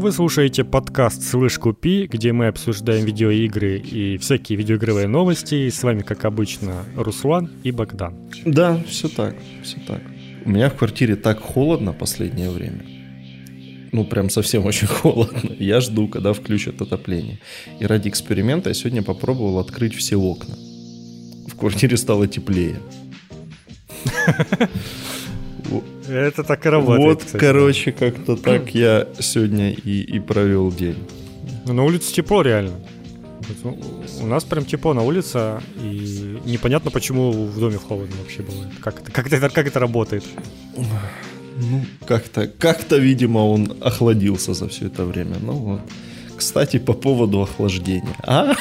Вы слушаете подкаст «Слышь, купи», где мы обсуждаем видеоигры и всякие видеоигровые новости. с вами, как обычно, Руслан и Богдан. Да, все так, все так. У меня в квартире так холодно последнее время. Ну, прям совсем очень холодно. Я жду, когда включат отопление. И ради эксперимента я сегодня попробовал открыть все окна. В квартире стало теплее. Это так и работает. Вот, кстати. короче, как-то так я сегодня и, и провел день. Ну, на улице тепло реально. У нас прям тепло на улице, и непонятно, почему в доме холодно вообще бывает. Как это, как это, как это работает? Ну, как-то, как-то, видимо, он охладился за все это время. Ну вот. Кстати, по поводу охлаждения. А?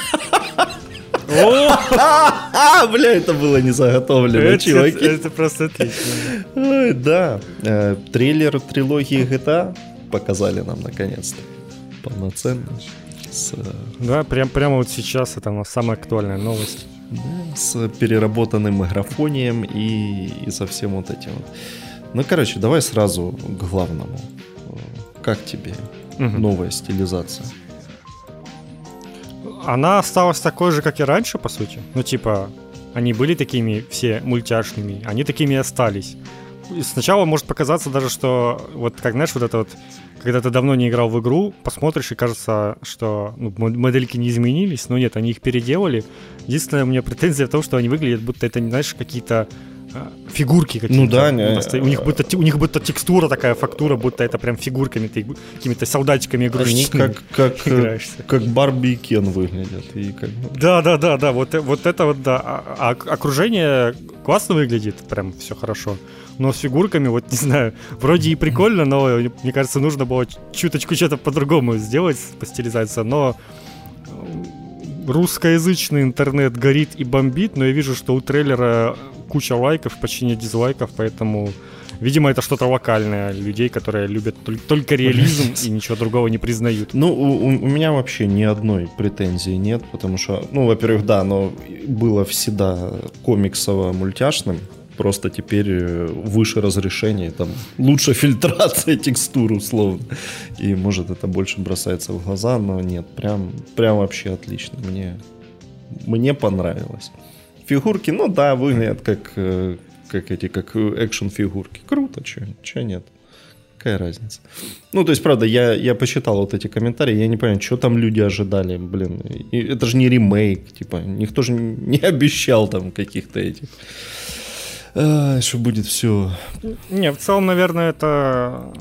Бля, это было не заготовлено, чуваки. Это просто отлично. Да, э, трейлер трилогии GTA показали нам наконец-то. Полноценно. Да, прям, прямо вот сейчас это у нас самая актуальная новость. Да, с переработанным графонием и, и со всем вот этим вот. Ну, короче, давай сразу к главному. Как тебе угу. новая стилизация? Она осталась такой же, как и раньше, по сути. Ну, типа, они были такими все мультяшными, они такими и остались. И сначала может показаться даже, что вот как, знаешь, вот это вот, когда ты давно не играл в игру, посмотришь и кажется, что ну, модельки не изменились, но нет, они их переделали. Единственная у меня претензия в том, что они выглядят, будто это, знаешь, какие-то фигурки какие-то. Ну да, не, у них будто у них будто текстура такая, фактура, будто это прям фигурками, ты какими-то солдатиками игрушечными Они как, как, играешься. как Барби и Кен выглядят. И как... Да, да, да, да, вот, вот это вот, да. А, а окружение классно выглядит, прям все хорошо. Но с фигурками, вот не знаю, вроде и прикольно, но мне кажется, нужно было чуточку что-то по-другому сделать по стилизации, но русскоязычный интернет горит и бомбит, но я вижу, что у трейлера куча лайков, почти нет дизлайков, поэтому, видимо, это что-то локальное людей, которые любят только реализм и ничего другого не признают. Ну, у, у меня вообще ни одной претензии нет, потому что, ну, во-первых, да, но было всегда комиксово-мультяшным, просто теперь э, выше разрешение, там лучше фильтрация текстур условно. И может это больше бросается в глаза, но нет, прям, прям вообще отлично. Мне, мне понравилось. Фигурки, ну да, выглядят как, э, как эти, как экшен фигурки. Круто, че нет. Какая разница? Ну, то есть, правда, я, я посчитал вот эти комментарии, я не понимаю, что там люди ожидали, блин. И это же не ремейк, типа, никто же не обещал там каких-то этих а, что будет все. Не, в целом, наверное, это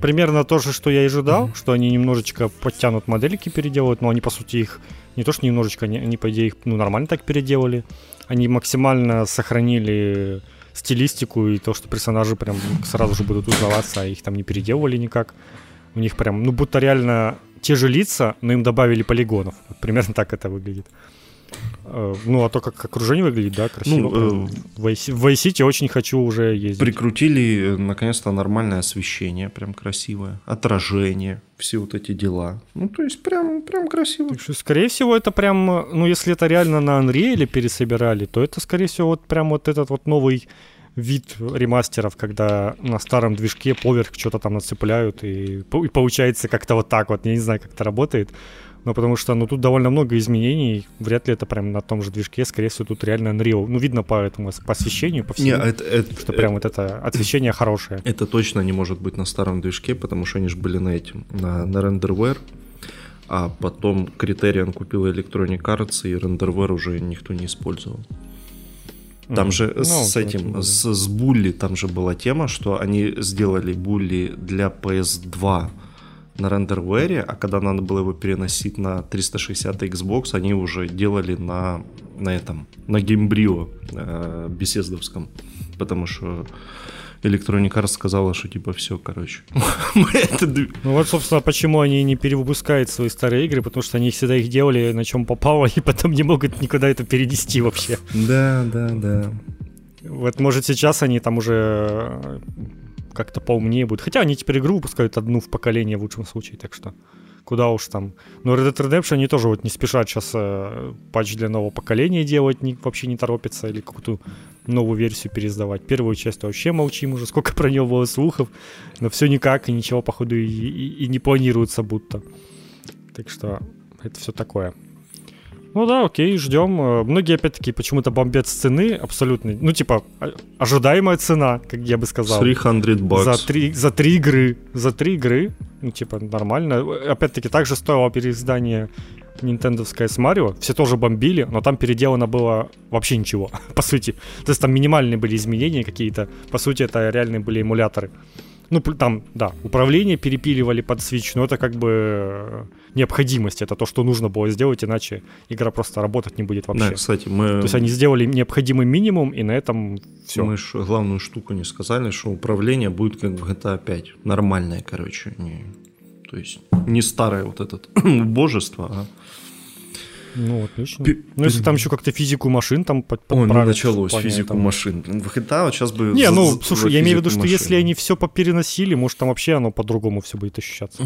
примерно то же, что я и ожидал, mm-hmm. что они немножечко подтянут модельки, переделают, но они, по сути, их не то, что немножечко, они, они по идее, их ну, нормально так переделали. Они максимально сохранили стилистику и то, что персонажи прям сразу же будут узнаваться, а их там не переделывали никак. У них прям, ну, будто реально те же лица, но им добавили полигонов. Вот примерно так это выглядит. Э, ну, а то, как окружение выглядит, да, красиво. Ну, э, в Vice очень хочу уже ездить. Прикрутили, э, наконец-то, нормальное освещение, прям красивое, отражение, все вот эти дела. Ну, то есть, прям, прям красиво. Так что, скорее всего, это прям, ну, если это реально на Unreal пересобирали, то это, скорее всего, вот прям вот этот вот новый вид ремастеров, когда на старом движке поверх что-то там нацепляют, и, и получается как-то вот так вот, я не знаю, как это работает. Ну, потому что, ну, тут довольно много изменений, вряд ли это прям на том же движке, скорее всего, тут реально Unreal. Ну, видно по этому, по освещению, по всему, не, это, это, что прям это, вот это освещение хорошее. Это точно не может быть на старом движке, потому что они же были на этим, на, на RenderWare, а потом Criterion купил Electronic Arts, и RenderWare уже никто не использовал. Там mm. же ну, с этим, с, с Булли, там же была тема, что они сделали Булли для PS2 на рендервере, а когда надо было его переносить на 360 Xbox, они уже делали на, на этом, на геймбрио э, беседовском, потому что Electronic Arts сказала, что типа все, короче. ну вот, собственно, почему они не перевыпускают свои старые игры, потому что они всегда их делали на чем попало, и потом не могут никуда это перенести вообще. Да, да, да. Вот, может, сейчас они там уже как-то поумнее будут. Хотя они теперь игру выпускают одну в поколение в лучшем случае, так что куда уж там. Но Red Dead Redemption они тоже вот не спешат сейчас э, патч для нового поколения делать, не, вообще не торопятся, или какую-то новую версию переиздавать. Первую часть вообще молчим уже, сколько про нее было слухов, но все никак, и ничего, походу, и, и, и не планируется будто. Так что это все такое. Ну да, окей, ждем. Э, многие, опять-таки, почему-то бомбят с цены абсолютно. Ну, типа, ожидаемая цена, как я бы сказал. 300 баксов. За три, за три игры. За три игры. Ну, типа, нормально. Опять-таки, также стоило переиздание нинтендовское с Марио. Все тоже бомбили, но там переделано было вообще ничего, по сути. То есть там минимальные были изменения какие-то. По сути, это реальные были эмуляторы. Ну, там, да, управление перепиливали под Switch, но это как бы э, необходимость, это то, что нужно было сделать, иначе игра просто работать не будет вообще. Да, кстати, мы... То есть они сделали необходимый минимум, и на этом все. Мы же главную штуку не сказали, что управление будет как в GTA 5. Нормальное, короче. Не... То есть не старое вот это божество, а ну, отлично. Пи- ну, если там еще как-то физику машин там под, О, ну началось физику там... машин. В GTA вот сейчас бы... Не, ну, слушай, я имею в виду, что машин. если они все попереносили, может, там вообще оно по-другому все будет ощущаться.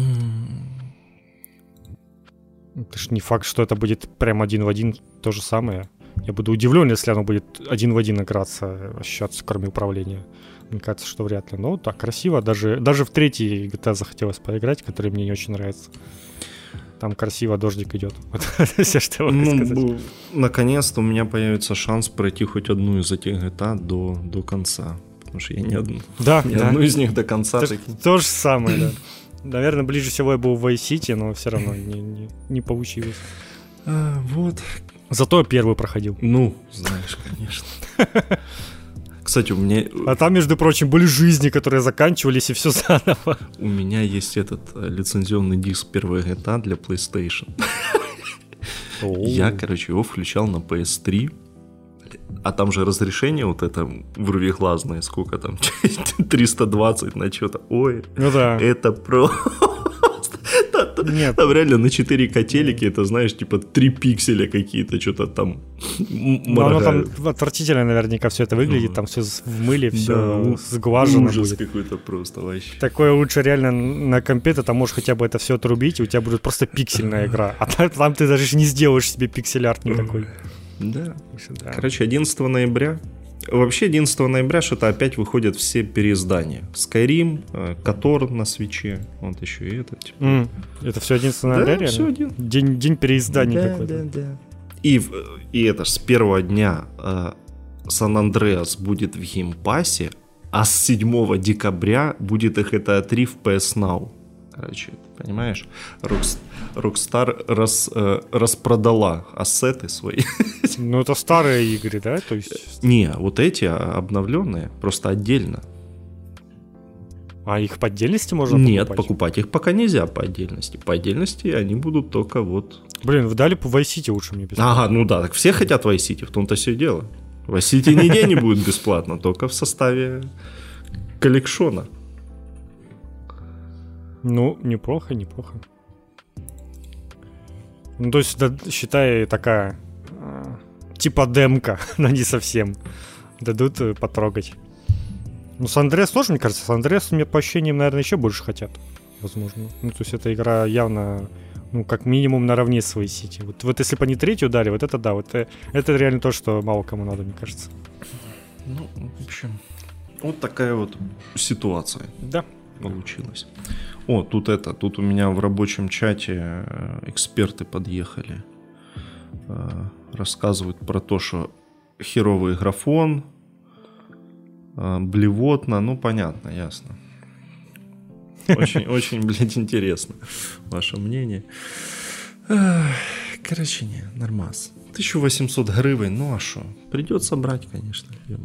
Это ж не факт, что это будет прям один в один то же самое. Я буду удивлен, если оно будет один в один играться, ощущаться, кроме управления. Мне кажется, что вряд ли. Но так, красиво. Даже, даже в третий GTA захотелось поиграть, который мне не очень нравится там красиво дождик идет. Вот все, что я ну, сказать. Наконец-то у меня появится шанс пройти хоть одну из этих GTA до, до конца. Потому что я ни одну, да, ни да. одну из них до конца. То, то же самое, да. Наверное, ближе всего я был в Vice City, но все равно не, не, не получилось. А, вот. Зато я первый проходил. Ну, знаешь, конечно. Кстати, у меня... А там, между прочим, были жизни, которые заканчивались, и все заново. У меня есть этот э, лицензионный диск первой GTA для PlayStation. Я, короче, его включал на PS3. А там же разрешение вот это вырвиглазное, сколько там, 320 на что-то. Ой, ну да. это про... Нет. Там реально на 4 котелики, это, знаешь, типа 3 пикселя какие-то, что-то там Ну, оно там отвратительно наверняка все это выглядит, там все в мыле, все да, сглажено ужас будет. какой-то просто вообще. Такое лучше реально на компе ты там можешь хотя бы это все отрубить, и у тебя будет просто пиксельная игра. А там ты даже не сделаешь себе пиксель-арт никакой. Да. Короче, 11 ноября Вообще 11 ноября что-то опять выходят все переиздания. Skyrim, Котор э, на свече, вот еще и это. Типа. Mm. Это все 11 ноября, да, все один. День, день переизданий да, какой-то. Да, да. И, и это ж с первого дня э, San Andreas будет в Game Pass е, а с 7 декабря будет GTA 3 в PS Now. Короче, понимаешь? Rockstar рас, э, распродала ассеты свои. Ну, это старые игры, да? То есть... Не, вот эти обновленные, просто отдельно. А их по отдельности можно покупать? Нет, покупать их пока нельзя по отдельности. По отдельности они будут только вот... Блин, вы дали по Vice City лучше мне бесплатно. Ага, ну да, так все хотят Vice City, в том-то все дело. Vice City нигде не будет бесплатно, только в составе коллекшона. Ну, неплохо, неплохо. Ну, то есть, да, считай, такая, э, типа демка, но не совсем. Дадут э, потрогать. Ну, с Андреас тоже, мне кажется, с Андреас, мне по ощущениям, наверное, еще больше хотят. Возможно. Ну, то есть, эта игра явно, ну, как минимум наравне с своей сети. Вот, вот если бы они третью дали, вот это да, вот э, это реально то, что мало кому надо, мне кажется. Ну, в общем, вот такая вот ситуация. Да. Получилась. О, тут это, тут у меня в рабочем чате э, эксперты подъехали. Э, рассказывают про то, что херовый графон, э, блевотно, ну понятно, ясно. Очень, очень, блядь, интересно ваше мнение. Короче, не, нормас. 1800 гривен, ну а что? Придется брать, конечно, я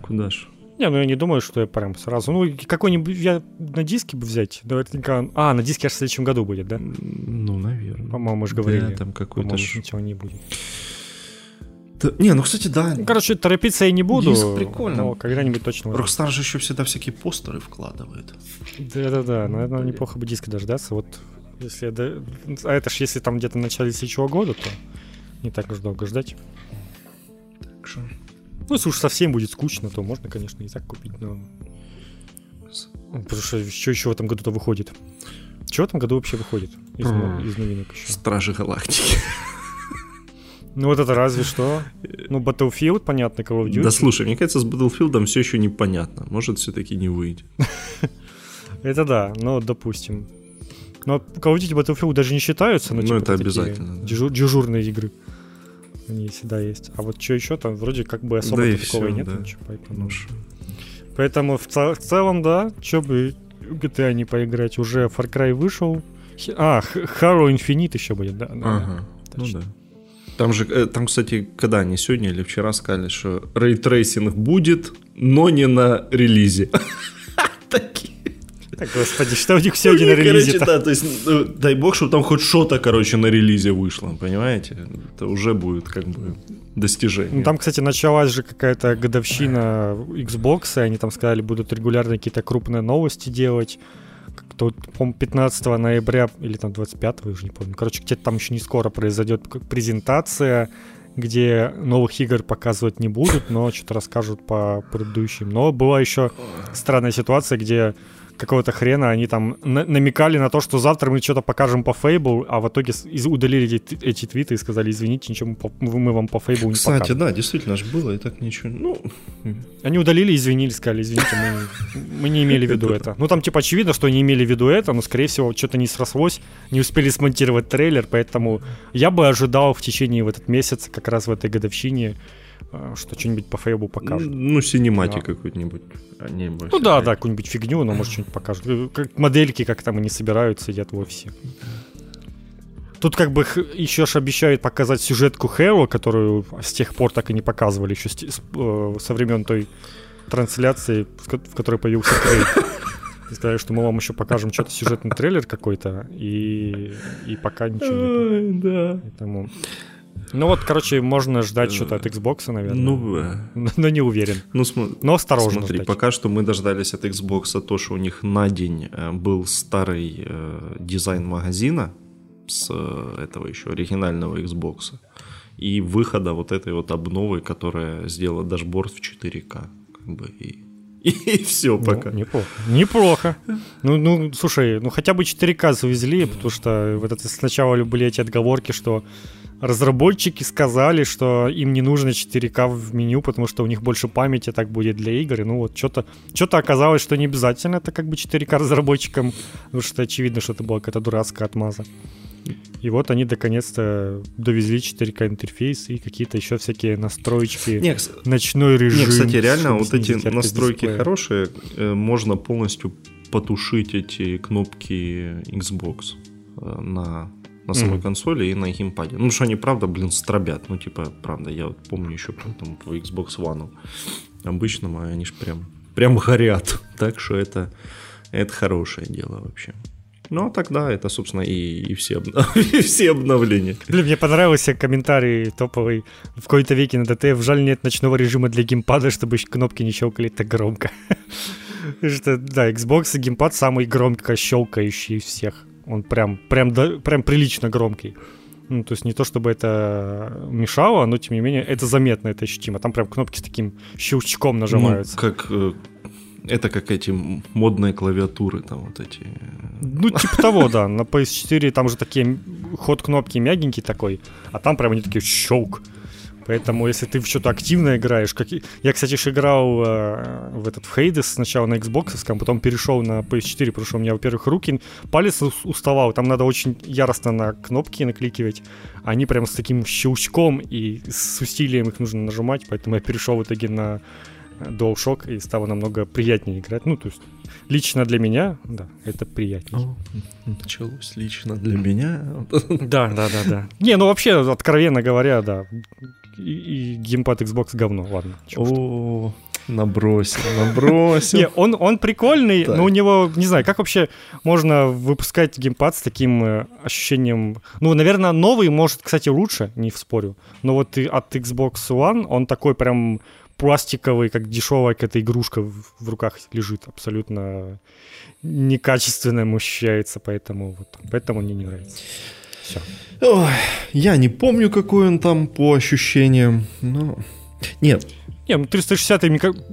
Куда ж? Не, ну я не думаю, что я прям сразу. Ну, какой-нибудь я на диске бы взять. Наверняка. А, на диске аж в следующем году будет, да? Ну, наверное. По-моему, мы же говорили. Да, там какой-то. Ш... ничего не будет. Да, не, ну, кстати, да. Ну, короче, торопиться я не буду. Диск прикольно. Но когда-нибудь точно. Rockstar же еще всегда всякие постеры вкладывает. Да-да-да, наверное, неплохо бы диска дождаться. Вот если... А это ж если там где-то в начале следующего года, то не так уж долго ждать. Так что... Ну, если уж совсем будет скучно, то можно, конечно, и так купить, но... Потому что что еще в этом году-то выходит? Что в этом году вообще выходит из, из новинок еще? Стражи Галактики. Ну вот это разве что. Ну, Battlefield, понятно, Call of Duty. Да слушай, мне кажется, с Battlefield все еще непонятно. Может, все-таки не выйдет. Это да, но допустим. Но Call of Duty Battlefield даже не считаются. Ну, это обязательно. Дежурные игры. Они всегда есть. А вот что еще там, вроде как бы особо да такого и нет. Да. Ничего, поэтому... поэтому в, цел- в целом, да, что бы GTA не поиграть. Уже Far Cry вышел. А, Halo Infinite еще будет, да. да ага. Да. Ну да. Там же, э, там, кстати, когда они сегодня или вчера сказали, что ray tracing будет, но не на релизе. Такие. Так, господи, что у них сегодня на релизе? да, то есть, ну, дай бог, чтобы там хоть что-то, короче, на релизе вышло, понимаете? Это уже будет как бы достижение. Ну, там, кстати, началась же какая-то годовщина Xbox, и они там сказали, будут регулярно какие-то крупные новости делать. Как-то, по 15 ноября или там 25, уже не помню. Короче, где-то там еще не скоро произойдет презентация, где новых игр показывать не будут, но что-то расскажут по предыдущим. Но была еще странная ситуация, где какого-то хрена они там на- намекали на то, что завтра мы что-то покажем по Фейбу, а в итоге удалили эти, эти твиты и сказали, извините, ничего мы, по, мы вам по Фейбу не Кстати, покажем. Кстати, да, действительно же было, и так ничего, ну... Они удалили, извинились, сказали, извините, мы, мы не имели в виду это. Ну, там, типа, очевидно, что они имели в виду это, но, скорее всего, что-то не срослось, не успели смонтировать трейлер, поэтому я бы ожидал в течение в этот месяц, как раз в этой годовщине, что что-нибудь по Фейбу покажут. Ну, синематик да. какой-нибудь. А не ну да, да, какую-нибудь фигню, но может что-нибудь покажут. Как модельки, как там они собирают, сидят в офисе. Тут как бы еще ж обещают показать сюжетку Хэро, которую с тех пор так и не показывали, еще с, с, э, со времен той трансляции, в которой появился Крейг. Сказали, что мы вам еще покажем что-то сюжетный трейлер какой-то, и, и пока ничего. Да. Поэтому... Ну вот, короче, можно ждать что-то от Xbox, наверное. Ну, но, не уверен. Ну, см... но осторожно. Смотри, ждать. пока что мы дождались от Xbox то, что у них на день был старый э, дизайн магазина с э, этого еще оригинального Xbox и выхода вот этой вот обновы, которая сделала дашборд в 4К, как бы и и, все ну, пока. Неплохо. Неплохо. Ну, ну, слушай, ну хотя бы 4К завезли, потому что вот это сначала были эти отговорки, что разработчики сказали, что им не нужно 4К в меню, потому что у них больше памяти так будет для игр. И ну вот что-то что оказалось, что не обязательно это как бы 4К разработчикам, потому что очевидно, что это была какая-то дурацкая отмаза. И вот они наконец-то довезли 4К интерфейс и какие-то еще всякие настроечки, не, ночной режим. Не, кстати, реально вот эти настройки дисплея. хорошие, можно полностью потушить эти кнопки Xbox на на самой mm-hmm. консоли и на геймпаде. Ну, что они, правда, блин, стробят. Ну, типа, правда, я вот помню еще там по Xbox One обычному, они ж прям, прям горят. Так что это, это хорошее дело вообще. Ну, а тогда это, собственно, и, и, все, и все обновления. Блин, мне понравился комментарий топовый. В какой-то веке на ДТФ жаль нет ночного режима для геймпада, чтобы кнопки не щелкали так громко. Что, да, Xbox и геймпад самый громко щелкающий из всех. Он прям, прям, прям прилично громкий. Ну, то есть не то, чтобы это мешало, но тем не менее это заметно, это ощутимо. Там прям кнопки с таким щелчком нажимаются. Ну, как это как эти модные клавиатуры, там вот эти. Ну, типа того, да. На PS4 там же такие ход кнопки мягенький такой, а там прям они такие щелк. Поэтому, если ты в что-то активно играешь, как... я, кстати, же играл э, в этот в Hades сначала на Xbox, потом перешел на PS4, потому что у меня, во-первых, руки, палец уставал, там надо очень яростно на кнопки накликивать, они прям с таким щелчком и с усилием их нужно нажимать, поэтому я перешел в итоге на DualShock и стало намного приятнее играть. Ну, то есть лично для меня, да, это приятнее. Началось лично для меня. Да, да, да, да. Не, ну вообще, откровенно говоря, да, и, и геймпад Xbox говно, ладно. О, набросил, набросил. Не, он, он прикольный, но у него, не знаю, как вообще можно выпускать геймпад с таким э, ощущением... Ну, наверное, новый может, кстати, лучше, не спорю. Но вот и от Xbox One он такой прям пластиковый, как дешевая какая-то игрушка в, руках лежит, абсолютно некачественным ощущается, поэтому вот, поэтому мне не нравится. Все. Ой, я не помню, какой он там по ощущениям, но... Нет, Не, ну 360,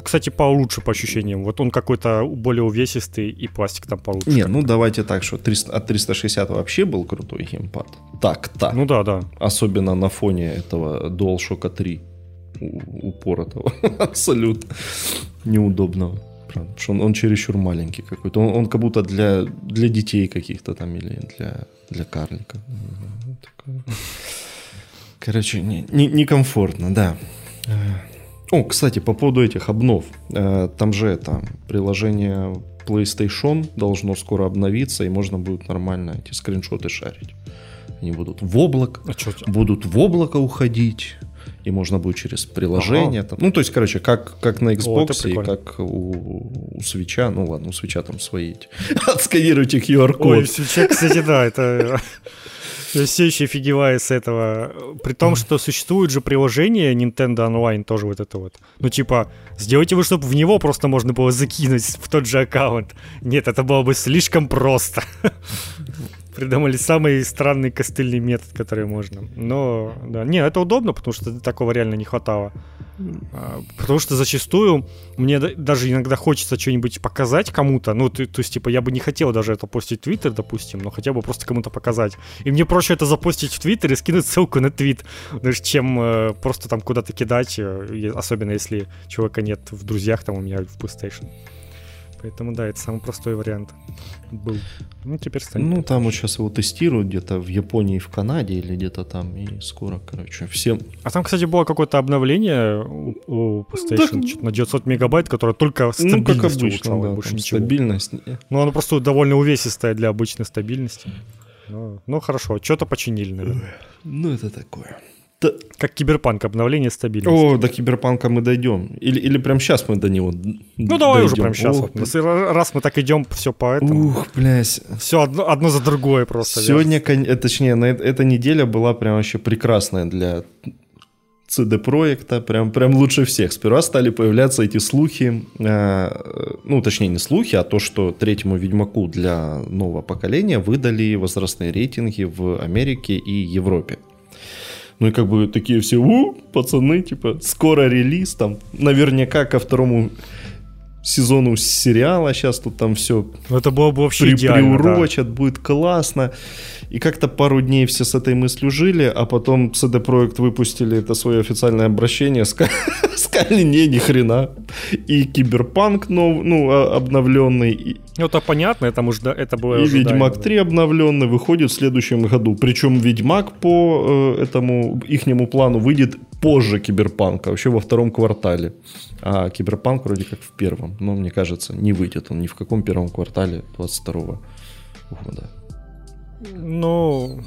кстати, получше по ощущениям. Вот он какой-то более увесистый, и пластик там получше. Не, ну давайте так, что 300, от 360 вообще был крутой геймпад. Так, так. Ну да, да. Особенно на фоне этого DualShock 3 упоротого. Абсолютно неудобного. Правда, потому что он, он чересчур маленький какой-то. Он, он как будто для, для детей каких-то там или для, для карлика. Короче, некомфортно, не, не да. О, кстати, по поводу этих обнов. Э, там же это приложение PlayStation должно скоро обновиться, и можно будет нормально эти скриншоты шарить. Они будут в облак, а будут в облако уходить, и можно будет через приложение. Ага. Там, ну, то есть, короче, как, как на Xbox О, и как у, у Switch. Ну, ладно, у Switch там свои. Отсканируйте QR-код. Ой, Switch, кстати, да, это я все еще офигеваю с этого. При том, что существует же приложение Nintendo Online, тоже вот это вот. Ну, типа, сделайте вы, чтобы в него просто можно было закинуть в тот же аккаунт. Нет, это было бы слишком просто. Придумали самый странный костыльный метод, который можно. Но, да, не, это удобно, потому что такого реально не хватало. А, потому что зачастую мне даже иногда хочется что-нибудь показать кому-то. Ну, то, то есть, типа, я бы не хотел даже это постить в Твиттер, допустим, но хотя бы просто кому-то показать. И мне проще это запостить в Твиттер и скинуть ссылку на твит, чем э, просто там куда-то кидать, э, особенно если человека нет в друзьях там у меня в PlayStation. Поэтому да, это самый простой вариант был. Ну, теперь станет. Ну, там вот сейчас его тестируют где-то в Японии, в Канаде или где-то там. И скоро, короче, всем... А там, кстати, было какое-то обновление у, у PlayStation да, на 900 мегабайт, которое только стабильность ну, как обычно, улучшало, да, больше ничего. Стабильность. Ну, оно просто довольно увесистое для обычной стабильности. Ну, ну хорошо, что-то починили, наверное. Ну, это такое. Как киберпанк, обновление стабильности. О, до киберпанка мы дойдем. Или, или прям сейчас мы до него Ну, давай дойдем. уже прям сейчас. Ох, вот. Раз мы так идем, все по этому. Ух, блядь. Все одно, одно за другое просто. Сегодня, вяжется. точнее, на эта неделя была прям вообще прекрасная для CD проекта, прям, прям лучше всех. Сперва стали появляться эти слухи, э, ну, точнее, не слухи, а то, что третьему Ведьмаку для нового поколения выдали возрастные рейтинги в Америке и Европе. Ну и как бы такие все, у, пацаны, типа, скоро релиз, там, наверняка ко второму сезону сериала сейчас тут там все ну, это было бы вообще при, идеально, приурочат, да. будет классно. И как-то пару дней все с этой мыслью жили, а потом CD Projekt выпустили это свое официальное обращение, сказали, не, ни хрена. И Киберпанк нов, ну, а, обновленный. Ну, это понятно, это, может, это было И Ведьмак 3 обновленный выходит в следующем году. Причем Ведьмак по э, этому ихнему плану выйдет позже Киберпанка, вообще во втором квартале. А Киберпанк вроде как в первом. Но мне кажется, не выйдет он ни в каком первом квартале 22 года. Ну,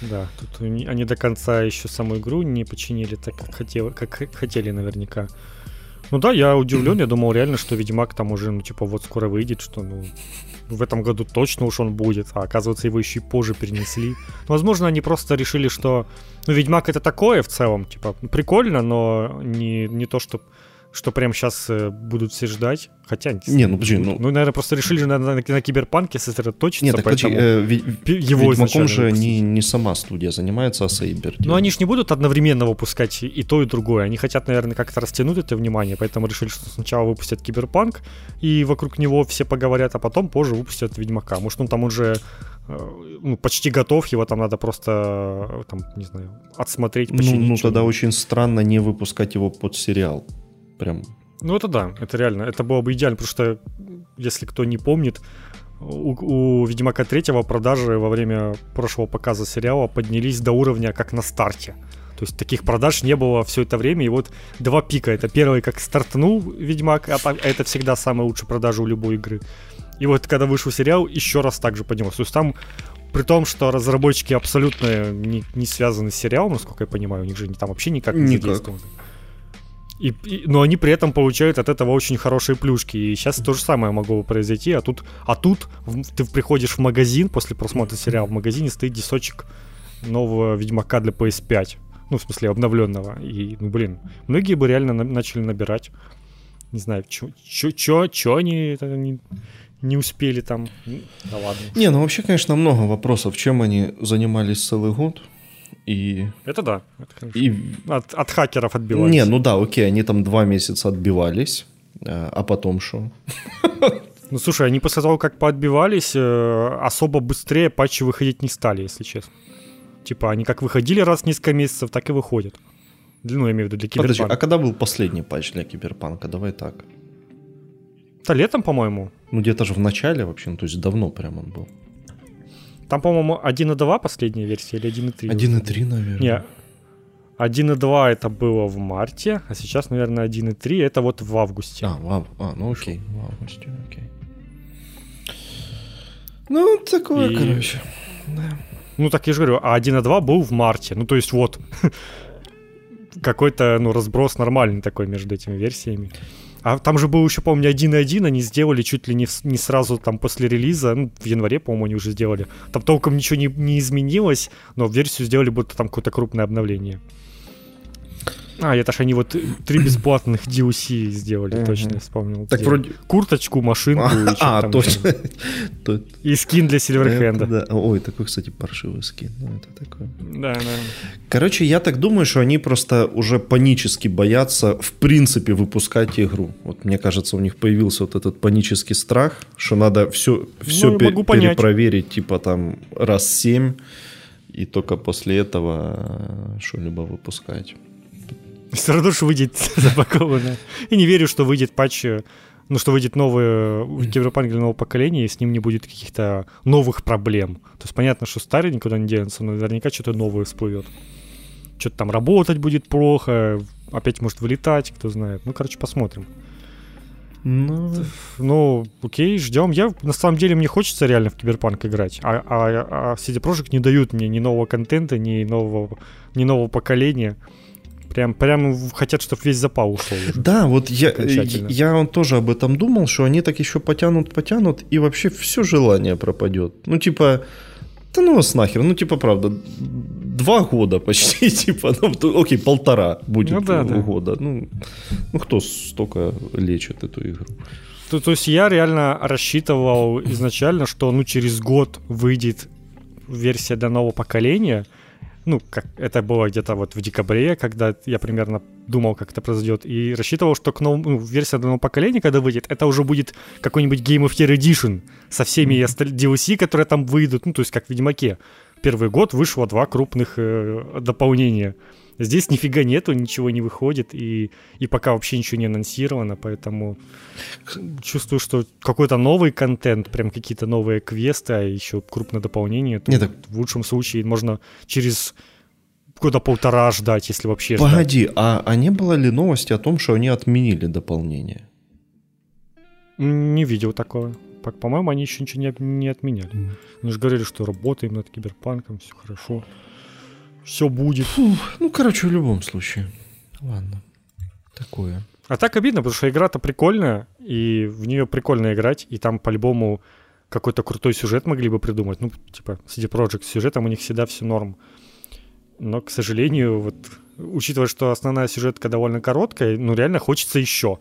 да, тут они до конца еще саму игру не починили так, как, хотел, как хотели наверняка. Ну да, я удивлен, я думал реально, что Ведьмак там уже, ну, типа, вот скоро выйдет, что, ну, в этом году точно уж он будет, а оказывается, его еще и позже перенесли. Ну, возможно, они просто решили, что, ну, Ведьмак это такое в целом, типа, прикольно, но не, не то, что что прямо сейчас э, будут все ждать. Хотя... Не, ну подожди, ну... Ну, наверное, просто решили же на, на, на киберпанке сосредоточиться, Нет, так подожди, э, его Ведьмаком же не, не сама студия занимается, а Saber. Ну, они же не будут одновременно выпускать и то, и другое. Они хотят, наверное, как-то растянуть это внимание, поэтому решили, что сначала выпустят киберпанк, и вокруг него все поговорят, а потом позже выпустят Ведьмака. Может, он там уже э, ну, почти готов, его там надо просто, э, там, не знаю, отсмотреть. Ну, ну тогда очень странно не выпускать его под сериал прям... Ну это да, это реально, это было бы идеально, потому что, если кто не помнит, у, у Ведьмака 3 продажи во время прошлого показа сериала поднялись до уровня как на старте. То есть таких продаж не было все это время. И вот два пика. Это первый, как стартанул Ведьмак, а это всегда самая лучшая продажа у любой игры. И вот когда вышел сериал, еще раз так же поднялось. То есть там, при том, что разработчики абсолютно не, не связаны с сериалом, насколько я понимаю, у них же там вообще никак не задействованы. И, и, но они при этом получают от этого очень хорошие плюшки. И сейчас то же самое могло бы произойти. А тут, а тут ты приходишь в магазин после просмотра сериала, в магазине стоит десочек нового Ведьмака для PS5. Ну, в смысле, обновленного. И, ну, блин, многие бы реально на- начали набирать. Не знаю, что они не, не успели там. Да ладно. Не, ну вообще, конечно, много вопросов. Чем они занимались целый год? И, Это да. это и От, от хакеров отбивались. Не, ну да, окей, они там два месяца отбивались, а а потом что? Ну слушай, они после того, как поотбивались, э, особо быстрее патчи выходить не стали, если честно. Типа, они как выходили раз в несколько месяцев, так и выходят. Ну, я имею в виду для Подожди, киберпанка. а когда был последний патч для Киберпанка? Давай так. Да летом, по-моему. Ну где-то же в начале вообще, ну то есть давно прям он был. Там, по-моему, 1.2 последняя версия или 1.3? 1.3, наверное. Не, 1.2 это было в марте, а сейчас, наверное, 1.3 это вот в августе. А, в ав- а, ну окей, в августе, окей. Ну, такое, И- короче. Да. Ну, так я же говорю, а 1.2 был в марте. Ну, то есть вот какой-то, ну, разброс нормальный такой между этими версиями. А там же был еще, помню, 1.1, они сделали чуть ли не, не сразу там после релиза, ну, в январе, по-моему, они уже сделали. Там толком ничего не, не изменилось, но версию сделали, будто там какое-то крупное обновление. А, это ж они вот три бесплатных DLC сделали, точно, вспомнил. Так где. вроде... Курточку, машинку и что А, точно. И скин для Сильверхенда. да. Ой, такой, кстати, паршивый скин. Ну, это такое. Да, да. Короче, я так думаю, что они просто уже панически боятся, в принципе, выпускать игру. Вот мне кажется, у них появился вот этот панический страх, что надо все, все Ну, понять. перепроверить, типа там раз семь, и только после этого э, что-либо выпускать. Все равно же выйдет запаковано. И не верю, что выйдет патч, э, ну, что выйдет новый киберпанк для нового поколения, и с ним не будет каких-то новых проблем. То есть понятно, что старый никуда не денется, но наверняка что-то новое всплывет. Что-то там работать будет плохо, опять может вылетать, кто знает. Ну, короче, посмотрим. Ну, Ну, окей, ждем. Я, на самом деле, мне хочется реально в Киберпанк играть. А, а, а CD Projekt не дают мне ни нового контента, ни нового, ни нового поколения. Прям, прям хотят, чтобы весь запал ушел уже. да, вот я, я он тоже об этом думал, что они так еще потянут, потянут, и вообще все желание пропадет. Ну, типа, да ну вас нахер, ну, типа, правда, два года почти, типа, ну, окей, полтора будет Ну да, да. года. Ну, ну, кто столько лечит эту игру? То, то есть я реально рассчитывал изначально, что ну через год выйдет версия для нового поколения. Ну, как это было где-то вот в декабре, когда я примерно думал, как это произойдет. И рассчитывал, что к новому, ну, версия нового поколения, когда выйдет, это уже будет какой-нибудь Game of Year Edition со всеми DLC, которые там выйдут. Ну, то есть как в Ведьмаке. Первый год вышло два крупных э, дополнения. Здесь нифига нету, ничего не выходит, и, и пока вообще ничего не анонсировано, поэтому чувствую, что какой-то новый контент, прям какие-то новые квесты, а еще крупное дополнение, то Не, так- в лучшем случае можно через года полтора ждать, если вообще ждать. Погоди, а, а не было ли новости о том, что они отменили дополнение? Не видел такого. По- По-моему, они еще ничего не, не отменяли. Они же говорили, что работаем над киберпанком, все хорошо. Все будет. Фух, ну, короче, в любом случае. Ладно, такое. А так обидно, потому что игра-то прикольная, и в нее прикольно играть, и там по-любому какой-то крутой сюжет могли бы придумать. Ну, типа, CD Projekt, с сюжетом у них всегда все норм. Но, к сожалению, вот, учитывая, что основная сюжетка довольно короткая, ну, реально хочется еще.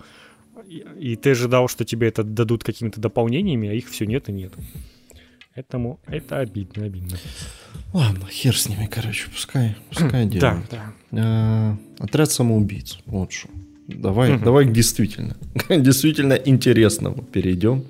И, и ты ожидал, что тебе это дадут какими-то дополнениями, а их все нет и нет. Поэтому это обидно, обидно. Ладно, хер с ними, короче, пускай, пускай Да, делают. да. А, Отряд самоубийц. Вот что. Давай, давай действительно, действительно интересному перейдем.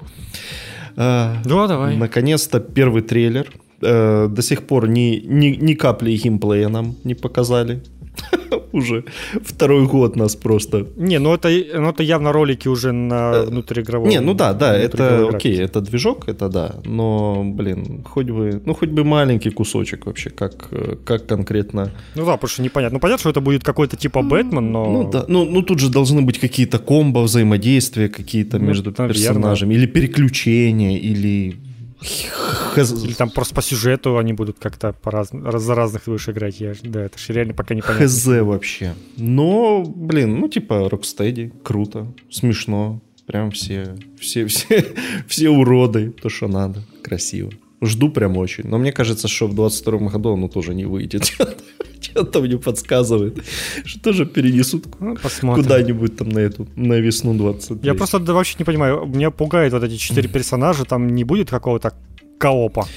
А, Да, давай. Наконец-то первый трейлер. Э, До сих пор ни, ни, ни капли геймплея нам не показали. Уже второй год нас просто... Не, ну это, ну это явно ролики уже на внутриигровом. Не, ну да, да, это окей, это движок, это да, но, блин, хоть бы, ну хоть бы маленький кусочек вообще, как, э, как конкретно Ну да, потому что непонятно. Ну понятно, что это будет какой-то типа Бэтмен, но... Ну да, ну, ну тут же должны быть какие-то комбо, взаимодействия какие-то Ну, между наверно. персонажами, или переключения, или... Или там просто по сюжету они будут как-то по раз... за разных будешь играть. Я... Да, это же реально пока непонятно. Хз вообще. Но, блин, ну типа Rocksteady, круто, смешно. Прям все, все, все, все уроды, то, что надо, красиво. Жду прям очень. Но мне кажется, что в 22 году оно тоже не выйдет. Что-то мне подсказывает, что тоже перенесут Ну, куда-нибудь там на эту, на весну 23. Я просто да, вообще не понимаю. Меня пугает вот эти четыре персонажа. Там не будет какого-то коопа.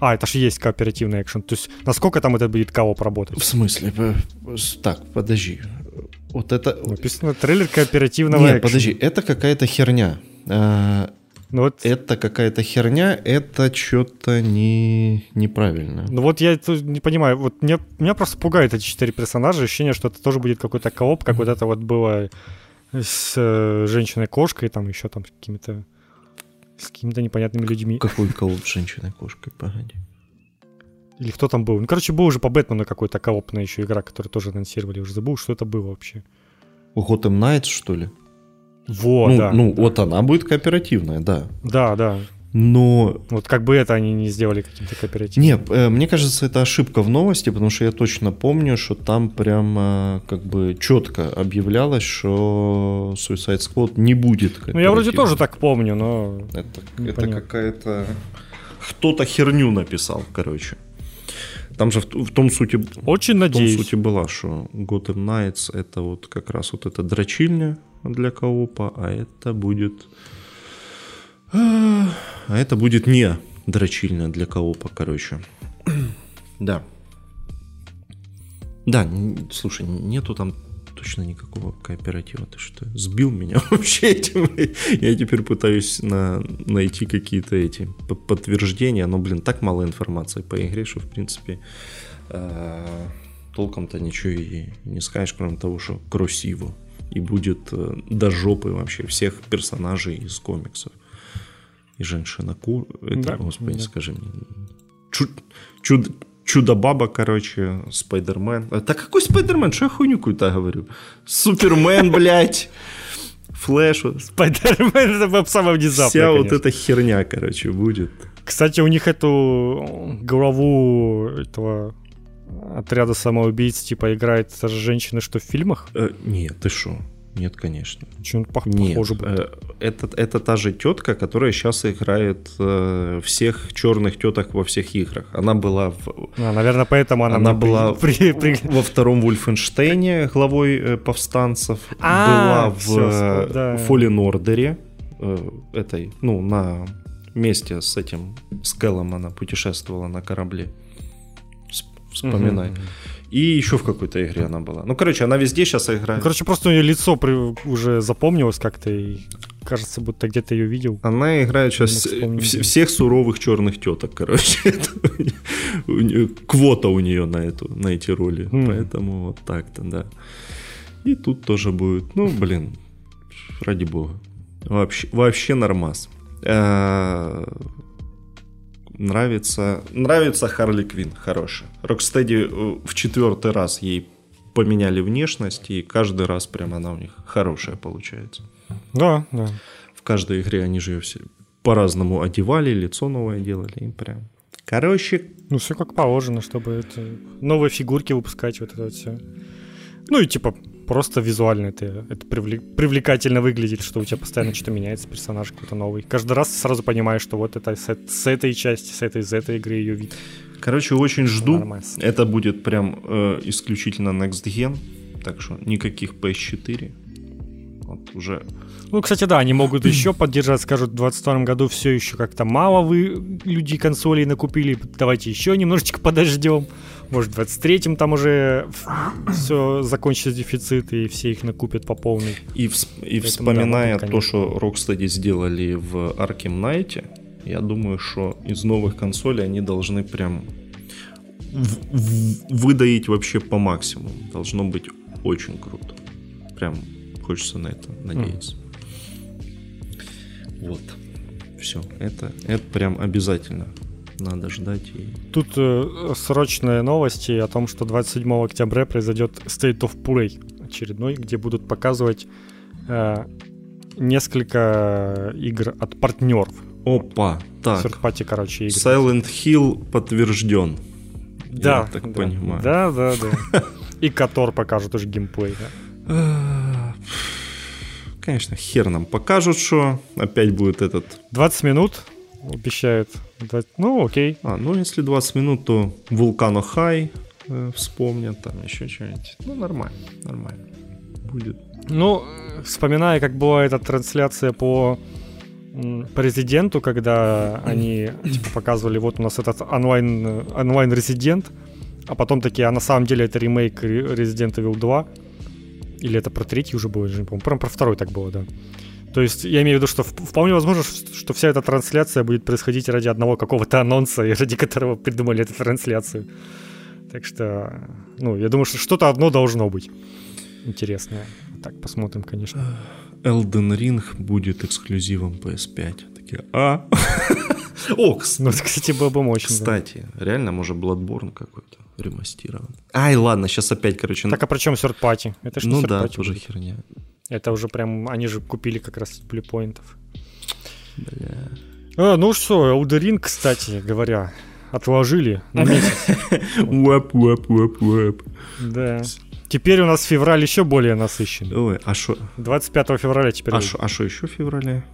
А, это же есть кооперативный экшен. То есть насколько там это будет кооп работать? В смысле? Так, подожди. Вот это... Написано трейлер кооперативного Нет, экшена. подожди, это какая-то херня. Ну вот, Это какая-то херня, это что-то не... неправильно. ну вот я тут не понимаю, вот меня, меня просто пугают эти четыре персонажа, ощущение, что это тоже будет какой-то кооп, как вот это вот было с э, женщиной-кошкой, там еще там с какими-то с какими-то непонятными людьми. Какой кооп с женщиной-кошкой, погоди. Или кто там был? Ну, короче, был уже по Бэтмену какой-то коопная еще игра, которую тоже анонсировали. Уже забыл, что это было вообще. Gotham Knights, что ли? Вот, ну, да. ну да. вот она будет кооперативная, да. Да, да. Но Вот как бы это они не сделали каким-то кооперативом. Нет, э, мне кажется, это ошибка в новости, потому что я точно помню, что там прямо как бы четко объявлялось, что Suicide Squad не будет Ну, я вроде кооперативным. тоже так помню, но... Это, это какая-то... Кто-то херню написал, короче. Там же в, в том сути... Очень В том надеюсь. сути была, что Gotham Knights это вот как раз вот эта дрочильня для коопа, а это будет... А это будет не дрочильня для коопа, короче. Да. Да, слушай, нету там точно никакого кооператива. Ты что, сбил меня вообще этим? Я теперь пытаюсь на, найти какие-то эти подтверждения, но, блин, так мало информации по игре, что, в принципе, э, толком-то ничего и не скажешь, кроме того, что красиво. И будет э, до жопы вообще всех персонажей из комиксов. И женщина ку... Это, Да, господи, да. скажи мне. Чу- чуд- Чудо-баба, короче, Спайдермен. А, Да какой Спайдермен? Что я хуйню какую-то говорю? Супермен, блядь. Флэш. вот. Спайдермен это самое внезапное, Вся вот конечно. эта херня, короче, будет. Кстати, у них эту главу этого отряда самоубийц, типа, играет та же женщина, что в фильмах. Э, нет, ты что? Нет, конечно. Очень пох- Нет, похоже будет. э, это, это та же тетка, которая сейчас играет э, всех черных теток во всех играх. Она была в, А, наверное, поэтому она, она была при- при- во втором Вульфенштейне главой э, повстанцев, А, была в всё, э, да. Fallen Order, э, этой, ну, на месте с этим, с Кэллом она путешествовала на корабле. Вс- Вспоминай. И еще в какой-то игре она была. Ну, короче, она везде сейчас Ну, играет. короче, просто у нее лицо при- уже запомнилось как-то, и кажется, будто где-то ее видел. Она играет сейчас вс- всех суровых черных теток, короче. Квота у нее на, эту, на эти роли. Поэтому вот так-то, да. И тут тоже будет. Ну, блин, ради бога. Вообще, вообще нормас. Нравится, нравится Харли Квин, хорошая. Рокстеди э, в четвертый раз ей поменяли внешность, и каждый раз прям она у них хорошая получается Да, да. в каждой игре они же ее все по-разному одевали, лицо новое делали, и прям. Короче, Ну, все как положено, чтобы это... новые фигурки выпускать, вот это вот все. Ну и типа просто визуально это, это привле- привлекательно выглядит, что у тебя постоянно что-то меняется, персонаж какой-то новый. Каждый раз ты сразу понимаешь, что вот это с, с этой части, с этой, из этой игры ее вид. короче, очень жду. Нормально. Это будет прям э, исключительно Next Gen, так что никаких PS4. Вот уже. Ну, кстати, да, они могут еще поддержать, скажут, в 22 году все еще как-то мало вы люди консолей накупили, давайте еще немножечко подождем. Может, в 23-м там уже все закончится дефицит, и все их накупят по полной. И, вс- и Поэтому, вспоминая да, то, что Rocksteady сделали в Arkham Knight, я думаю, что из новых консолей они должны прям в- в- выдаить вообще по максимуму. Должно быть очень круто. Прям хочется на это надеяться. Вот. Все. Это, это прям обязательно. Надо ждать. И... Тут э, срочные новости о том, что 27 октября произойдет State of Play очередной, где будут показывать э, несколько игр от партнеров. Опа. Так. Third-party, короче, игры. Silent Hill подтвержден. Да, Я так да, понимаю. Да, да, да. И Котор покажут уже геймплей. да. Конечно, хер нам покажут, что опять будет этот... 20 минут обещают. Да, Ну, окей. А, ну если 20 минут, то Вулкано Хай э, вспомнят, там еще что-нибудь. Ну, нормально, нормально. Будет. Ну, э, вспоминая, как была эта трансляция по президенту, когда они типа, показывали, вот у нас этот онлайн, онлайн-резидент, а потом такие, а на самом деле это ремейк Resident Evil 2. Или это про третий уже был, я не помню. Прям про второй так было, да. То есть я имею в виду, что вполне возможно, что вся эта трансляция будет происходить ради одного какого-то анонса, и ради которого придумали эту трансляцию. Так что, ну, я думаю, что что-то одно должно быть интересное. Так, посмотрим, конечно. Elden Ring будет эксклюзивом PS5. Такие, а? Окс. Ну, кстати, было бы мощно. Кстати, реально, может, Bloodborne какой-то ремастирован. Ай, ладно, сейчас опять, короче... Так, а при чем third party? Это что Ну да, тоже будет. херня. Это уже прям, они же купили как раз плюпоинтов. Бля. А, ну что, Elden кстати говоря, отложили на месяц. Уап, уап, уап. Да. Теперь у нас февраль еще более насыщенный. Ой, а что? 25 февраля теперь. А что а еще в феврале?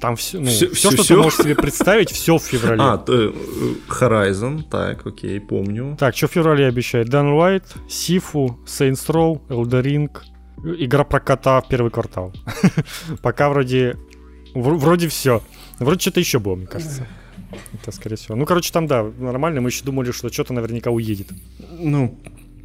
Там все, ну, все, все, что все? ты можешь себе представить, все в феврале. А, э, Horizon, так, окей, помню. Так, что в феврале обещает? Dan White, Сифу, Saints Row, Elder Ring, игра про кота в первый квартал. Пока вроде, вроде все. Вроде что-то еще было, мне кажется. Это скорее всего. Ну, короче, там, да, нормально. Мы еще думали, что что-то наверняка уедет. Ну,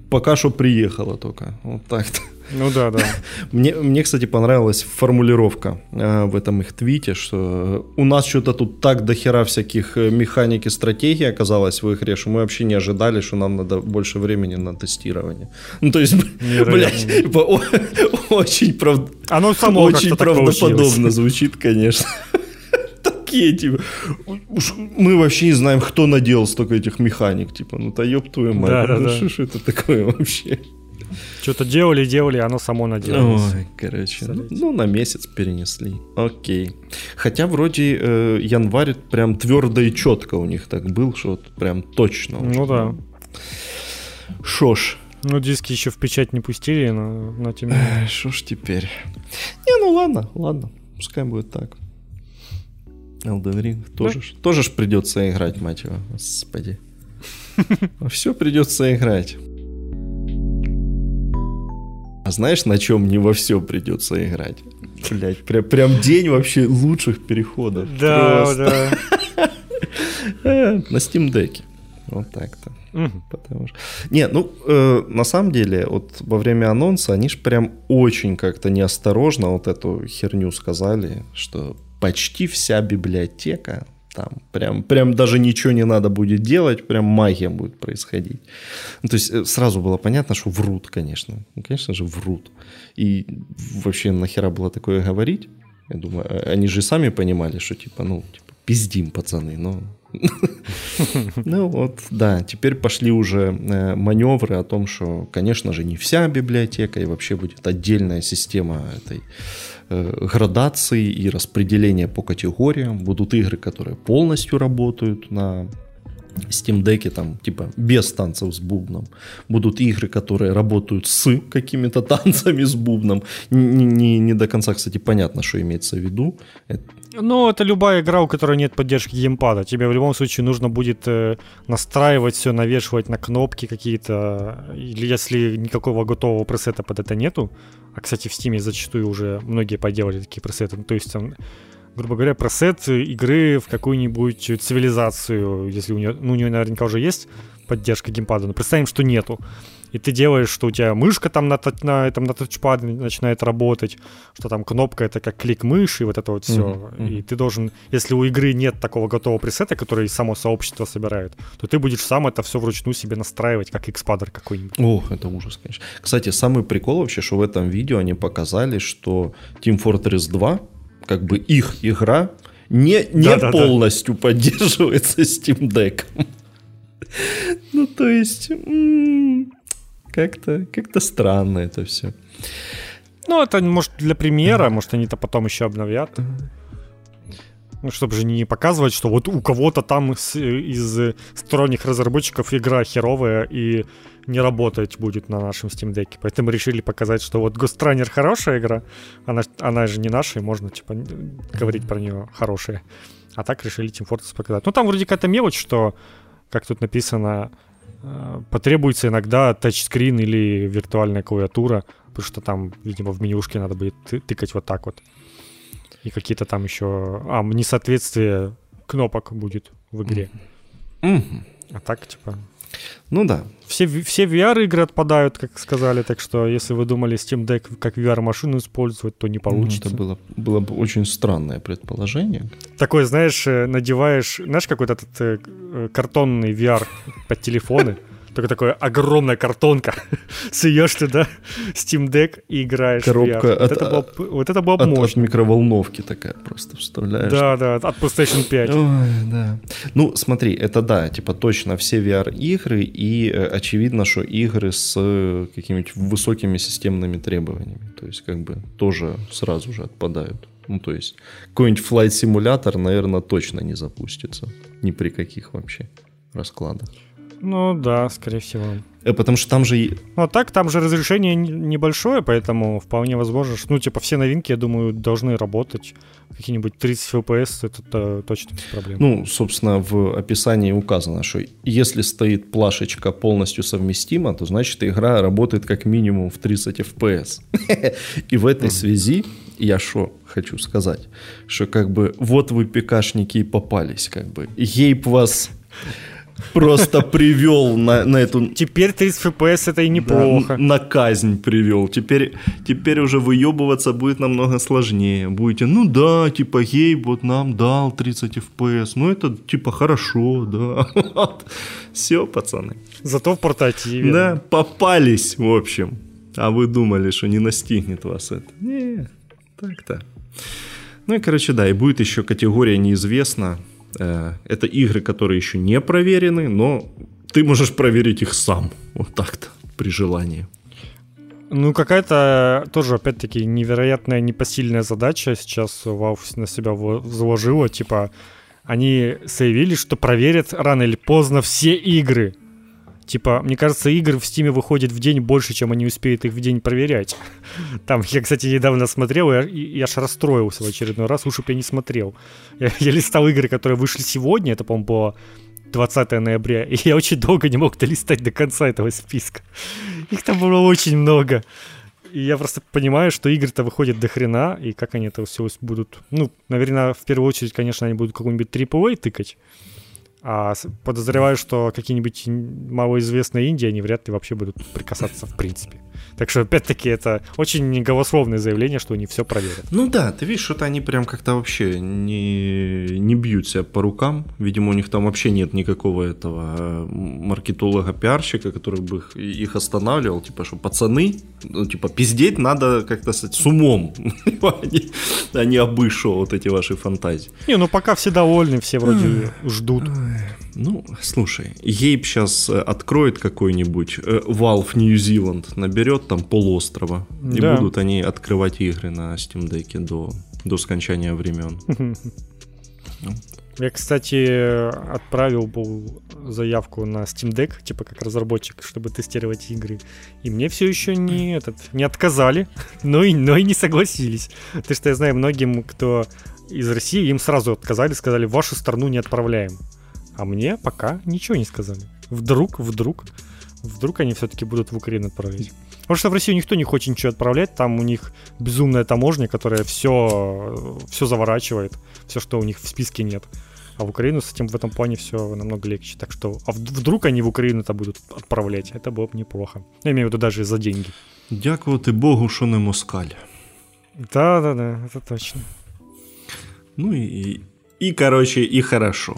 пока что приехала только. Вот так-то. Ну да, да. Мне, мне, кстати, понравилась формулировка э, в этом их твите, что у нас что-то тут так дохера всяких э, механик и стратегий оказалось в игре, что мы вообще не ожидали, что нам надо больше времени на тестирование. Ну, то есть, блядь, типа, очень, прав... Оно само очень правдоподобно звучит, конечно такие, типа, мы вообще не знаем, кто наделал столько этих механик, типа, ну, то ёб твою мать, да, ну, да, что это такое вообще? Что-то делали, делали, оно само наделалось. Ой, короче, ну, ну, на месяц перенесли. Окей. Хотя вроде э, январь прям твердо и четко у них так был, что вот прям точно. Ну да. Шо ж. Ну, диски еще в печать не пустили, но, но тем. Шо ж теперь? Не, ну ладно, ладно. Пускай будет так. Elden Ring тоже, да? тоже ж придется играть, мать его. Господи. Все придется играть. А знаешь, на чем не во все придется играть? Блять, прям, прям день вообще лучших переходов. Да, Просто. да. На Steam Deck. Вот так-то. Угу. Потому что... Не, ну, э, на самом деле, вот во время анонса они ж прям очень как-то неосторожно вот эту херню сказали, что почти вся библиотека там прям, прям даже ничего не надо будет делать, прям магия будет происходить. Ну, то есть э, сразу было понятно, что врут, конечно. Ну, конечно же, врут. И вообще нахера было такое говорить? Я думаю, а, они же сами понимали, что типа, ну, типа, пиздим, пацаны, но... Ну вот, да, теперь пошли уже э, маневры о том, что, конечно же, не вся библиотека, и вообще будет отдельная система этой Э, градации и распределения по категориям. Будут игры, которые полностью работают на Steam Deck, там, типа, без танцев с бубном. Будут игры, которые работают с какими-то танцами с бубном. Не, не, не до конца, кстати, понятно, что имеется в виду. Ну, это любая игра, у которой нет поддержки геймпада. Тебе в любом случае нужно будет э, настраивать все, навешивать на кнопки какие-то. Или если никакого готового пресета под это нету, а, кстати, в Steam зачастую уже многие поделали такие пресеты. То есть, там, грубо говоря, пресет игры в какую-нибудь цивилизацию, если у нее, ну, у нее наверняка уже есть поддержка геймпада, но представим, что нету и ты делаешь, что у тебя мышка там на, на, этом, на тачпаде начинает работать, что там кнопка это как клик мыши, вот это вот все. Uh-huh. И ты должен, если у игры нет такого готового пресета, который само сообщество собирает, то ты будешь сам это все вручную себе настраивать, как экспадер какой-нибудь. Ох, это ужас, конечно. Кстати, самый прикол вообще, что в этом видео они показали, что Team Fortress 2, как бы их игра, не, не да, полностью да. поддерживается Steam Deck. Ну, то есть, как-то как странно это все. Ну, это, может, для примера, может, они это потом еще обновят. Ну, чтобы же не показывать, что вот у кого-то там из, из сторонних разработчиков игра херовая и не работать будет на нашем Steam Deck. Поэтому решили показать, что вот Ghost Runner хорошая игра, она, она же не наша, и можно, типа, говорить про нее хорошая. А так решили Team Fortress показать. Ну, там вроде какая-то мелочь, что, как тут написано, Э, потребуется иногда тачскрин или виртуальная клавиатура, потому что там, видимо, в менюшке надо будет тыкать вот так вот. И какие-то там еще... А, несоответствие кнопок будет в игре. Мгм. А так, типа... Ну да. Все, все VR-игры отпадают, как сказали, так что если вы думали Steam Deck как VR-машину использовать, то не получится. Ну, Это было, было бы очень странное предположение. Такой, знаешь, э, надеваешь, знаешь, какой-то этот э, э, картонный VR под телефоны, только такая огромная картонка, суешь туда Steam Deck и играешь Коробка VR. Вот, от- это было, вот это было От, бы от мощно. микроволновки такая просто вставляешь. Да, да, от PlayStation 5. Ой, да. Ну, смотри, это да, типа точно все VR-игры, и э, очевидно, что игры с э, какими-нибудь высокими системными требованиями. То есть, как бы, тоже сразу же отпадают. Ну, то есть, какой-нибудь флайт-симулятор, наверное, точно не запустится. Ни при каких вообще раскладах. Ну да, скорее всего. Э, Потому что там же... Ну а так, там же разрешение небольшое, поэтому вполне возможно, что, ну, типа, все новинки, я думаю, должны работать. Какие-нибудь 30 FPS, это то- точно без проблем. Ну, собственно, в описании указано, что если стоит плашечка полностью совместима, то значит игра работает как минимум в 30 FPS. И в этой связи я что хочу сказать, что как бы вот вы пикашники и попались, как бы. Гейб вас просто привел на, на эту Теперь 30 FPS это и да, неплохо. н- на казнь привел. Теперь, теперь уже выебываться будет намного сложнее. Будете, ну да, типа, Гейб вот нам дал 30 FPS. Ну это типа хорошо, да. Все, пацаны. Зато в портативе. Да, попались, в общем. А вы думали, что не настигнет вас это? Не, так-то. Ну и, короче, да, и будет еще категория неизвестна. Э, Это игры, которые еще не проверены, но ты можешь проверить их сам. Вот так-то, при желании. Ну, какая-то тоже, опять-таки, невероятная непосильная задача сейчас Valve на себя заложила. Типа, они заявили, что проверят рано или поздно все игры. Типа, мне кажется, игр в Стиме выходит в день больше, чем они успеют их в день проверять. Там, я, кстати, недавно смотрел, и я, и аж расстроился в очередной раз, лучше бы я не смотрел. Я, я листал игры, которые вышли сегодня, это, по-моему, было 20 ноября, и я очень долго не мог долистать до конца этого списка. Их там было очень много. И я просто понимаю, что игры-то выходят до хрена, и как они это все будут... Ну, наверное, в первую очередь, конечно, они будут какой-нибудь AAA тыкать. А подозреваю, что какие-нибудь малоизвестные Индии, они вряд ли вообще будут прикасаться в принципе. Так что, опять-таки, это очень голословное заявление, что они все проверят. Ну да, ты видишь, что-то они прям как-то вообще не, не бьют себя по рукам. Видимо, у них там вообще нет никакого этого э, маркетолога-пиарщика, который бы их, их останавливал. Типа, что пацаны, ну, типа, пиздеть надо как-то с, с умом, а не, обышу вот эти ваши фантазии. Не, ну пока все довольны, все вроде ждут. Ну, слушай, Ейб сейчас откроет какой-нибудь э, Valve New Zealand, наберет там полуострова, и Да. будут они открывать игры на Steam Deck до, до скончания времен. Я, кстати, отправил был заявку на Steam Deck, типа как разработчик, чтобы тестировать игры. И мне все еще не, этот, не отказали, но и, но и не согласились. Потому что я знаю многим, кто из России, им сразу отказали, сказали, вашу страну не отправляем. А мне пока ничего не сказали. Вдруг, вдруг, вдруг они все-таки будут в Украину отправлять. Потому что в Россию никто не хочет ничего отправлять, там у них безумная таможня, которая все, все заворачивает, все, что у них в списке нет. А в Украину с этим в этом плане все намного легче. Так что, а вд- вдруг они в Украину это будут отправлять, это было бы неплохо. Я имею в виду даже за деньги. Дякувати Богу, що не москаль. Да, да, да, это точно. Ну и, и, и, короче, и хорошо.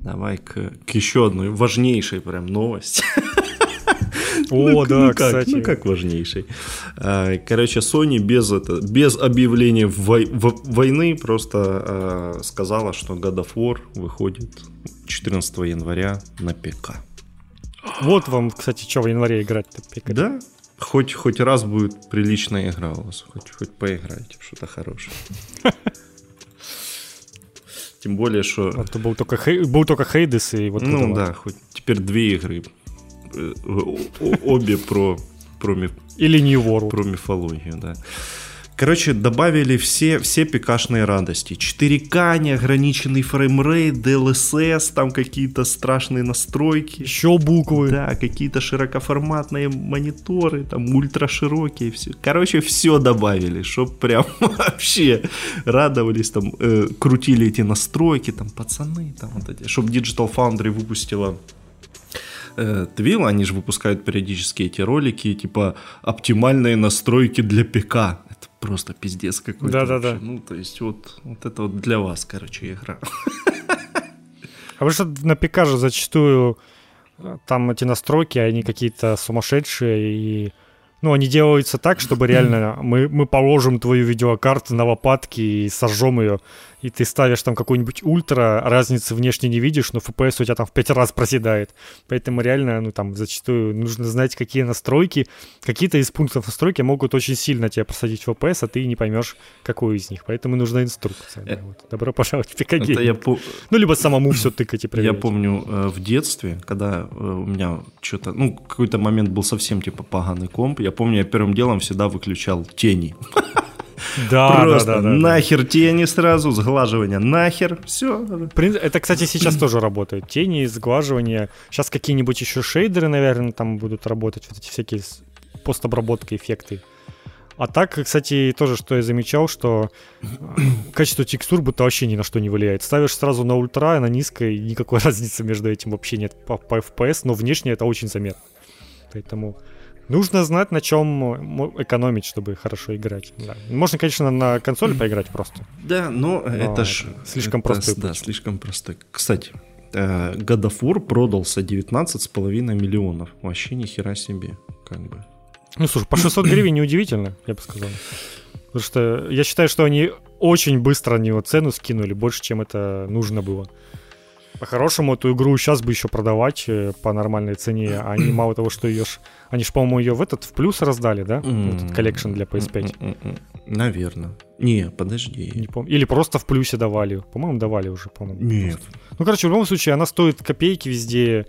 Давай к, к еще одной важнейшей прям новости. О, Ну, да, ну кстати. Ну как важнейшей. А, Короче, Sony без, без объявления войны просто а, сказала, что God of War выходит 14 января на ПК. Вот вам, кстати, что в январе играть-то пикать. Да? Хоть, хоть раз будет приличная игра у вас, хоть, хоть поиграйте в что-то хорошее. Тем более, что... А то был только, Хей- был только Hades и вот ну да, хоть теперь две игры. Э, Обе про, про, ми- Или New World. про мифологию, да. Короче, добавили все, все пекашные радости. 4К, неограниченный framerate, DLSS, там какие-то страшные настройки. Еще буквы. Да, какие-то широкоформатные мониторы, там ультраширокие, все. Короче, все добавили, чтоб прям вообще радовались, там, э, крутили эти настройки, там, пацаны, там, вот эти, чтобы Digital Foundry выпустила э, Твил, они же выпускают периодически эти ролики, типа оптимальные настройки для ПК. Это просто пиздец какой-то. Да-да-да. Ну, то есть вот, вот это вот для вас, короче, игра. А вы что на ПК же зачастую э, там эти настройки, они какие-то сумасшедшие и ну, они делаются так, чтобы реально мы, мы положим твою видеокарту на лопатки и сожжем ее и ты ставишь там какой-нибудь ультра, разницы внешне не видишь, но FPS у тебя там в 5 раз проседает. Поэтому реально, ну там зачастую нужно знать, какие настройки. Какие-то из пунктов настройки могут очень сильно тебя посадить в FPS, а ты не поймешь, какую из них. Поэтому нужна инструкция. Да, вот. Добро пожаловать в ПК по... Ну, либо самому все тыкать и проверять. Я помню э, в детстве, когда э, у меня что-то, ну, какой-то момент был совсем типа поганый комп, я помню, я первым делом всегда выключал тени. Да, Просто да, да, да, нахер тени сразу, сглаживание, нахер, все. Это, кстати, сейчас тоже работает. Тени, сглаживание. Сейчас какие-нибудь еще шейдеры, наверное, там будут работать, вот эти всякие постобработка эффекты. А так, кстати, тоже, что я замечал, что э, качество текстур будто вообще ни на что не влияет. Ставишь сразу на ультра, на низкой, никакой разницы между этим вообще нет по, по FPS, но внешне это очень заметно. Поэтому Нужно знать, на чем экономить, чтобы хорошо играть. Да. Можно, конечно, на консоли поиграть просто. Да, но, но это ж... Слишком это, простой Да, слишком простой. Кстати, э, God of War продался 19,5 миллионов. Вообще ни хера себе, как бы. Ну, слушай, по 600 гривен неудивительно, я бы сказал. Потому что я считаю, что они очень быстро на него цену скинули, больше, чем это нужно было. По-хорошему, эту игру сейчас бы еще продавать э, по нормальной цене, а они мало того, что ее... Они же, по-моему, ее в этот, в плюс раздали, да? Этот collection для PS5. Наверное. Не, подожди. Не помню. Или просто в плюсе давали. По-моему, давали уже, по-моему. Нет. Ну, короче, в любом случае, она стоит копейки везде.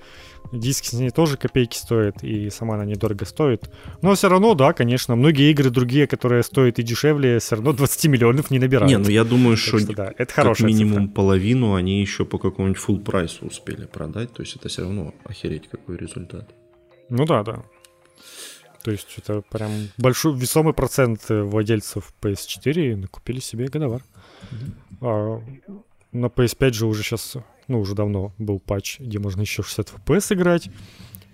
Диски с ней тоже копейки стоят, и сама она недорого стоит. Но все равно, да, конечно, многие игры другие, которые стоят и дешевле, все равно 20 миллионов не набирают. Не, ну я думаю, что, что да, это как минимум цифра. половину они еще по какому-нибудь full price у успели продать. То есть это все равно охереть какой результат. Ну да, да. То есть это прям большой весомый процент владельцев PS4 накупили себе годовар. Mm-hmm. А на PS5 же уже сейчас ну, уже давно был патч, где можно еще 60 FPS играть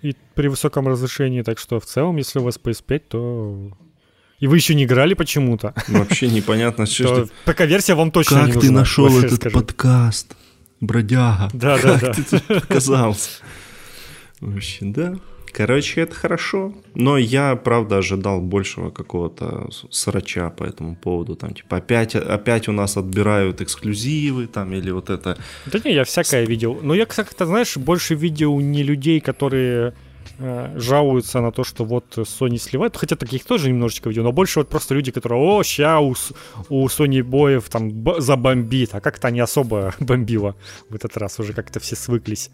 и при высоком разрешении, так что в целом, если у вас PS5, то и вы еще не играли почему-то. Вообще непонятно, что... ПК-версия вам точно как не нужна. Как ты нашел этот подкаст, бродяга? Да, да, да. ты тут оказался? Вообще, да. Короче, это хорошо. Но я, правда, ожидал большего какого-то срача по этому поводу. Там, типа, опять, опять у нас отбирают эксклюзивы, там, или вот это. Да не, я всякое видел. Но я, как-то, знаешь, больше видел не людей, которые э, жалуются на то, что вот Sony сливает, хотя таких тоже немножечко видел, но больше вот просто люди, которые, о, ща у, у Sony боев там забомбит, а как-то не особо бомбило в этот раз, уже как-то все свыклись.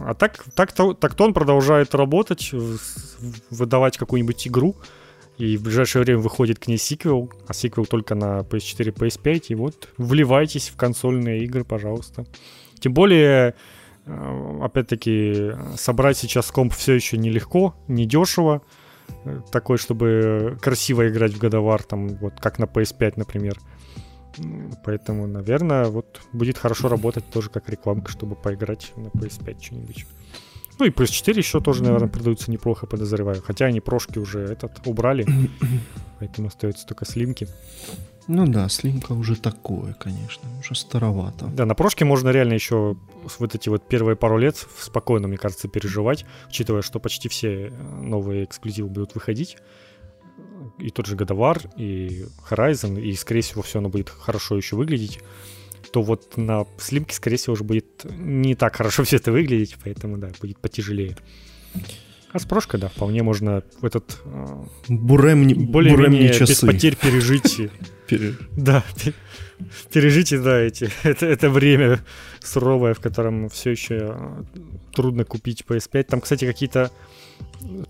А так, так, так то он продолжает работать, выдавать какую-нибудь игру, и в ближайшее время выходит к ней сиквел, а сиквел только на PS4, PS5, и вот вливайтесь в консольные игры, пожалуйста. Тем более, э, опять-таки, собрать сейчас комп все еще нелегко, недешево, э, такой, чтобы красиво играть в God of War, там, вот как на PS5, например. Поэтому, наверное, вот будет хорошо работать тоже как рекламка, чтобы поиграть на PS5 что-нибудь. Ну и PS4 еще тоже, наверное, продаются неплохо, подозреваю. Хотя они прошки уже этот убрали, поэтому остается только слимки. Ну да, слимка уже такое, конечно, уже старовато. Да, на прошке можно реально еще вот эти вот первые пару лет спокойно, мне кажется, переживать, учитывая, что почти все новые эксклюзивы будут выходить и тот же God и Horizon, и, скорее всего, все оно будет хорошо еще выглядеть, то вот на слимке, скорее всего, уже будет не так хорошо все это выглядеть, поэтому, да, будет потяжелее. А с прошкой, да, вполне можно в этот Бурем, более-менее без потерь пережить Пере... Да, пережите, да, эти, это, это время суровое, в котором все еще э, трудно купить PS5. Там, кстати, какие-то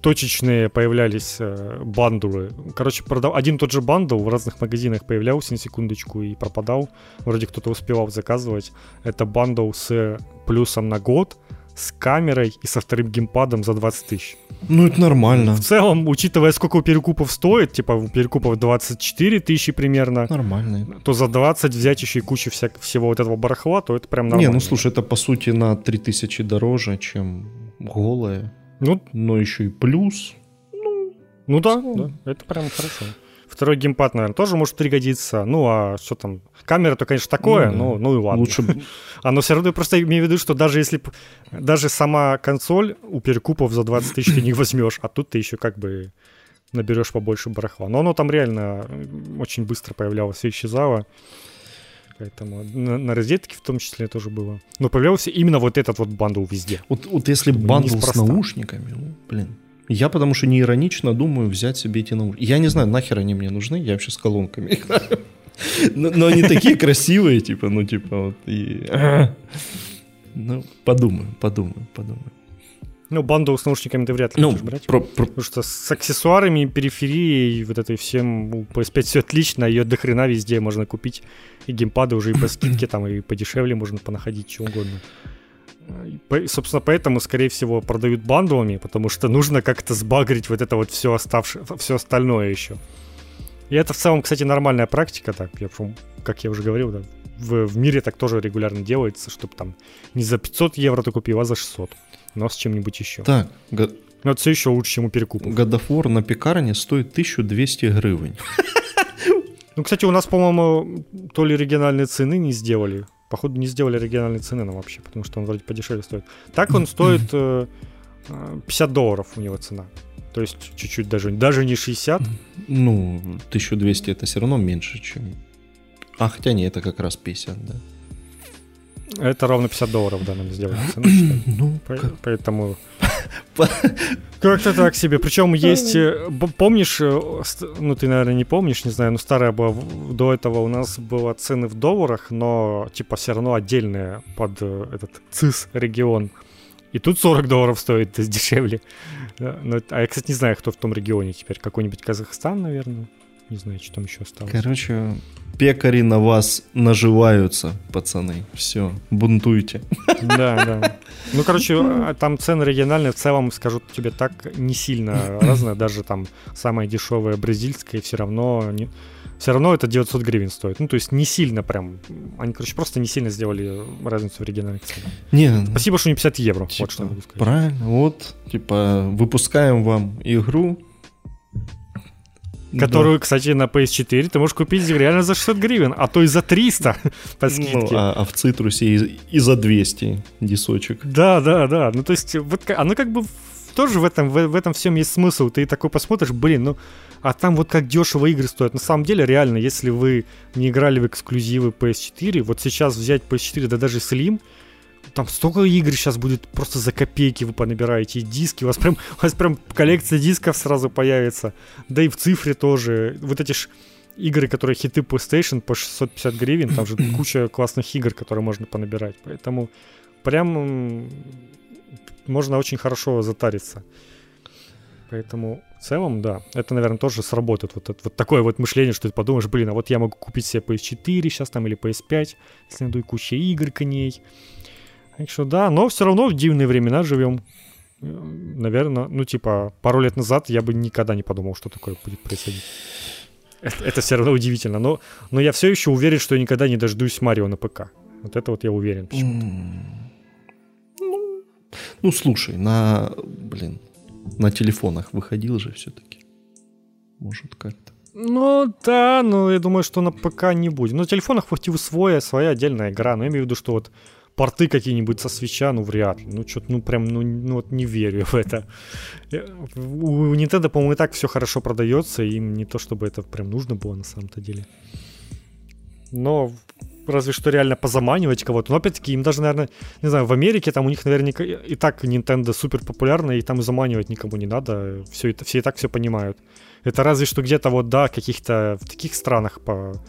точечные появлялись э, бандлы. Короче, продав... один тот же бандл в разных магазинах появлялся на секундочку и пропадал. Вроде кто-то успевал заказывать. Это бандл с плюсом на год, с камерой и со вторым геймпадом за 20 тысяч. Ну, это нормально. В целом, учитывая, сколько у перекупов стоит, типа у перекупов 24 тысячи примерно. Нормально. То за 20 взять еще и кучу вся, всего вот этого барахла, то это прям нормально. Не, ну слушай, это по сути на 3 тысячи дороже, чем голое. Ну, но еще и плюс. Ну, ну да, да, это прям хорошо. Второй геймпад, наверное, тоже может пригодиться. Ну, а что там? Камера-то, конечно, такое, ну, но ну и ладно. Лучше... а но все равно я просто имею в виду, что даже если даже сама консоль у перекупов за 20 тысяч ты не возьмешь, а тут ты еще как бы наберешь побольше барахла. Но оно там реально очень быстро появлялось и исчезало. Поэтому на, на розетке в том числе тоже было. Но появлялся именно вот этот вот бандл везде. Вот, вот если бандл с наушниками, ну, блин. Я потому что не иронично думаю взять себе эти наушники. Я не знаю, нахер они мне нужны, я вообще с колонками играю. Но, но они такие красивые, типа, ну, типа, вот, и... Ну, подумаю, подумаю, подумаю. Ну, бандл с наушниками ты вряд ли ну, будешь брать. Про, про... Потому что с аксессуарами, периферией, вот этой всем у PS5 все отлично, ее до хрена везде можно купить. И геймпады уже и по скидке, там, и подешевле можно понаходить, что угодно. И, собственно, поэтому, скорее всего, продают бандовыми, потому что нужно как-то сбагрить вот это вот все оставшее, все остальное еще. И это в целом, кстати, нормальная практика, так, я, как я уже говорил, да, в, в мире так тоже регулярно делается, чтобы там не за 500 евро ты купил, а за 600 но с чем-нибудь еще. Так, но это все еще лучше, чем у перекупов. War на пекарне стоит 1200 гривен. Ну, кстати, у нас, по-моему, то ли оригинальные цены не сделали. Походу, не сделали оригинальные цены нам вообще, потому что он вроде подешевле стоит. Так он стоит 50 э, долларов у него цена. То есть чуть-чуть даже, даже не 60. Ну, 1200 это все равно меньше, чем... А, хотя не, это как раз 50, да. Это ровно 50 долларов, да, нам сделали цену. Ну, поэтому... Как-то так себе. Причем есть... Э, помнишь, э, ну ты, наверное, не помнишь, не знаю, но старая была... До этого у нас было цены в долларах, но типа все равно отдельные под э, этот ЦИС регион. И тут 40 долларов стоит дешевле. Но, а я, кстати, не знаю, кто в том регионе теперь. Какой-нибудь Казахстан, наверное. Не знаю, что там еще осталось. Короче, пекари на вас наживаются, пацаны. Все, бунтуйте. Да, да. Ну, короче, а, там цены региональные в целом, скажу тебе так, не сильно разные. Даже там самая дешевая бразильская все равно не, все равно это 900 гривен стоит. Ну, то есть не сильно прям. Они, короче, просто не сильно сделали разницу в оригинальных ценах. Не, Спасибо, что не 50 евро. Типа, вот что могу сказать. Правильно. Вот, типа, выпускаем вам игру, Которую, да. кстати, на PS4 ты можешь купить реально за 600 гривен, а то и за 300 по скидке. Ну, а, а в цитрусе и, и за 200 дисочек. Да, да, да. Ну, то есть, вот оно как бы тоже в этом, в, в этом всем есть смысл. Ты такой посмотришь, блин, ну, а там вот как дешево игры стоят. На самом деле, реально, если вы не играли в эксклюзивы PS4, вот сейчас взять PS4, да даже Slim, там столько игр сейчас будет просто за копейки вы понабираете, и диски, у вас прям, у вас прям коллекция дисков сразу появится, да и в цифре тоже, вот эти ж игры, которые хиты PlayStation по 650 гривен, там же куча классных игр, которые можно понабирать, поэтому прям можно очень хорошо затариться. Поэтому в целом, да, это, наверное, тоже сработает. Вот, вот, вот такое вот мышление, что ты подумаешь, блин, а вот я могу купить себе PS4 сейчас там или PS5, если найду куча игр к ней. Так что да, но все равно в дивные времена живем. Наверное, ну типа пару лет назад я бы никогда не подумал, что такое будет происходить. Это, это все равно удивительно. Но, но я все еще уверен, что я никогда не дождусь Марио на ПК. Вот это вот я уверен почему-то. Ну, ну, слушай, на, блин, на телефонах выходил же все-таки. Может, как-то. Ну да, но я думаю, что на ПК не будет. Но на телефонах хоть и своя, своя отдельная игра. Но я имею в виду, что вот порты какие-нибудь со свеча, ну вряд ли. Ну что-то, ну прям, ну, ну вот не верю в это. У Nintendo, по-моему, и так все хорошо продается, им не то, чтобы это прям нужно было на самом-то деле. Но разве что реально позаманивать кого-то. Но опять-таки им даже, наверное, не знаю, в Америке там у них наверняка и так Nintendo супер популярна, и там заманивать никому не надо. Все это, все и так все понимают. Это разве что где-то вот, да, каких-то в таких странах по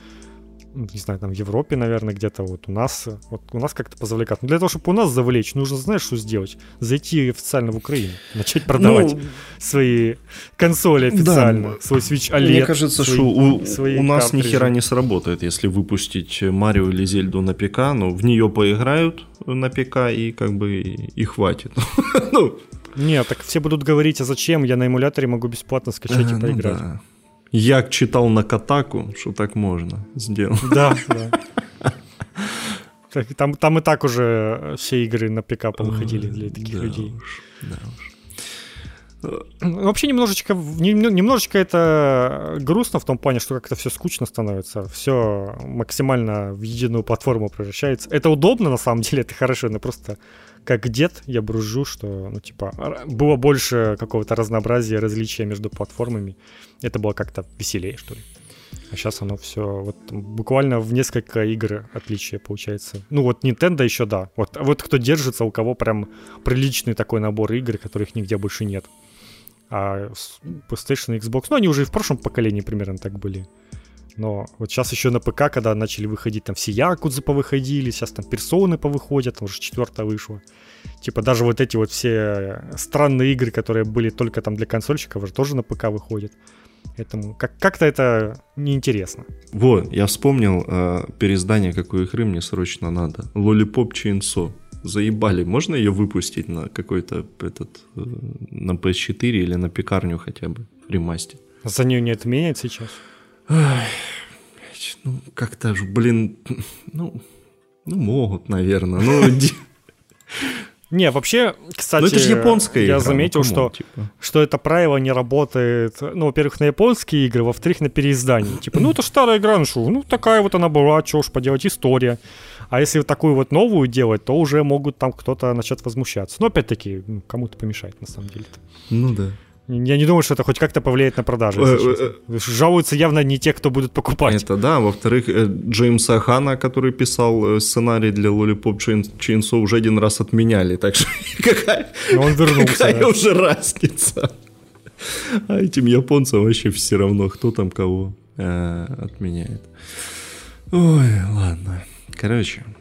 не знаю, там в Европе, наверное, где-то вот у нас, вот у нас как-то позавлекать. Но для того, чтобы у нас завлечь, нужно, знаешь, что сделать? Зайти официально в Украину, начать продавать ну, свои консоли официально, да, свой Switch OLED. Мне кажется, свои, что у, свои у нас ни хера не сработает, если выпустить Марио или Зельду на ПК, ну, в нее поиграют на ПК и как бы и, хватит. ну, нет, так все будут говорить, а зачем я на эмуляторе могу бесплатно скачать а, и ну поиграть. Ну, да. Я читал на Катаку, что так можно сделать. Да, да. Там, там и так уже все игры на ПК выходили для таких да людей. Уж, да уж. Ну, вообще немножечко, немножечко это грустно в том плане, что как-то все скучно становится, все максимально в единую платформу превращается. Это удобно на самом деле, это хорошо, но просто как дед я бружу, что, ну, типа, было больше какого-то разнообразия, различия между платформами. Это было как-то веселее, что ли. А сейчас оно все вот буквально в несколько игр отличия получается. Ну вот Nintendo еще да. Вот, вот кто держится, у кого прям приличный такой набор игр, которых нигде больше нет. А PlayStation и Xbox, ну они уже и в прошлом поколении примерно так были. Но вот сейчас еще на ПК, когда начали выходить, там все Якудзы повыходили, сейчас там персоны повыходят, там уже четвертая вышла. Типа даже вот эти вот все странные игры, которые были только там для консольщиков, уже тоже на ПК выходят. Поэтому как- как-то это неинтересно. Вот, я вспомнил э, переиздание какой игры мне срочно надо. Lollipop Chainsaw. Заебали, можно ее выпустить на какой-то этот э, на PS4 или на пекарню хотя бы ремастер? За нее не отменят сейчас? Ну, как-то же, блин, ну, ну, могут, наверное. Ну, не, вообще, кстати, ну, это же японская я игра, заметил, ну, что, типа. что это правило не работает, ну, во-первых, на японские игры, во-вторых, на переиздание. Типа, ну, это старая игра, ну что, ну, такая вот она была, что уж поделать, история. А если вот такую вот новую делать, то уже могут там кто-то начать возмущаться. Но опять-таки, ну, кому-то помешает на самом деле. -то. Ну да. Я не думаю, что это хоть как-то повлияет на продажи. Э, э, Жалуются явно не те, кто будет покупать. Это да. Во-вторых, э, Джеймса Хана, который писал сценарий для Lollipop Chainsaw, уже один раз отменяли. Так что какая, он вернулся, какая да. уже разница? А этим японцам вообще все равно, кто там кого э, отменяет. Ой, ладно. Короче, Э,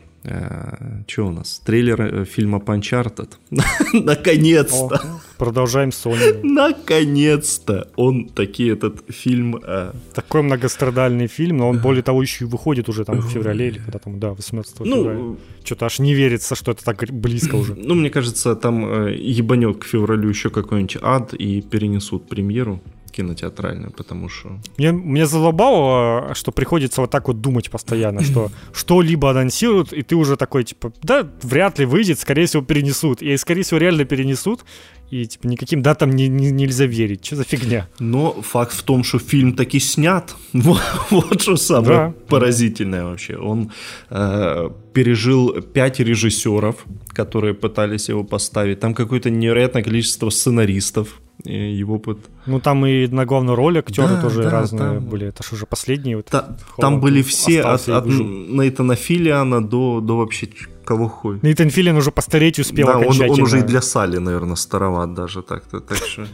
что у нас? Трейлер э, фильма Uncharted. Наконец-то! Продолжаем Sony. Наконец-то! Он таки этот фильм... Э... Такой многострадальный фильм, но он, более того, еще и выходит уже там в феврале или когда там, да, 18 ну, февраля. Что-то аж не верится, что это так близко уже. Ну, мне кажется, там э, ебанет к февралю еще какой-нибудь ад и перенесут премьеру кинотеатральную, потому что... Мне, мне залобало, что приходится вот так вот думать постоянно, что что-либо анонсируют, и ты уже такой, типа, да, вряд ли выйдет, скорее всего, перенесут. И, скорее всего, реально перенесут, и, типа, никаким датам не, не, нельзя верить. Что за фигня? Но факт в том, что фильм таки снят. Вот, вот что самое да. поразительное вообще. Он э, пережил пять режиссеров, которые пытались его поставить. Там какое-то невероятное количество сценаристов его опыт. Ну там и на главную роль актеры да, тоже да, разные там... были. Это же уже последние. Вот, Та, там были все от, от Нейтана Филиана до, до вообще кого хуй. Нейтан Филиан уже постареть успел да, он, он уже и для Сали, наверное, староват даже так-то. Так что...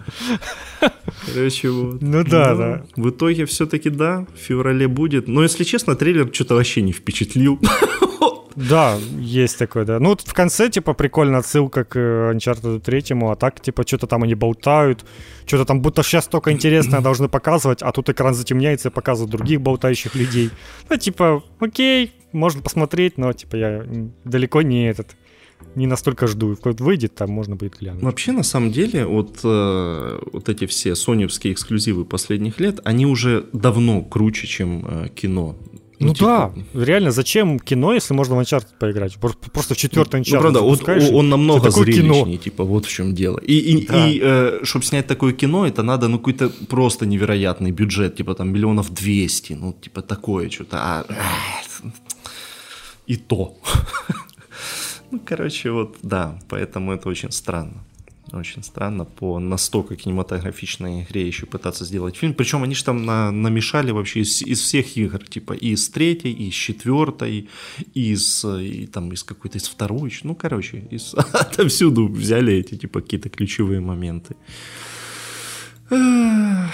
Короче, вот. Ну да, да. В итоге все-таки да, в феврале будет. Но, если честно, трейлер что-то вообще не впечатлил. Да, есть такое, да. Ну, вот в конце, типа, прикольная отсылка к э, Uncharted 3, а так, типа, что-то там они болтают, что-то там будто сейчас только интересное должны показывать, а тут экран затемняется и показывают других болтающих людей. Ну, типа, окей, можно посмотреть, но, типа, я далеко не этот, не настолько жду. Когда выйдет, там можно будет глянуть. Вообще, на самом деле, вот, э, вот эти все соневские эксклюзивы последних лет, они уже давно круче, чем э, кино. Ну, ну типа... да, реально, зачем кино, если можно в Uncharted поиграть? Просто в четвертый Uncharted Ну, правда, он, он намного зрелищнее, кино. типа, вот в чем дело. И, и, да. и э, чтобы снять такое кино, это надо, ну, какой-то просто невероятный бюджет, типа, там, миллионов двести, ну, типа, такое что-то. А, и то. ну, короче, вот, да, поэтому это очень странно. Очень странно по настолько кинематографичной игре еще пытаться сделать фильм. Причем они же там на, намешали вообще из, из всех игр, типа и из третьей, и из четвертой, и из, и, там, из какой-то из второй. Ну, короче, из, отовсюду взяли эти типа какие-то ключевые моменты. Ну,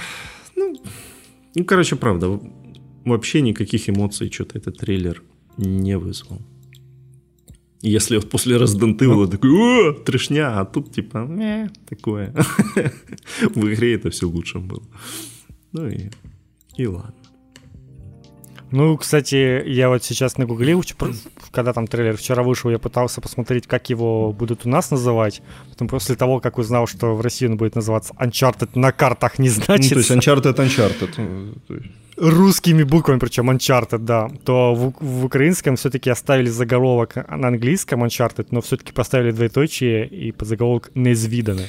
ну, короче, правда, вообще никаких эмоций что-то этот трейлер не вызвал. Если вот после Resident Evil такой, о, трешня, а тут типа, не, такое. В игре это все лучше было. Ну и, и ладно. Ну, кстати, я вот сейчас нагуглил, когда там трейлер вчера вышел, я пытался посмотреть, как его будут у нас называть. Потом после того, как узнал, что в России он будет называться Uncharted на картах не значится. Ну, то есть Uncharted Uncharted. Ну, Русскими буквами, причем Uncharted, да. То в, в украинском все-таки оставили заголовок на английском Uncharted, но все-таки поставили двоеточие и подзаголовок «Неизвиданный».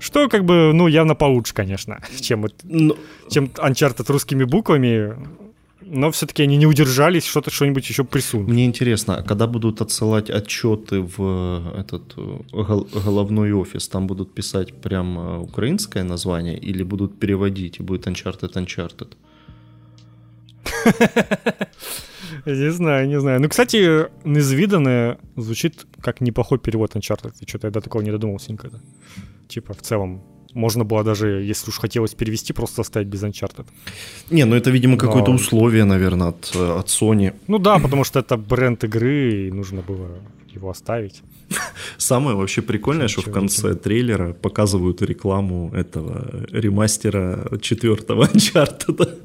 Что как бы, ну, явно получше, конечно, чем, но... чем Uncharted русскими буквами но все-таки они не удержались, что-то что-нибудь еще присунуть. Мне интересно, а когда будут отсылать отчеты в э, этот э, головной офис, там будут писать прям украинское название или будут переводить и будет Uncharted Uncharted? Не знаю, не знаю. Ну, кстати, неизвиданное звучит как неплохой перевод Uncharted. И что-то я до такого не додумался никогда. Типа, в целом, можно было даже, если уж хотелось перевести, просто оставить без Uncharted. Не, ну это, видимо, какое-то Но... условие, наверное, от, от Sony. Ну да, потому что это бренд игры, и нужно было его оставить. Самое вообще прикольное, что в конце трейлера показывают рекламу этого ремастера четвертого Uncharted.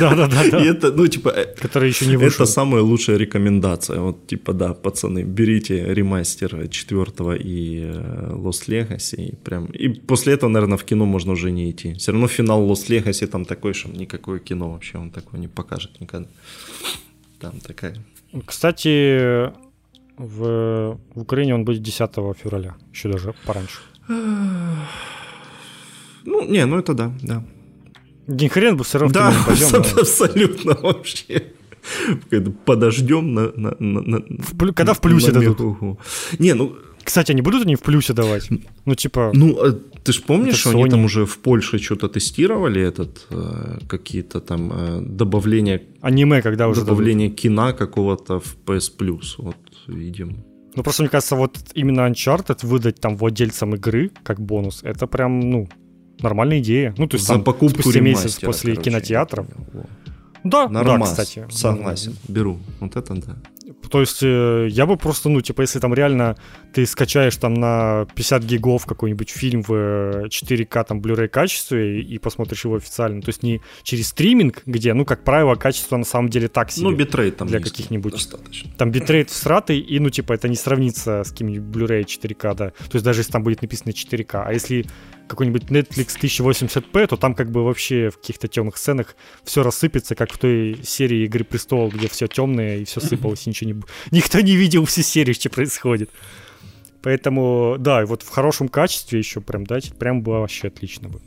Да, да, да. И это, ну, типа, э, который еще не вышел. Это самая лучшая рекомендация. Вот, типа, да, пацаны, берите ремастер четвертого и э, Lost Legacy. И, прям... и после этого, наверное, в кино можно уже не идти. Все равно финал Lost Legacy там такой, что никакое кино вообще он такое не покажет никогда. Там такая. Кстати, в, в Украине он будет 10 февраля, еще даже пораньше. Ну, не, ну это да, да. Не хрен бы все равно да, пойдем. Да, абсолютно вообще. Подождем на, на, на, на в, Когда в плюсе дадут? Не, ну... Кстати, они будут они в плюсе давать? Ну, типа... Ну, а ты же помнишь, что они там уже в Польше что-то тестировали, этот, э, какие-то там э, добавления... Аниме когда уже Добавление дадут? кино какого-то в PS Plus, вот, видим. Ну, просто мне кажется, вот именно Uncharted выдать там владельцам игры как бонус, это прям, ну, нормальная идея. Ну, то есть За там, покупку спустя месяц после короче, кинотеатров. Да, Нормас, да, кстати. Согласен, беру. Вот это да. То есть э, я бы просто, ну, типа, если там реально ты скачаешь там на 50 гигов какой-нибудь фильм в 4К там Blu-ray качестве и, и посмотришь его официально, то есть не через стриминг, где, ну, как правило, качество на самом деле так себе. Ну, битрейт там для каких-нибудь. Достаточно. Там битрейт всратый, и, ну, типа, это не сравнится с каким-нибудь Blu-ray 4К, да. То есть даже если там будет написано 4К. А если какой-нибудь Netflix 1080p, то там как бы вообще в каких-то темных сценах все рассыпется, как в той серии Игры престолов, где все темное и все сыпалось, ничего не... Никто не видел все серии, что происходит. Поэтому, да, и вот в хорошем качестве еще прям дать, прям было вообще отлично бы.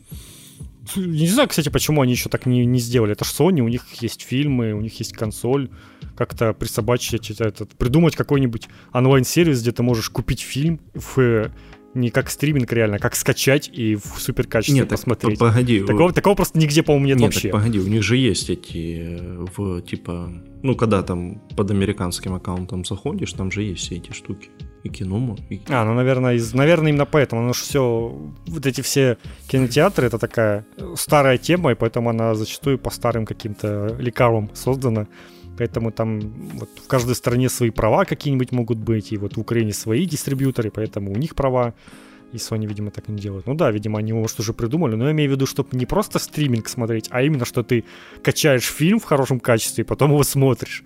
Не знаю, кстати, почему они еще так не, не сделали. Это же Sony, у них есть фильмы, у них есть консоль. Как-то присобачить этот, придумать какой-нибудь онлайн-сервис, где ты можешь купить фильм в не как стриминг реально, а как скачать и в супер качестве нет, посмотреть. Так, погоди. Такого, такого просто нигде, по-моему, нет, нет вообще. Так, погоди, у них же есть эти э, в типа, ну когда там под американским аккаунтом заходишь, там же есть все эти штуки. И кино. И... А, ну, наверное, из, наверное, именно поэтому. Что все, вот эти все кинотеатры, это такая старая тема, и поэтому она зачастую по старым каким-то лекалам создана. Поэтому там вот в каждой стране свои права какие-нибудь могут быть, и вот в Украине свои дистрибьюторы, поэтому у них права, и Sony, видимо, так не делают. Ну да, видимо, они, может, уже придумали, но я имею в виду, чтобы не просто стриминг смотреть, а именно, что ты качаешь фильм в хорошем качестве, и потом его смотришь.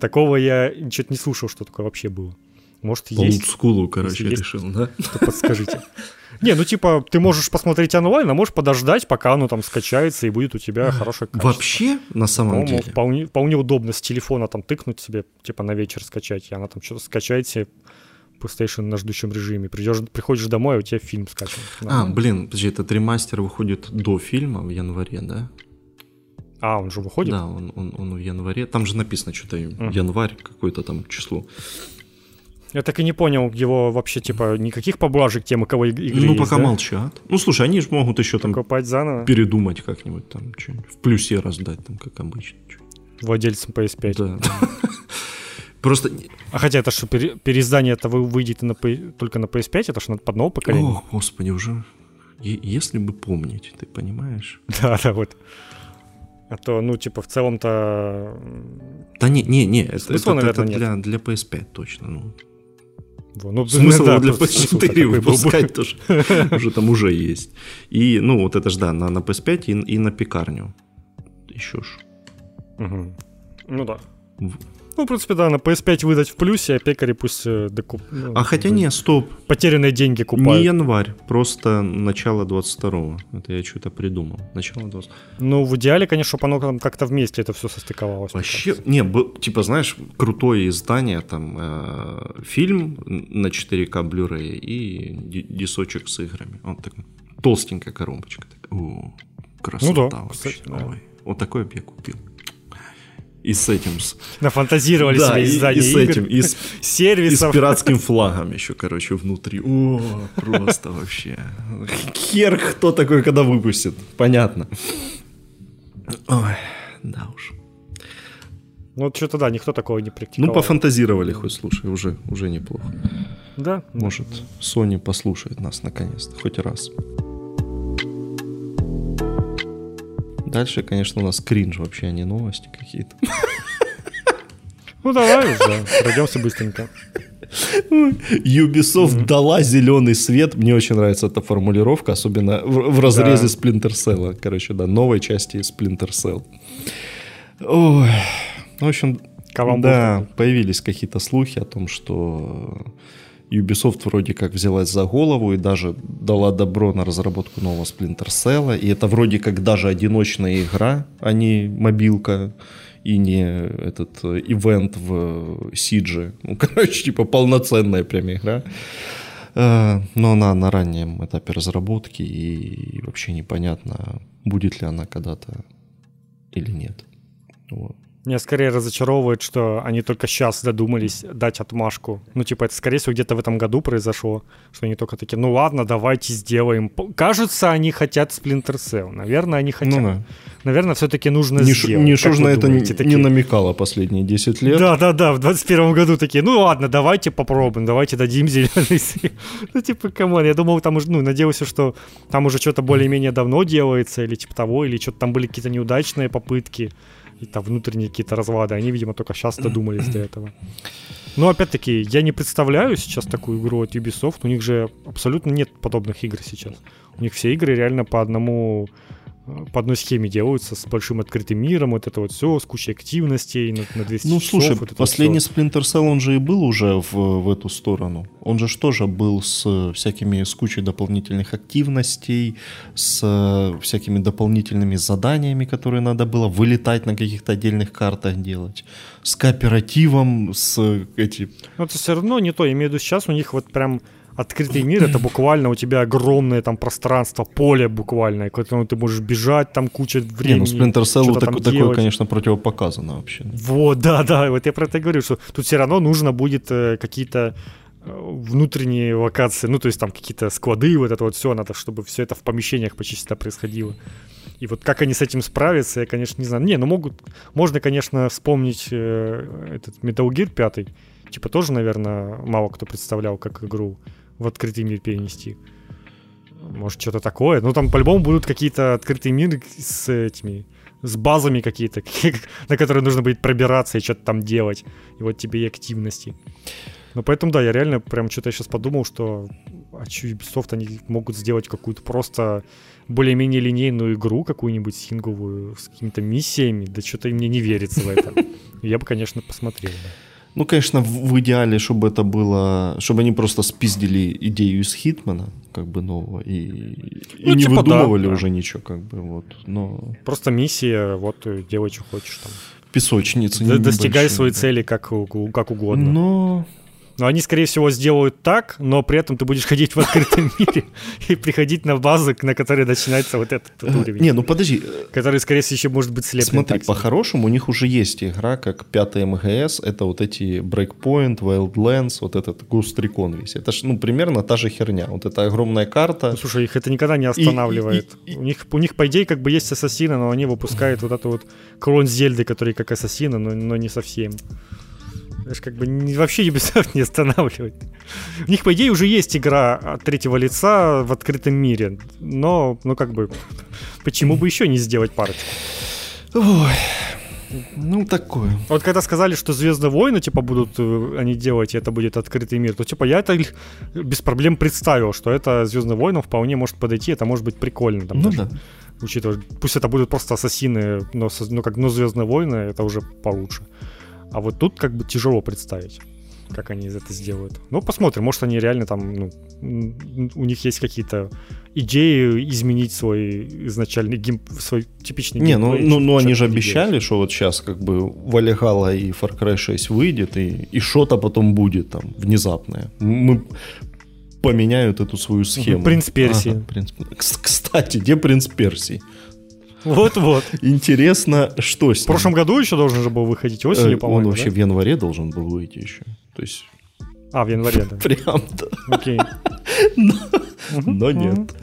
Такого я ничего не слушал, что такое вообще было. Может, По есть. олдскулу, короче, Если решил, есть, да? То подскажите. Не, ну типа, ты можешь посмотреть онлайн, а можешь подождать, пока оно там скачается и будет у тебя хорошее качество. Вообще, на самом деле? Вполне, вполне удобно с телефона там тыкнуть себе, типа на вечер скачать, и она там что-то скачает себе PlayStation на ждущем режиме. Придешь, приходишь домой, а у тебя фильм скачан. А, блин, подожди, этот ремастер выходит до фильма в январе, да? А, он же выходит? Да, он, он, он в январе. Там же написано что-то uh-huh. январь, какое-то там число. Я так и не понял его вообще, типа, никаких поблажек тем, у кого игры Ну, есть, пока да? молчат. Ну, слушай, они же могут еще там Копать заново передумать как-нибудь там, что-нибудь в плюсе раздать, там, как обычно. владельцам PS5. Да. Просто, А хотя это что, пере- переиздание это вы- выйдет на, только на PS5, это же под новое поколение. о, господи, уже, если бы помнить, ты понимаешь? Да, да, вот. А то, ну, типа, в целом-то... Да не, не, не, это, Смысла, это- наверное, это нет. для, для PS5 точно. Ну, ну, смысл да, для тут смысл PS4 такой был бы. выпускать тоже уже там уже есть. И, ну, вот это ж да, на, на PS5 и, и на пекарню. Еще ж. Мгм. Ну да. Ну, в принципе, да, на PS5 выдать в плюсе, а пекари пусть э, докуп... ну, А хотя не, стоп, Потерянные деньги не купают. январь, просто начало 22-го. Это я что-то придумал. Начало 22 Ну, в идеале, конечно, чтобы оно там как-то вместе это все состыковалось. Вообще, не, б- типа, знаешь, крутое издание, там, э, фильм на 4К Blu-ray и ди- дисочек с играми. Вот такой, толстенькая коробочка. Так, о, красота Ну да, вообще. кстати, да. Ой, вот такой бы я купил. И с этим, с, Нафантазировали да, себе и, издание и с игр, этим, и с, и с пиратским флагом еще, короче, внутри. О, просто вообще. Хер кто такой, когда выпустит. Понятно. Ой, да уж. Ну, вот что-то да, никто такого не практиковал. Ну, пофантазировали хоть, слушай, уже, уже неплохо. Да. Может, Sony послушает нас наконец-то, хоть раз. Дальше, конечно, у нас кринж вообще, а не новости какие-то. Ну, давай уже, пройдемся быстренько. Ubisoft дала зеленый свет. Мне очень нравится эта формулировка, особенно в, в разрезе Splinter Cell. Короче, да, новой части Splinter Cell. Ой, в общем, Каламбур да, появились какие-то слухи о том, что Ubisoft вроде как взялась за голову и даже дала добро на разработку нового Splinter Cell. И это вроде как даже одиночная игра, а не мобилка и не этот э, ивент в Сидже. Ну, короче, типа полноценная прям игра. Э, Но она на раннем этапе разработки и вообще непонятно, будет ли она когда-то или нет. Вот. Меня скорее разочаровывает, что они только сейчас додумались дать отмашку. Ну, типа, это, скорее всего, где-то в этом году произошло, что они только такие, ну ладно, давайте сделаем. Кажется, они хотят Splinter Cell. Наверное, они хотят. Ну да. Наверное, все-таки нужно Ниш- сделать. Вы на это думаете, не, такие? не намекало последние 10 лет. Да, да, да, в 21 году такие, ну ладно, давайте попробуем, давайте дадим зеленый свет. Ну, типа, come on, я думал, там уже, ну, надеялся, что там уже что-то более-менее давно делается, или типа того, или что-то там были какие-то неудачные попытки, и там внутренние какие-то разлады. Они, видимо, только сейчас додумались до этого. Но опять-таки, я не представляю сейчас такую игру от Ubisoft. У них же абсолютно нет подобных игр сейчас. У них все игры реально по одному по одной схеме делаются с большим открытым миром, вот это вот все, с кучей активностей на, на 200 Ну, часов. слушай, вот последний всё. Splinter Cell, он же и был уже в, в эту сторону. Он же тоже был с э, всякими, с кучей дополнительных активностей, с э, всякими дополнительными заданиями, которые надо было вылетать на каких-то отдельных картах делать, с кооперативом, с э, эти... Но это все равно не то. Я имею в виду, сейчас у них вот прям открытый мир, это буквально у тебя огромное там пространство, поле буквально, к которому ты можешь бежать, там куча Не, времени. ну Splinter Cell так- такое, делать. конечно, противопоказано вообще. Вот, да, да, вот я про это и говорю, что тут все равно нужно будет э, какие-то э, внутренние локации, ну, то есть там какие-то склады, вот это вот все, надо, чтобы все это в помещениях почти всегда происходило. И вот как они с этим справятся, я, конечно, не знаю. Не, ну могут, можно, конечно, вспомнить э, этот Metal Gear 5, типа тоже, наверное, мало кто представлял, как игру в открытый мир перенести. Может, что-то такое. Ну, там по-любому будут какие-то открытые миры с этими, с базами какие-то, на которые нужно будет пробираться и что-то там делать. И вот тебе и активности. Ну, поэтому, да, я реально прям что-то сейчас подумал, что а чё, Ubisoft, они могут сделать какую-то просто более-менее линейную игру, какую-нибудь сингловую, с какими-то миссиями, да что-то мне не верится в это. Я бы, конечно, посмотрел. да. Ну, конечно, в, идеале, чтобы это было, чтобы они просто спиздили идею из Хитмана, как бы нового, и, и Ну, не типа да, выдумывали да. уже ничего, как бы, вот. Но Просто миссия, вот э, делай, что хочешь там. песочницы Д- Достигай небольшие, свои да. цели как, как угодно. Но Но они, скорее всего, сделают так, но при этом ты будешь ходить в открытом мире и приходить на базы, на которой начинается вот этот вот уровень. Не, ну подожди. Который, скорее всего, еще может быть слеплен. Смотри, по-хорошему у них уже есть игра, как 5 МГС, это вот эти Breakpoint, Wildlands, вот этот Ghost Recon весь. Это ж, ну, примерно та же херня. Вот эта огромная карта. Ну, слушай, их это никогда не останавливает. И, и, и, у, них, у них, по идее, как бы есть ассасины, но они выпускают вот эту вот клон Зельды, который как ассасины, но, но не совсем. Знаешь, как бы не, вообще Ubisoft не останавливает. У них, по идее, уже есть игра от третьего лица в открытом мире. Но, ну, как бы, почему бы еще не сделать парочку? Ой, ну, такое. Вот когда сказали, что Звездные войны, типа, будут э, они делать, и это будет открытый мир, то, типа, я это без проблем представил, что это Звездные войны вполне может подойти, это может быть прикольно. Там, ну, даже, да. Учитывая, пусть это будут просто ассасины, но, ну, как, ну, Звездные войны, это уже получше. А вот тут как бы тяжело представить, как они это сделают. Ну, посмотрим, может они реально там, ну, у них есть какие-то идеи изменить свой изначальный гейм, свой типичный Не, ну, ну, ну они же обещали, делать. что вот сейчас как бы Валегала и Far Cry 6 выйдет, и, и что-то потом будет там внезапное. Мы поменяют эту свою схему. Принц Персии. Ага, принц... Кстати, где принц Персии? Вот-вот. Интересно, что с ним. В прошлом году еще должен же был выходить осенью, э, по-моему. Он вообще в январе должен был выйти еще. То есть... А, в январе, да. Прям, да. Окей. Но, но нет.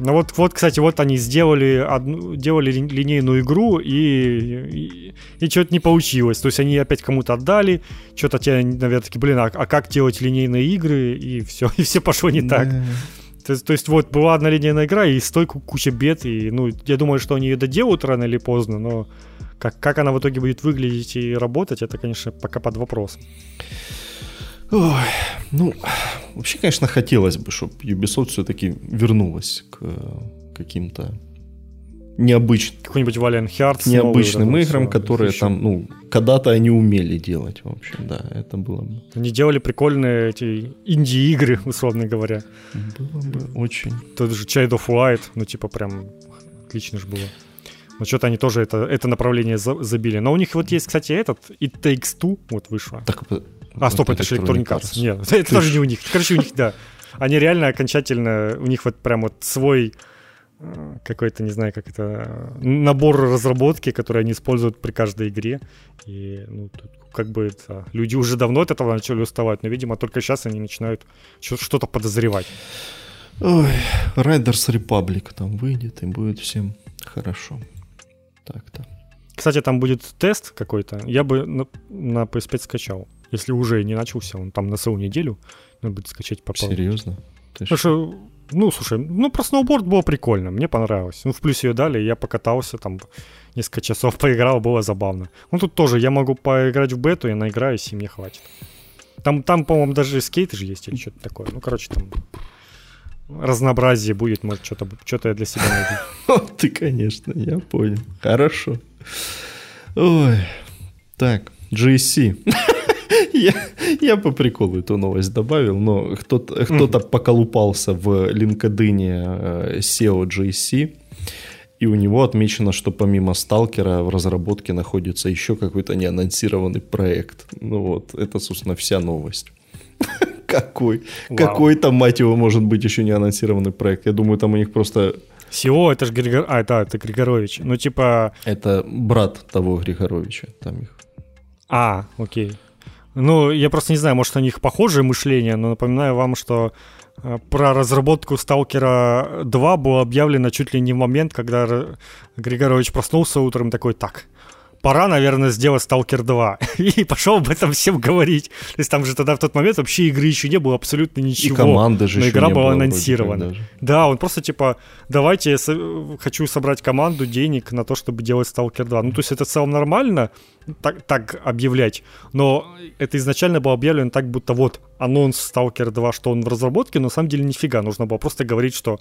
Ну вот, вот, кстати, вот они сделали одну, делали линейную игру и, и, и что-то не получилось. То есть они опять кому-то отдали, что-то те, наверное, такие, блин, а, а как делать линейные игры? И все, и все пошло не так. То, то есть вот была одна линейная игра, и стойку куча бед, и ну, я думаю, что они ее доделают рано или поздно, но как, как она в итоге будет выглядеть и работать, это, конечно, пока под вопросом. Ой, ну, вообще, конечно, хотелось бы, чтобы Ubisoft все-таки вернулась к каким-то необычным... Какой-нибудь Valiant Hearts. Необычным играм, которые там, ну, когда-то они умели делать, в общем, да, это было бы. Они делали прикольные эти инди-игры, условно говоря. Было бы очень. Тот же Child of Light, ну, типа, прям отлично же было. Но что-то они тоже это, это направление забили. Но у них вот есть, кстати, этот It Takes Two, вот вышло. Так, а, стоп, это же Electronic Arts. Нет, это тоже не у них. Короче, у них, да. Они реально окончательно, у них вот прям вот свой какой-то, не знаю, как это, набор разработки, который они используют при каждой игре. И, ну, тут как бы это, люди уже давно от этого начали уставать, но, видимо, только сейчас они начинают что-то подозревать. Ой, Riders Republic там выйдет, и будет всем хорошо. Так-то. Кстати, там будет тест какой-то. Я бы на, на PS5 скачал. Если уже не начался, он там на целую неделю. Надо будет скачать попробовать. Серьезно? Ты Потому что ну, слушай, ну про сноуборд было прикольно, мне понравилось. Ну, в плюс ее дали, я покатался там несколько часов, поиграл, было забавно. Ну, тут тоже я могу поиграть в бету, я наиграюсь, и мне хватит. Там, там по-моему, даже скейты же есть или что-то такое. Ну, короче, там разнообразие будет, может, что-то, что-то я для себя найду. Ты, конечно, я понял. Хорошо. Ой. Так, GSC. Я, я по приколу эту новость добавил, но кто-то, кто-то поколупался в LinkedIn э, SEO GSC, и у него отмечено, что помимо Сталкера в разработке находится еще какой-то неанонсированный проект. Ну вот, это, собственно, вся новость. Какой? Какой там, мать его, может быть еще неанонсированный проект? Я думаю, там у них просто Сио, это же Григор... А, да, это Григорович. Ну, типа... Это брат того Григоровича. Там их. А, окей. Ну, я просто не знаю, может, у них похожее мышление, но напоминаю вам, что э, про разработку Сталкера 2 было объявлено чуть ли не в момент, когда Григорович проснулся утром такой, так, пора, наверное, сделать Stalker 2. И пошел об этом всем говорить. То есть там же тогда в тот момент вообще игры еще не было абсолютно ничего. И команды же Но игра была анонсирована. Да, он просто типа, давайте я хочу собрать команду, денег на то, чтобы делать Stalker 2. Ну, то есть это в целом нормально, так, так объявлять. Но это изначально было объявлено так, будто вот анонс Stalker 2, что он в разработке, но на самом деле нифига. Нужно было просто говорить, что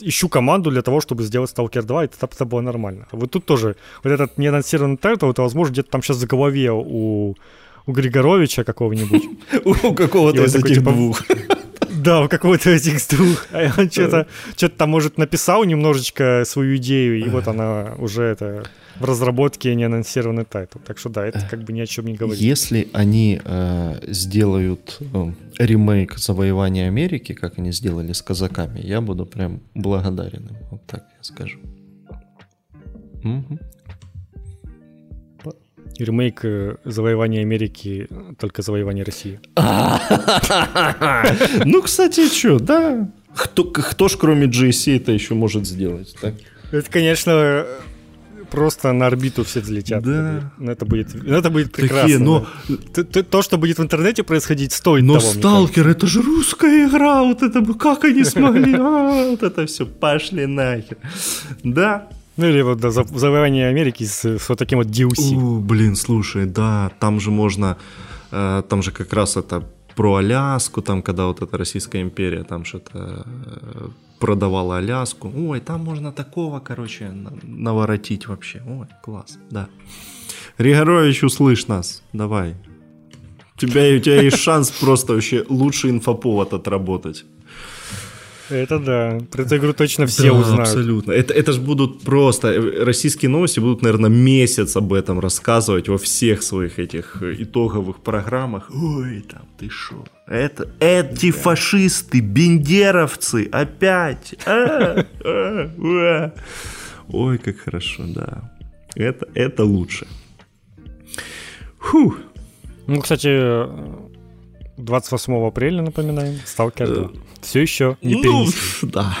ищу команду для того, чтобы сделать Stalker 2, и это, это было нормально. Вот тут тоже, вот этот неанонсированный title, это, возможно, где-то там сейчас в голове у, у Григоровича какого-нибудь. У какого-то из этих типа, двух. Да, какой-то этих двух. А он что-то что там, может, написал немножечко свою идею, и вот она уже это в разработке не анонсированный title. Так что да, это как бы ни о чем не говорит. Если они э, сделают э, ремейк завоевания Америки, как они сделали с казаками, я буду прям благодарен им. Вот так я скажу. Угу. Ремейк э, завоевания Америки, только завоевание России. Ну, кстати, что, да. Кто, кто ж кроме GSC это еще может сделать, так? Это, конечно, просто на орбиту все взлетят. Да. Ну, это будет, ну, это будет прекрасно. Такие, но... То, то, что будет в интернете происходить, стоит но того. Сталкер, это же русская игра, вот это как они смогли, а, вот это все, пошли нахер. Да, ну или вот да, завоевание Америки с, с вот таким вот DLC. О, блин, слушай, да, там же можно, э, там же как раз это про Аляску, там, когда вот эта Российская империя там что-то э, продавала Аляску. Ой, там можно такого, короче, наворотить вообще. Ой, класс, да. Ригорович, услышь нас, давай. У тебя, у тебя есть шанс просто вообще лучший инфоповод отработать. Это да. Про эту игру точно все да, узнают. абсолютно. Это, это же будут просто... Э, российские новости будут, наверное, месяц об этом рассказывать во всех своих этих э, итоговых программах. Ой, там, ты шо? Это, эти да. фашисты, бендеровцы, опять. А, а, а. Ой, как хорошо, да. Это, это лучше. Фух. Ну, кстати, 28 апреля, напоминаем, Сталкер 2. Э, Все еще не ну, да.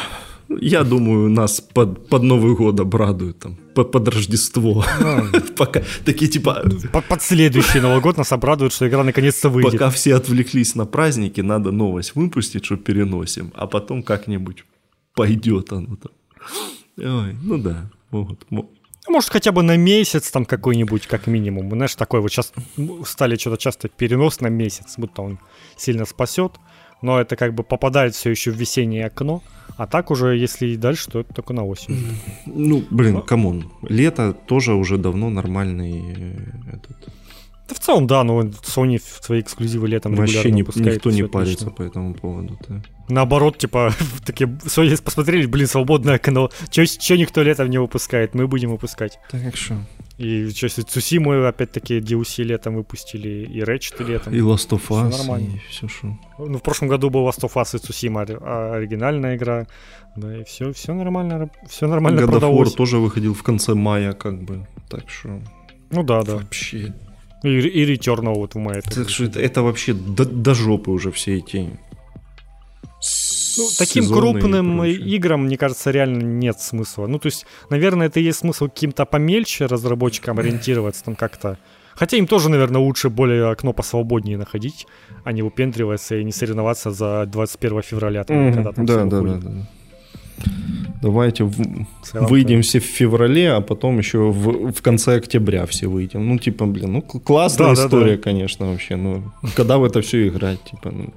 Я думаю, нас под, под Новый год обрадуют там, под, под Рождество. Ну, Пока такие типа... Под, под следующий Новый год нас обрадуют, что игра наконец-то выйдет. Пока все отвлеклись на праздники, надо новость выпустить, что переносим, а потом как-нибудь пойдет оно там. Ой, ну да, могут, ну, может, хотя бы на месяц там какой-нибудь, как минимум. Знаешь, такой вот сейчас стали что-то часто перенос на месяц, будто он сильно спасет. Но это как бы попадает все еще в весеннее окно. А так уже, если и дальше, то это только на осень. Ну, блин, come on. Лето тоже уже давно нормальный э, этот да в целом, да, но Sony свои эксклюзивы летом Вообще не, никто не парится по этому поводу. Да. Наоборот, типа, такие, Sony посмотрели, блин, свободное окно, чё, никто летом не выпускает, мы будем выпускать. Так что? И что, Цусиму опять-таки DLC летом выпустили, и Ratchet летом. И Last of Us, все нормально. и все что. Ну, в прошлом году был Last of Us и Цусима оригинальная игра, да, и все, все нормально, все нормально God продалось. тоже выходил в конце мая, как бы, так что... Ну да, да. Вообще и, и Returnal вот в мае. Так что это, это вообще до, до жопы уже все эти ну, таким крупным играм, мне кажется, реально нет смысла. Ну, то есть, наверное, это есть смысл каким-то помельче разработчикам ориентироваться там как-то. Хотя им тоже, наверное, лучше более окно посвободнее находить, а не выпендриваться и не соревноваться за 21 февраля, там, mm-hmm. когда там да, да, да, да. Давайте в... выйдем все в феврале, а потом еще в, в конце октября все выйдем. Ну, типа, блин, ну классная да, история, да, да. конечно, вообще. Ну, когда в это все играть, типа, ну.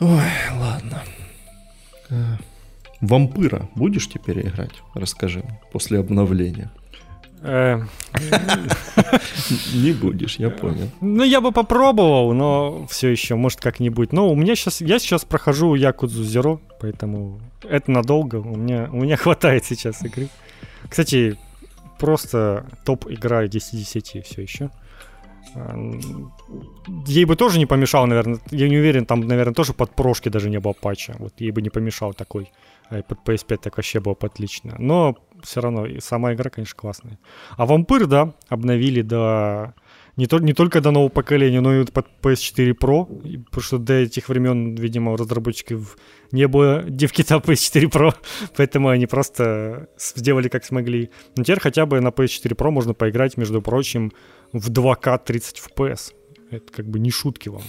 Ой, ладно. Э, вампира будешь теперь играть? Расскажи после обновления. Э, Не будешь, я понял. Ну, я бы попробовал, но все еще, может, как-нибудь. Но у меня сейчас, я сейчас прохожу Якудзу Зеро, поэтому это надолго. У меня, у меня хватает сейчас игры. Кстати, просто топ-игра 10-10 все еще. Ей бы тоже не помешал, наверное. Я не уверен, там, наверное, тоже под прошки даже не было патча. Вот ей бы не помешал такой. А под PS5 так вообще было бы отлично. Но все равно, и сама игра, конечно, классная. А Вампир, да, обновили до... Не, то, не только до нового поколения, но и под PS4 Pro, потому что до этих времен, видимо, у разработчиков не было девкита PS4 Pro, поэтому они просто сделали как смогли. Но теперь хотя бы на PS4 Pro можно поиграть, между прочим, в 2К 30 FPS. Это как бы не шутки вам.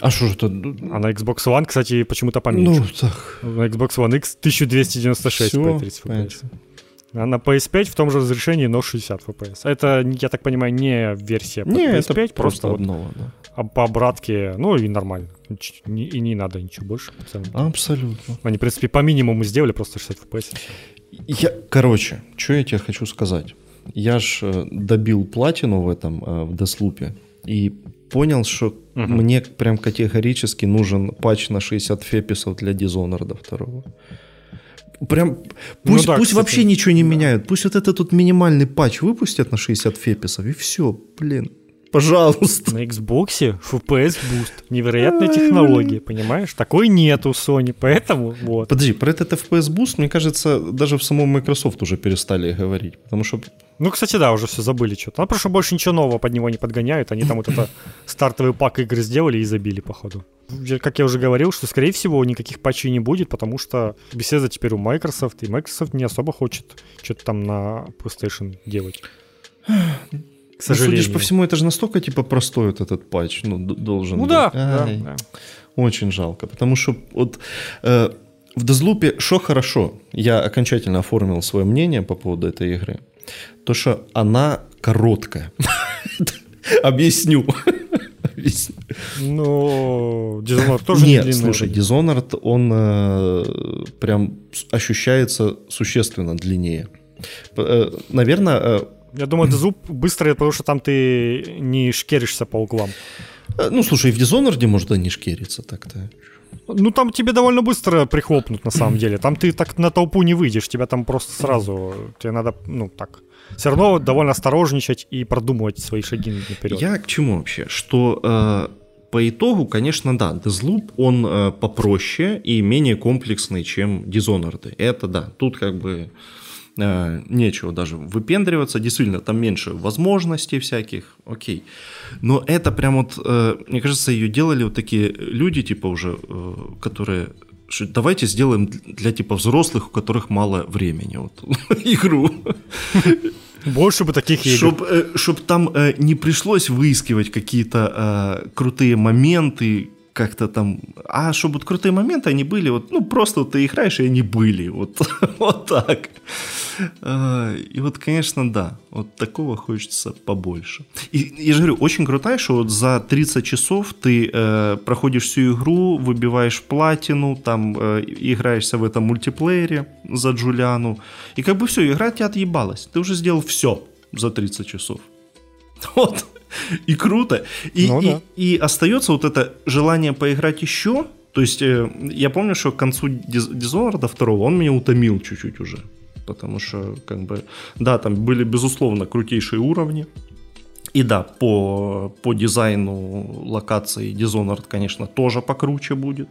А что же это? А на Xbox One, кстати, почему-то поменьше. Ну, так. На Xbox One X 1296 Все, по 30 FPS. А на PS5 в том же разрешении, но 60 FPS. Это, я так понимаю, не версия под не, PS5, это просто, просто одного, да. по обратке, ну и нормально. И не надо ничего больше. Абсолютно. Они, в принципе, по минимуму сделали просто 60 FPS. Я, короче, что я тебе хочу сказать. Я ж э, добил платину в этом, э, в Деслупе. И понял, что угу. мне прям категорически нужен патч на 60 феписов для Dishonored 2. Прям пусть, ну, да, пусть вообще ничего не да. меняют. Пусть вот этот тут минимальный патч выпустят на 60 феписов, и все, блин. Пожалуйста. На Xbox FPS Boost. Невероятная технология, понимаешь? Такой нет у Sony, поэтому вот. Подожди, про этот FPS Boost, мне кажется, даже в самом Microsoft уже перестали говорить, потому что... Ну, кстати, да, уже все забыли что-то. Ну, потому что больше ничего нового под него не подгоняют. Они там вот это стартовый пак игр сделали и забили, походу. Как я уже говорил, что, скорее всего, никаких патчей не будет, потому что беседа теперь у Microsoft, и Microsoft не особо хочет что-то там на PlayStation делать. К сожалению. Ну, судишь по всему, это же настолько типа простой вот этот патч, ну, должен ну, быть. Да, да, да. Очень жалко, потому что вот э, в Дезлупе что хорошо, я окончательно оформил свое мнение по поводу этой игры, то что она короткая. Объясню. Ну, Dishonored тоже Нет, не слушай, Dishonored, он э, прям ощущается существенно длиннее. Э, наверное, э, я думаю, это зуб быстрый, потому что там ты не шкеришься по углам. Э, ну, слушай, в Dishonored можно не шкериться так-то. Ну, там тебе довольно быстро прихлопнут, на самом деле. Там ты так на толпу не выйдешь, тебя там просто сразу... Тебе надо, ну, так... Все равно довольно осторожничать и продумывать свои шаги наперед. Я к чему вообще? Что э, по итогу, конечно, да, Deathloop, он э, попроще и менее комплексный, чем Dishonored. Это да, тут как бы э, нечего даже выпендриваться, действительно, там меньше возможностей всяких, окей. Но это прям вот, э, мне кажется, ее делали вот такие люди, типа уже, э, которые давайте сделаем для типа взрослых, у которых мало времени, вот, игру. Больше бы таких игр. Чтобы э, чтоб там э, не пришлось выискивать какие-то э, крутые моменты, как-то там, а чтобы вот крутые моменты, они были, вот, ну, просто вот ты играешь, и они были, вот, вот так. А, и вот, конечно, да, вот такого хочется побольше. И я же говорю, очень крутая, что вот за 30 часов ты э, проходишь всю игру, выбиваешь платину, там э, играешься в этом мультиплеере за Джулиану, и как бы все, игра тебя отъебалась. Ты уже сделал все за 30 часов. Вот и круто. И, ну, да. и, и остается вот это желание поиграть еще. То есть э, я помню, что к концу Dishonored 2 он меня утомил чуть-чуть уже. Потому что, как бы, да, там были, безусловно, крутейшие уровни. И да, по, по дизайну локации Dishonored, конечно, тоже покруче будет,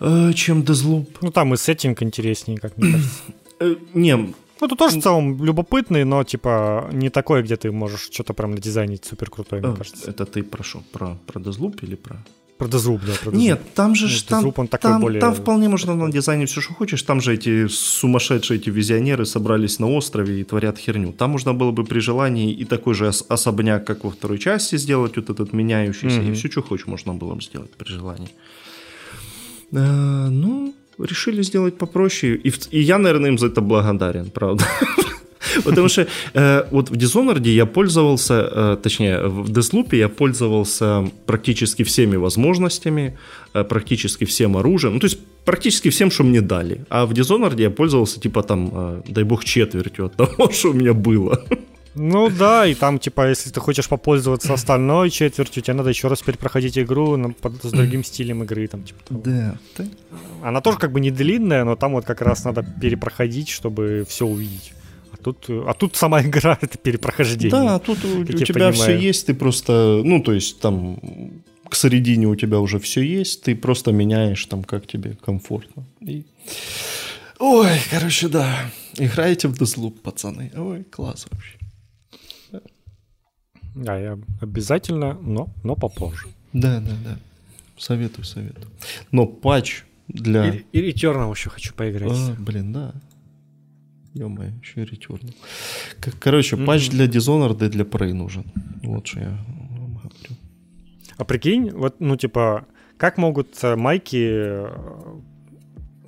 э, чем Deathloop. Ну, там и сеттинг интереснее, как мне кажется. Э, не, ну, это тоже в целом любопытный, но, типа, не такой, где ты можешь что-то прям надизайнить супер крутой, мне а, кажется. Это ты про что? Про, про Deathloop или про... Про Deathloop, да. Про Deathloop. Нет, там же Нет, там, он такой там, более... там вполне можно на дизайне все, что хочешь. Там же эти сумасшедшие эти визионеры собрались на острове и творят херню. Там можно было бы при желании и такой же особняк, как во второй части, сделать, вот этот меняющийся. Mm-hmm. И все, что хочешь, можно было бы сделать при желании. А, ну, решили сделать попроще. И, и я, наверное, им за это благодарен, правда. Потому что э, вот в Dishonored я пользовался, э, точнее, в Deathloop я пользовался практически всеми возможностями, э, практически всем оружием, ну, то есть практически всем, что мне дали. А в Dishonored я пользовался, типа, там, э, дай бог, четвертью от того, что у меня было. Ну да, и там, типа, если ты хочешь попользоваться остальной четвертью, тебе надо еще раз перепроходить игру с другим стилем игры. Там, типа, того. Да. Она тоже как бы не длинная, но там вот как раз надо перепроходить, чтобы все увидеть. А тут, а тут сама игра это перепрохождение. Да, тут у, у тебя понимаю. все есть, ты просто, ну, то есть там к середине у тебя уже все есть, ты просто меняешь там, как тебе комфортно. И... Ой, короче, да. Играете в Deathloop, пацаны. Ой, класс вообще. Да, я обязательно, но, но попозже. Да, да, да. Советую, советую. Но патч для... И, и Returnal еще хочу поиграть. А, блин, да. Ё-моё, еще и Returnal. Короче, mm-hmm. патч для Dishonored и для Prey нужен. Вот что я вам говорю. А прикинь, вот, ну, типа, как могут э, майки, э,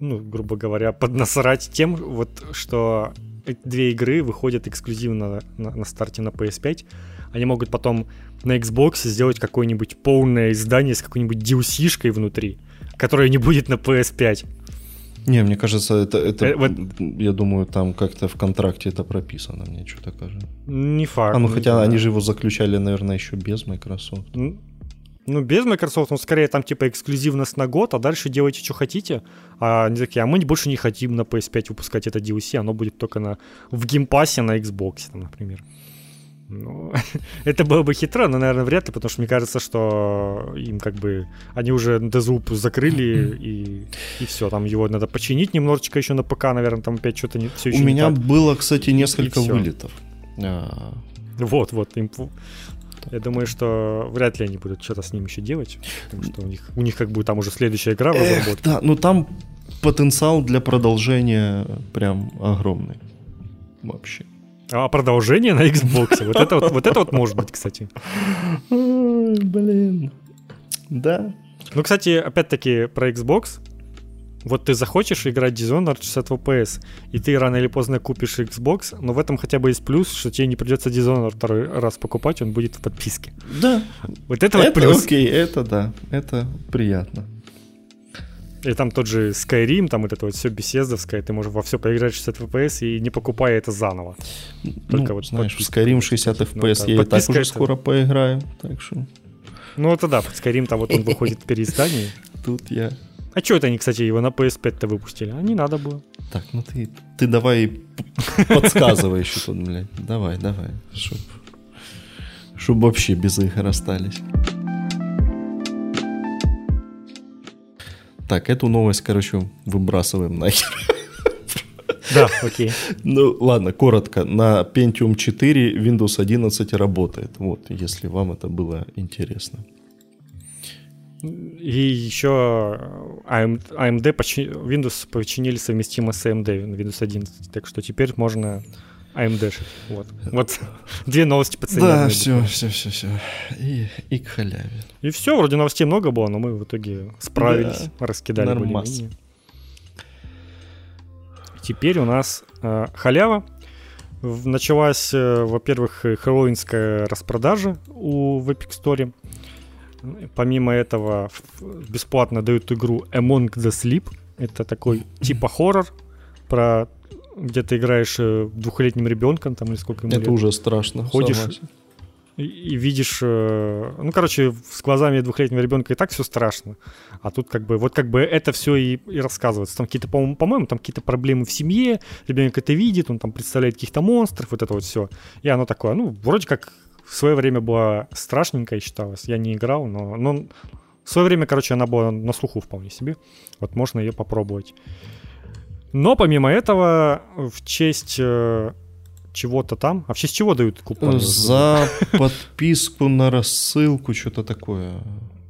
ну, грубо говоря, поднасрать тем, вот, что эти две игры выходят эксклюзивно на, на старте на PS5, они могут потом на Xbox сделать какое-нибудь полное издание с какой-нибудь DLC-шкой внутри, которое не будет на PS5. Не, мне кажется, это, это э, вот... я думаю, там как-то в контракте это прописано, мне что-то кажется. Не факт. А, ну хотя знаю. они же его заключали, наверное, еще без Microsoft. Ну, без Microsoft, он скорее там типа эксклюзивность на год, а дальше делайте, что хотите. А они такие, а мы больше не хотим на PS5 выпускать это DLC, оно будет только на, в Game Pass е на Xbox, там, например. Ну, это было бы хитро, но, наверное, вряд ли, потому что мне кажется, что им как бы они уже Deathloop закрыли и, и все, там его надо починить немножечко еще на ПК, наверное, там опять что-то не, все еще У меня так. было, кстати, несколько и вылетов. А... Вот, вот, им... Я думаю, что вряд ли они будут что-то с ним еще делать, потому что у них, у них как бы там уже следующая игра в разработке. Да, ну там потенциал для продолжения прям огромный. Вообще. А продолжение на Xbox. Вот это вот, вот это вот может быть, кстати. Ой, блин. Да. Ну, кстати, опять-таки про Xbox. Вот ты захочешь играть Dishonored 60 FPS, и ты рано или поздно купишь Xbox, но в этом хотя бы есть плюс, что тебе не придется Dishonored второй раз покупать, он будет в подписке. Да. Вот это, это вот плюс. Окей, это да, это приятно. И там тот же Skyrim, там вот это вот все беседовское, ты можешь во все поиграть 60 FPS и не покупая это заново. Ну, Только ну, вот знаешь, в Skyrim 60 FPS ну, да, я и так уже это... скоро поиграю, так что... Ну это да, Skyrim там вот он выходит в переиздании. Тут я... А что это они, кстати, его на PS5-то выпустили? А не надо было. Так, ну ты, ты давай подсказывай еще тут, блядь. Давай, давай, чтоб, чтоб вообще без игр остались. Так, эту новость, короче, выбрасываем нахер. Да, окей. Ну, ладно, коротко. На Pentium 4 Windows 11 работает. Вот, если вам это было интересно. И еще AMD, Windows починили совместимо с AMD Windows 11. Так что теперь можно AMD. Вот. Вот две новости по цене. Да, все, все, все, все. И, и к халяве. И все, вроде новостей много было, но мы в итоге справились, да, раскидали нормас. Теперь у нас э, халява. Началась, э, во-первых, хэллоуинская распродажа у в Epic Store. Помимо этого, бесплатно дают игру Among the Sleep. Это такой типа хоррор про где ты играешь э, двухлетним ребенком, там или сколько ему Это лет. уже страшно. Ходишь и, и видишь, э, ну, короче, с глазами двухлетнего ребенка и так все страшно. А тут как бы, вот как бы это все и, и рассказывается. Там какие-то, по-моему, по-моему, там какие-то проблемы в семье, ребенок это видит, он там представляет каких-то монстров, вот это вот все. И оно такое, ну, вроде как в свое время было страшненько и считалось. Я не играл, но, но в свое время, короче, она была на слуху вполне себе. Вот можно ее попробовать. Но помимо этого, в честь э, чего-то там. А в честь чего дают купон? За подписку на рассылку, что-то такое.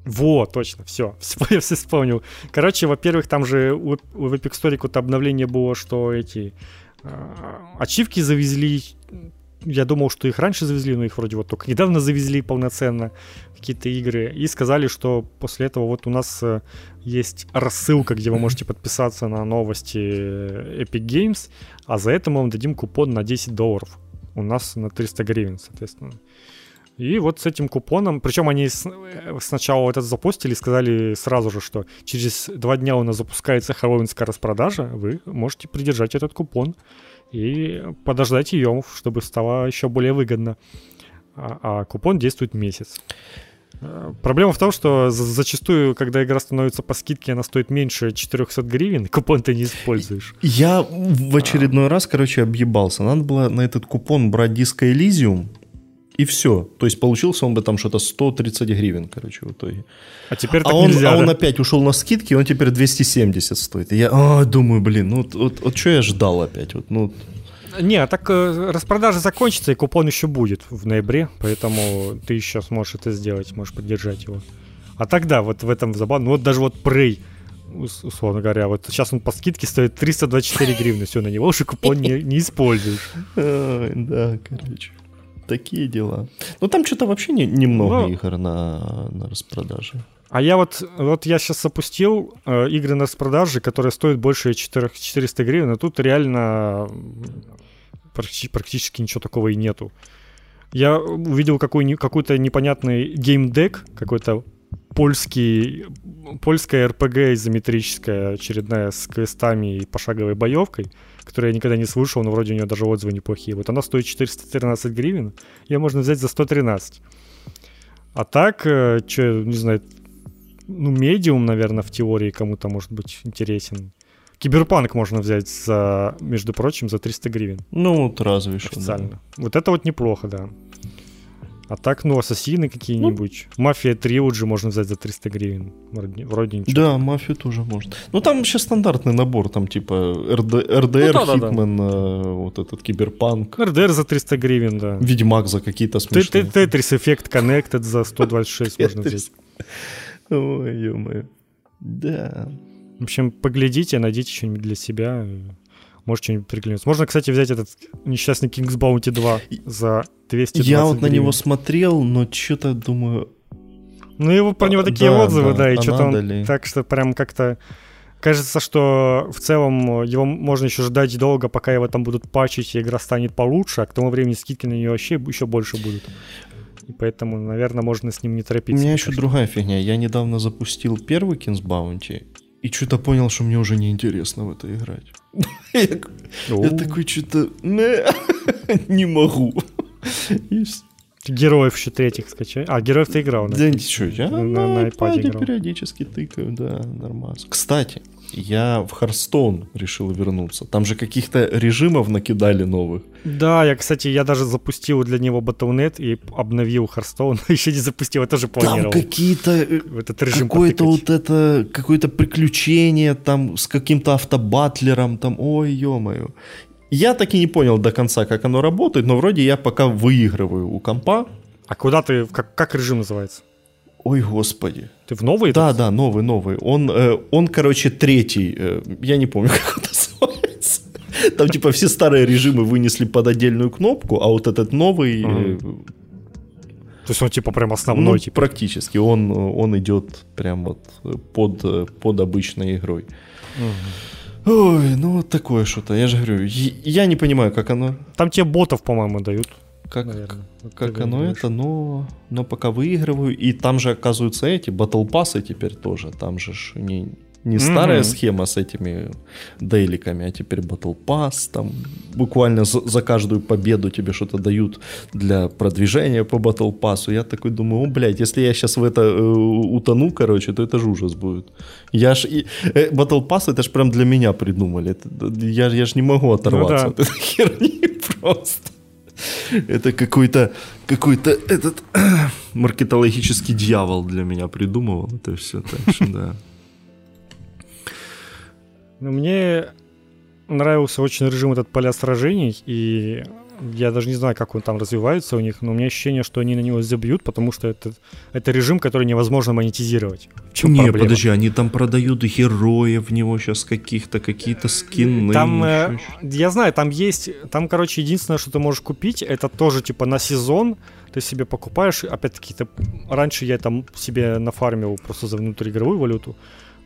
Вот, точно, все, я все вспомнил. Короче, во-первых, там же у, у Epic Store какое-то обновление было, что эти э, ачивки завезли я думал, что их раньше завезли, но их вроде вот только недавно завезли полноценно какие-то игры. И сказали, что после этого вот у нас э, есть рассылка, где вы можете подписаться на новости Epic Games, а за это мы вам дадим купон на 10 долларов. У нас на 300 гривен, соответственно. И вот с этим купоном, причем они э, сначала вот это запустили, сказали сразу же, что через два дня у нас запускается хэллоуинская распродажа, вы можете придержать этот купон и подождать ее, чтобы стало еще более выгодно. А, а купон действует месяц. Э, проблема в том, что зачастую, когда игра становится по скидке, она стоит меньше 400 гривен, купон ты не используешь. Я в очередной а. раз, короче, объебался. Надо было на этот купон брать диско Elysium, и все. То есть получился он бы там что-то 130 гривен, короче, в итоге. А теперь а он, нельзя, а да? он опять ушел на скидки, он теперь 270 стоит. И я а, думаю, блин, ну вот, вот, вот что я ждал опять? Вот, ну, не, а так э, распродажа закончится, и купон еще будет в ноябре, поэтому ты еще сможешь это сделать, можешь поддержать его. А тогда вот в этом забавно, ну вот даже вот Prey, условно говоря, вот сейчас он по скидке стоит 324 гривны, все, на него уже купон не, не используешь. Да, короче. Такие дела. Ну там что-то вообще не, немного ну, игр на, на распродаже. А я вот, вот я сейчас запустил э, игры на распродаже, которые стоят больше 4, 400 гривен, а тут реально практи- практически ничего такого и нету. Я увидел какой- какой-то непонятный геймдек, какой-то польский, польская РПГ изометрическая, очередная с квестами и пошаговой боевкой, которую я никогда не слышал, но вроде у нее даже отзывы неплохие. Вот она стоит 413 гривен, ее можно взять за 113. А так, э, что, не знаю, ну, медиум, наверное, в теории кому-то может быть интересен. Киберпанк можно взять за, между прочим, за 300 гривен. Ну, вот разве что. Официально. Да. Вот это вот неплохо, да. А так, ну, ассасины какие-нибудь. Ну, Мафия 3 уже можно взять за 300 гривен. Вроде, вроде ничего. Да, мафию тоже можно. Ну, там вообще стандартный набор, там типа РД, RDR, ну, да, Хитман, да, да. Э, вот этот Киберпанк. RDR за 300 гривен, да. Ведьмак за какие-то смешные. Tetris Effect Connected за 126 можно взять. Ой, ё Да. В общем, поглядите, найдите что-нибудь для себя. Может, что-нибудь приглянется. Можно, кстати, взять этот несчастный King's Bounty 2 за 220 Я вот на него смотрел, но что-то думаю... Ну, его, про него такие да, отзывы, да, да и а что-то он... Ли? Так что прям как-то... Кажется, что в целом его можно еще ждать долго, пока его там будут пачить, и игра станет получше, а к тому времени скидки на нее вообще еще больше будут. И поэтому, наверное, можно с ним не торопиться. У меня еще другая фигня. Я недавно запустил первый Kings Bounty, и что-то понял, что мне уже неинтересно в это играть. Я такой что-то не могу. Героев еще третьих скачай. А, героев ты играл, да? Да что, я на, на, на iPad периодически тыкаю, да, нормально. Кстати, я в Харстоун решил вернуться. Там же каких-то режимов накидали новых. Да, я, кстати, я даже запустил для него Battle.net и обновил Харстоун. Еще не запустил, я тоже планировал. Там какие-то... Э, этот режим Какое-то вот это... Какое-то приключение там с каким-то автобатлером. Там, ой, ё-моё. Я так и не понял до конца, как оно работает, но вроде я пока выигрываю у компа. А куда ты... Как, как режим называется? Ой, господи. Ты в новый? Да, да, новый, новый. Он, э, он короче, третий. Э, я не помню, как он называется. Там, типа, все старые режимы вынесли под отдельную кнопку, а вот этот новый... Э, То есть он, типа, прям основной? Ну, типа. практически. Он, он идет прям вот под, под обычной игрой. Ой, ну вот такое что-то. Я же говорю, я не понимаю, как оно. Там тебе ботов, по-моему, дают как, наверное. как оно это, но, но пока выигрываю. И там же, оказывается, эти батл пассы теперь тоже. Там же не, не старая mm-hmm. схема с этими дейликами, а теперь Battle Pass, там буквально за, за каждую победу тебе что-то дают для продвижения по Battle Pass. Я такой думаю, о, блядь, если я сейчас в это э, утону, короче, то это же ужас будет. Я ж, и, э, Battle Pass это ж прям для меня придумали. Это, я, я ж не могу оторваться ну, да. от этой херни просто. Это какой-то какой-то этот маркетологический дьявол для меня придумывал это все. Так что да. Ну, мне нравился очень режим этот поля сражений, и я даже не знаю, как он там развивается у них, но у меня ощущение, что они на него забьют, потому что это, это режим, который невозможно монетизировать. В чем Не, проблема? подожди, они там продают героев в него сейчас каких-то, какие-то скины. Там, э, я знаю, там есть, там, короче, единственное, что ты можешь купить, это тоже типа на сезон, ты себе покупаешь, опять-таки, ты, раньше я там себе нафармил просто за внутриигровую валюту,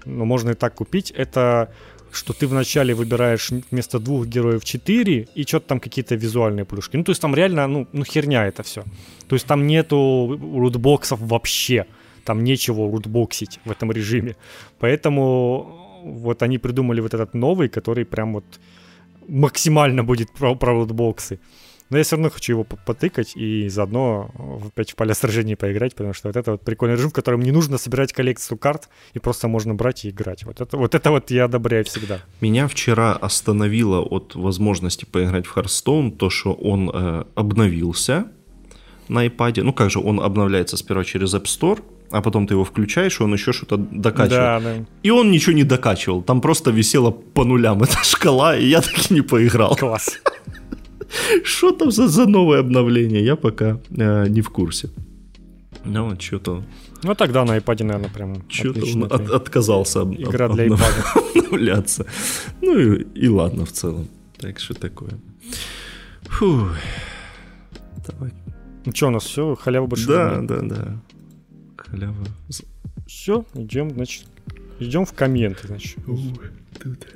но можно и так купить, это что ты вначале выбираешь вместо двух героев четыре, и что-то там какие-то визуальные плюшки. Ну, то есть там реально, ну, ну херня это все. То есть там нету рутбоксов вообще. Там нечего рутбоксить в этом режиме. Поэтому вот они придумали вот этот новый, который прям вот максимально будет про, про рутбоксы. Но я все равно хочу его потыкать и заодно опять в поле сражений поиграть, потому что вот это вот прикольный режим, в котором не нужно собирать коллекцию карт, и просто можно брать и играть. Вот это вот, это вот я одобряю всегда. Меня вчера остановило от возможности поиграть в Hearthstone то, что он э, обновился на iPad. Ну как же, он обновляется сперва через App Store, а потом ты его включаешь, и он еще что-то докачивает. Да, да. И он ничего не докачивал. Там просто висела по нулям эта шкала, и я так и не поиграл. Класс. Что там за, за новое обновление? Я пока э, не в курсе. Ну, вот что-то... Ну, тогда на iPad, наверное, прям Что-то он от, отказался об, Игра для обнов... iPad. обновляться. Ну, и, и ладно в целом. Так что такое. Фу. Давай. Ну что, у нас все? Халява больше Да, да, да. Халява. Все, идем, значит, идем в комменты, значит. Ой, тут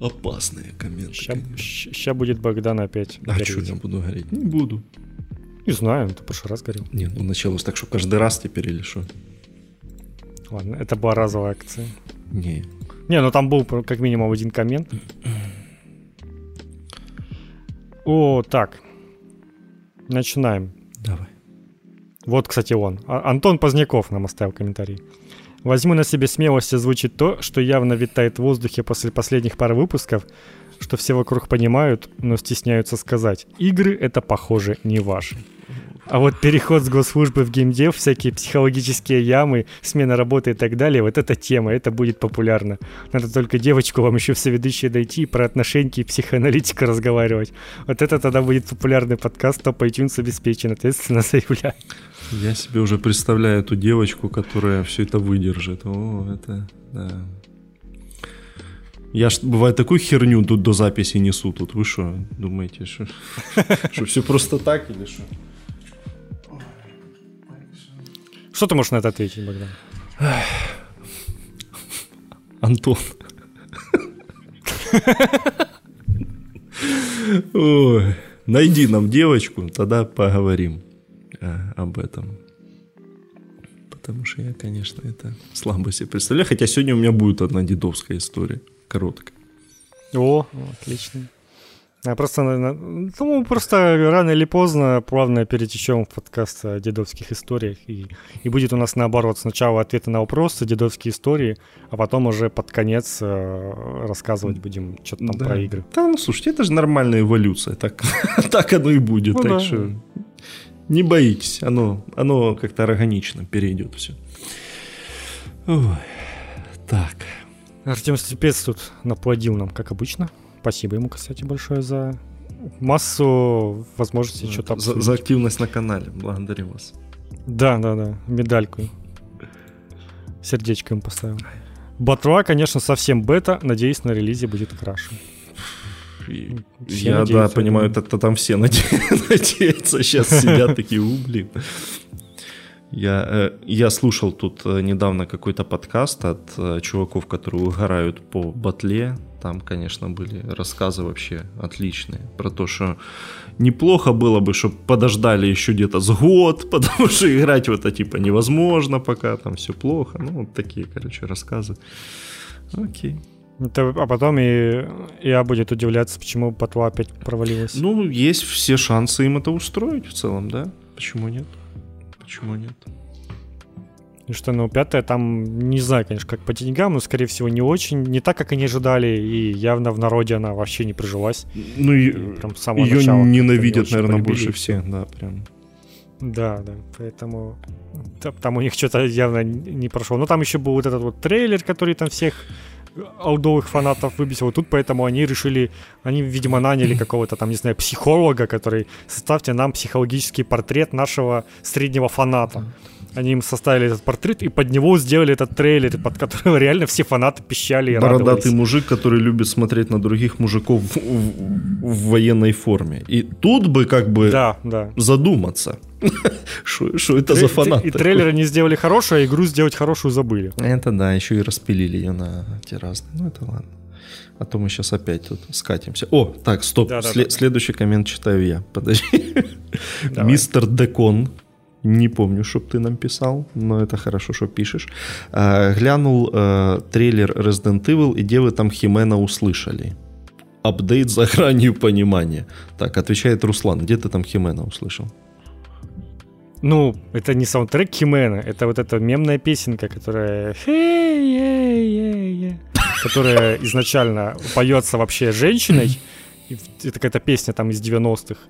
опасные комменты. Сейчас будет Богдан опять. А что я буду гореть? Не буду. Не знаю, ты в прошлый раз говорил. Не, ну началось так, что каждый раз теперь или что? Ладно, это была разовая акция. Не. Не, ну там был как минимум один коммент. О, так. Начинаем. Давай. Вот, кстати, он. А- Антон Поздняков нам оставил комментарий. Возьму на себе смелость озвучить то, что явно витает в воздухе после последних пар выпусков, что все вокруг понимают, но стесняются сказать. Игры — это, похоже, не ваши. А вот переход с госслужбы в геймдев, всякие психологические ямы, смена работы и так далее, вот эта тема, это будет популярно. Надо только девочку вам еще все ведущие дойти и про отношеньки и психоаналитика разговаривать. Вот это тогда будет популярный подкаст, топ iTunes обеспечен, ответственно заявляю. Я себе уже представляю эту девочку, которая все это выдержит. О, это, да. Я ж, бывает, такую херню тут до записи несу тут. Вы что, думаете, что, все просто так или что? Что ты можешь на это ответить, Богдан? Антон. Ой, найди нам девочку, тогда поговорим э, об этом. Потому что я, конечно, это слабо себе представляю. Хотя сегодня у меня будет одна дедовская история. Короткая. О, отлично. Я просто, ну, просто рано или поздно плавно перетечем в подкаст о дедовских историях. И, и будет у нас наоборот. Сначала ответы на вопросы, дедовские истории, а потом уже под конец э, рассказывать будем что-то там Да. про игры. Да, ну слушайте, это же нормальная эволюция. Так, так оно и будет. Ну так да. что не боитесь, оно, оно как-то органично перейдет все. Ой, так. Артем Степец тут наплодил нам, как обычно. Спасибо ему, кстати, большое за массу возможностей что-то за, обсудить. за активность на канале. Благодарю вас. Да, да, да, медальку. Сердечко им поставил. Батруа, конечно, совсем бета. Надеюсь, на релизе будет краше. И я, да, понимаю, думаю. это там все наде- надеются. Сейчас сидят такие, у, блин. Я, э, я слушал тут э, недавно какой-то подкаст от э, чуваков, которые угорают по батле. Там, конечно, были рассказы вообще отличные про то, что неплохо было бы, чтобы подождали еще где-то с год, потому что играть в это типа невозможно пока, там все плохо. Ну, вот такие, короче, рассказы. Окей. Это- а потом и я будет удивляться, почему Батруа опять провалилась. Ну, есть все шансы им это устроить в целом, да? Почему нет? Почему нет? И что, ну, пятая там, не знаю, конечно, как по деньгам, но, скорее всего, не очень, не так, как они ожидали, и явно в народе она вообще не прижилась. Ну, И и, прям с самого ее начала ненавидят, наверное, полюбили, больше всех, да, прям. Да, да, поэтому та- там у них что-то явно не прошло. Но там еще был вот этот вот трейлер, который там всех аудовых фанатов выбесил. Вот Тут поэтому они решили, они, видимо, наняли какого-то там, не знаю, психолога, который составьте нам психологический портрет нашего среднего фаната. Они им составили этот портрет и под него сделали этот трейлер, под которого реально все фанаты пищали и Бородатый радовались. мужик, который любит смотреть на других мужиков в, в- в военной форме. И тут бы как бы Да, да. задуматься, что это за фанат. И такой. трейлер они сделали хороший, а игру сделать хорошую забыли. Это да, еще и распилили ее на те разные. Ну, это ладно. А то мы сейчас опять тут скатимся. О, так, стоп. Да-да-да. Сле- следующий коммент читаю я. Подожди. Давай. Мистер Декон. Не помню, чтоб ты нам писал, но это хорошо, что пишешь. А, глянул э, трейлер Resident Evil, и где вы там Химена услышали? Апдейт за гранью понимания. Так, отвечает Руслан. Где ты там Химена услышал? Ну, это не саундтрек Химена, это вот эта мемная песенка, которая... Которая изначально поется вообще женщиной. Это какая-то песня там из 90-х.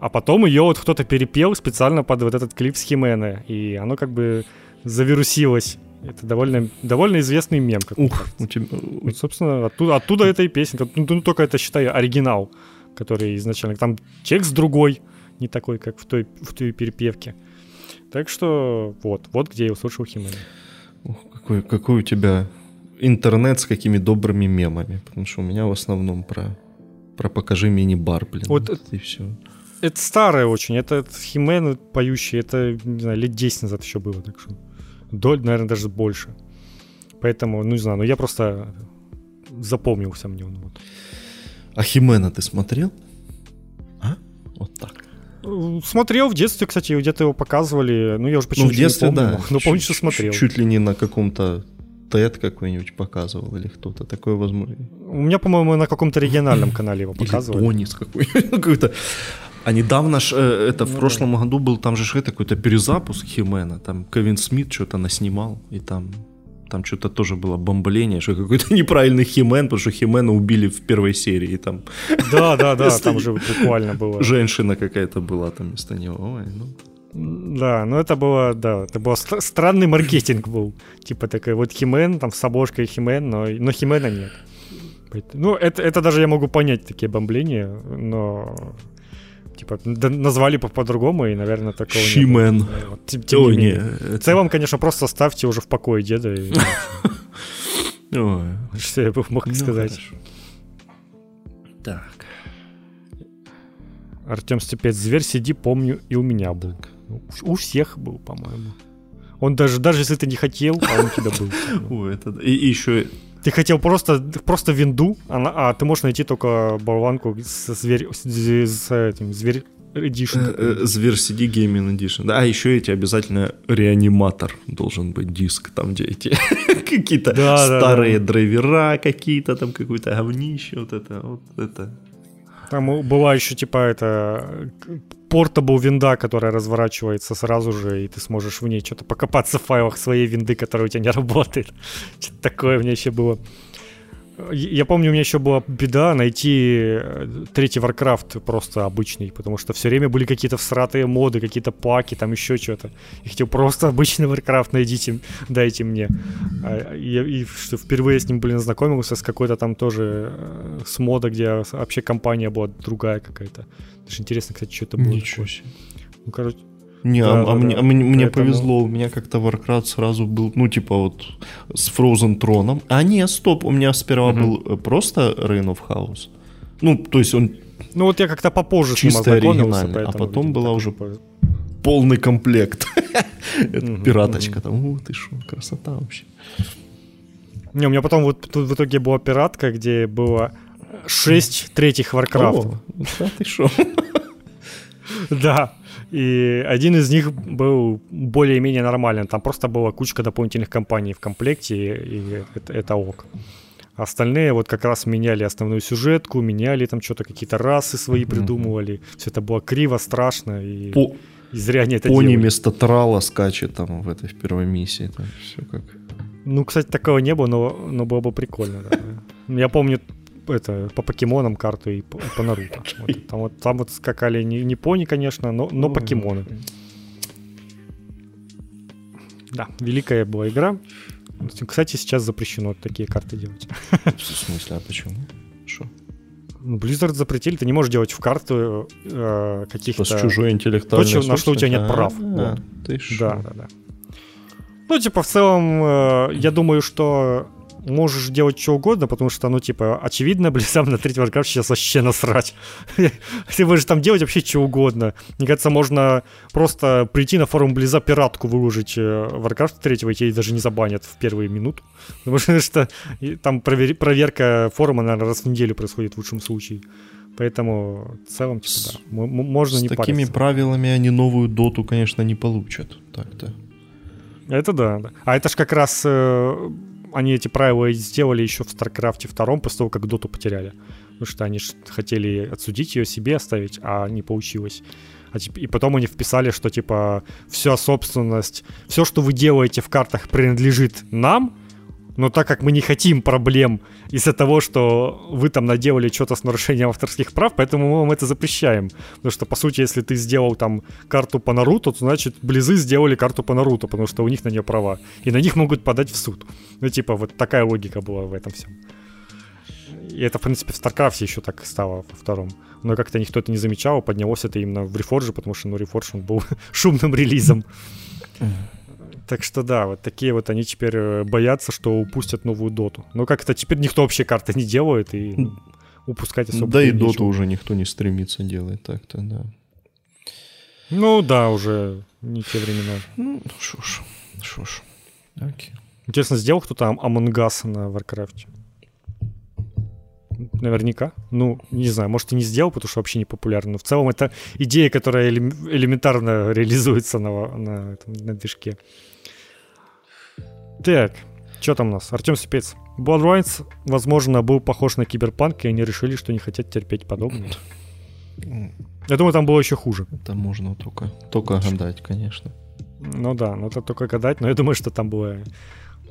А потом ее вот кто-то перепел специально под вот этот клип с Химена. И оно как бы завирусилось. Это довольно, довольно известный мем. Как Ух, у тебя... Вот, собственно, оттуда, оттуда эта и песенка. Ну, ну, только это, считай, оригинал, который изначально... Там текст другой, не такой, как в той, в той перепевке. Так что вот, вот где я услышал Химена. Ух, какой, какой у тебя интернет с какими добрыми мемами. Потому что у меня в основном про, про покажи мини-бар, блин. Вот и все. Это старое очень, это Химен поющий, это, не знаю, лет 10 назад еще было, так что доль, наверное, даже больше. Поэтому, ну не знаю, ну я просто запомнился мне он. Вот. А Химена ты смотрел? А? Вот так. Смотрел в детстве, кстати, где-то его показывали. Ну, я уже почему-то ну, в детстве, не помню, да. но, но помню, что смотрел. Чуть ли не на каком-то TED какой-нибудь показывал или кто-то. Такое возможно. У меня, по-моему, на каком-то региональном канале его показывали. Или Тонис какой-то. А недавно ж, э, это в Ну, прошлом году был, там же это какой-то перезапуск Химена, там Кевин Смит что-то наснимал, и там, там что-то тоже было бомбление, что какой-то неправильный Химен, потому что Химена убили в первой серии, там Да, да, да, там же буквально было. женщина какая-то была там вместо него. Ой, ну. Да, но это было, да, это был стр- странный маркетинг был. Типа такой вот Химен, там с обложкой Химен, но, но Химена нет. Ну, это, это даже я могу понять, такие бомбления, но типа да, назвали по-другому, и, наверное, такого не было. Шимен. Ну, вот, тем- тем Ой, не не, менее. В это- целом, конечно, просто ставьте уже в покое деда, и, что я бы мог ну, сказать. хорошо. Так. Артем Степец, зверь сиди, помню, и у меня был. Ну, У всех был, по-моему. Он даже, даже если ты не хотел, а он у тебя был. Ой, это... И, и еще Ты хотел просто, просто винду, а, а ты можешь найти только болванку с, зверь, с, с этим, зверь Edition. Э, э, Зверь CD Gaming Edition. Да, а еще эти обязательно реаниматор должен быть диск, там где эти какие-то Да, да, старые да. драйвера какие-то, там какое-то говнище, вот это, вот это. Там была еще типа это портабл винда, которая разворачивается сразу же, и ты сможешь в ней что-то покопаться в файлах своей винды, которая у тебя не работает. Что-то такое у меня еще было. Я я помню, у меня еще была беда найти э, третий Warcraft просто обычный, потому что все время были какие-то всратые моды, какие-то паки, там еще что-то. Я хотел просто обычный Warcraft найдите, дайте мне. А Я, и что впервые с ним, блин, знакомился с какой-то там тоже э, с мода, где вообще компания была другая какая-то. Даже интересно, кстати, что это было. Ничего такое. себе. Ну, короче, Не, Да, а, да, а мне, да. а мне, мне Поэтому- повезло, у меня как-то Warcraft сразу был, ну, типа вот с Frozen Троном. А не, стоп, у меня сперва Мгм. был э, просто Reign of Chaos. Ну, то есть он ну вот я как-то попозже Чисто оригинальный, а потом видимо, была уже по- полный комплект. Пираточка там, у ты шо, красота вообще. Не, у меня потом вот тут в итоге была пиратка, где было 6 третьих Warcraft. О, да ты шо. Да. И один из них был более-менее нормален. Там просто была кучка дополнительных компаний в комплекте, и это, это ок. Остальные вот как раз меняли основную сюжетку, меняли там что-то, какие-то расы свои придумывали. Все это было криво, страшно, и, По- и зря они это Пони делали. вместо трала скачет там в этой в первой миссии. Там все как... Ну, кстати, такого не было, но, но было бы прикольно. да. Я помню это по покемонам карту и по, по Наруто. Вот, там, вот, там вот скакали не, не пони, конечно, но, но покемоны. Да, великая была игра. Кстати, сейчас запрещено такие карты делать. В смысле, а почему? Что? Ну, Blizzard запретили, ты не можешь делать в карту э, каких-то... С чужой интеллектуальной То, на что у тебя нет прав. А, Вот. Ты шо? Да, да, да. Ну, типа, в целом, э, я думаю, что можешь делать что угодно, потому что, ну, типа, очевидно, Близам на третий Warcraft сейчас вообще насрать. Ты можешь там делать вообще что угодно. Мне кажется, можно просто прийти на форум Близа пиратку выложить э, Warcraft 3, и тебя даже не забанят в первые минуты. Потому что там провер- проверка форума, наверное, раз в неделю происходит в лучшем случае. Поэтому в целом, типа, да, м- можно С не такими париться. правилами они новую доту, конечно, не получат. Так-то. Это да, да. А это ж как раз э, они эти правила сделали еще в StarCraft 2 после того, как Доту потеряли. Потому что они хотели отсудить ее себе оставить, а не получилось. А и потом они вписали, что типа вся собственность, все, что вы делаете в картах, принадлежит нам, но так как мы не хотим проблем из-за того, что вы там наделали что-то с нарушением авторских прав, поэтому мы вам это запрещаем. Потому что, по сути, если ты сделал там карту по Наруто, то значит, Близы сделали карту по Наруто, потому что у них на нее права. И на них могут подать в суд. Ну, типа, вот такая логика была в этом всем. И это, в принципе, в StarCraft е еще так стало во втором. Но как-то никто это не замечал, поднялось это именно в Reforge, потому что, ну, Reforge, он был шумным релизом. Так что да, вот такие вот они теперь э, боятся, что упустят новую доту. Но как-то теперь никто вообще карты не делает, и ну, упускать особо Да и нечего. доту уже никто не стремится делать так-то, да. Ну да, уже не те времена. Ну, шо ж, шо ж. Окей. Интересно, сделал кто-то Among Us на Warcraft? Наверняка. Ну, не знаю, может, и не сделал, потому что вообще не популярно. Но в целом это идея, которая элементарно реализуется на, на, на движке. Так, что там у нас? Артем Спец. Bloodlines, возможно, был похож на киберпанк, и они решили, что не хотят терпеть подобное. Я думаю, там было еще хуже. Это можно только, только гадать, конечно. Ну да, ну это только гадать, но я думаю, что там было,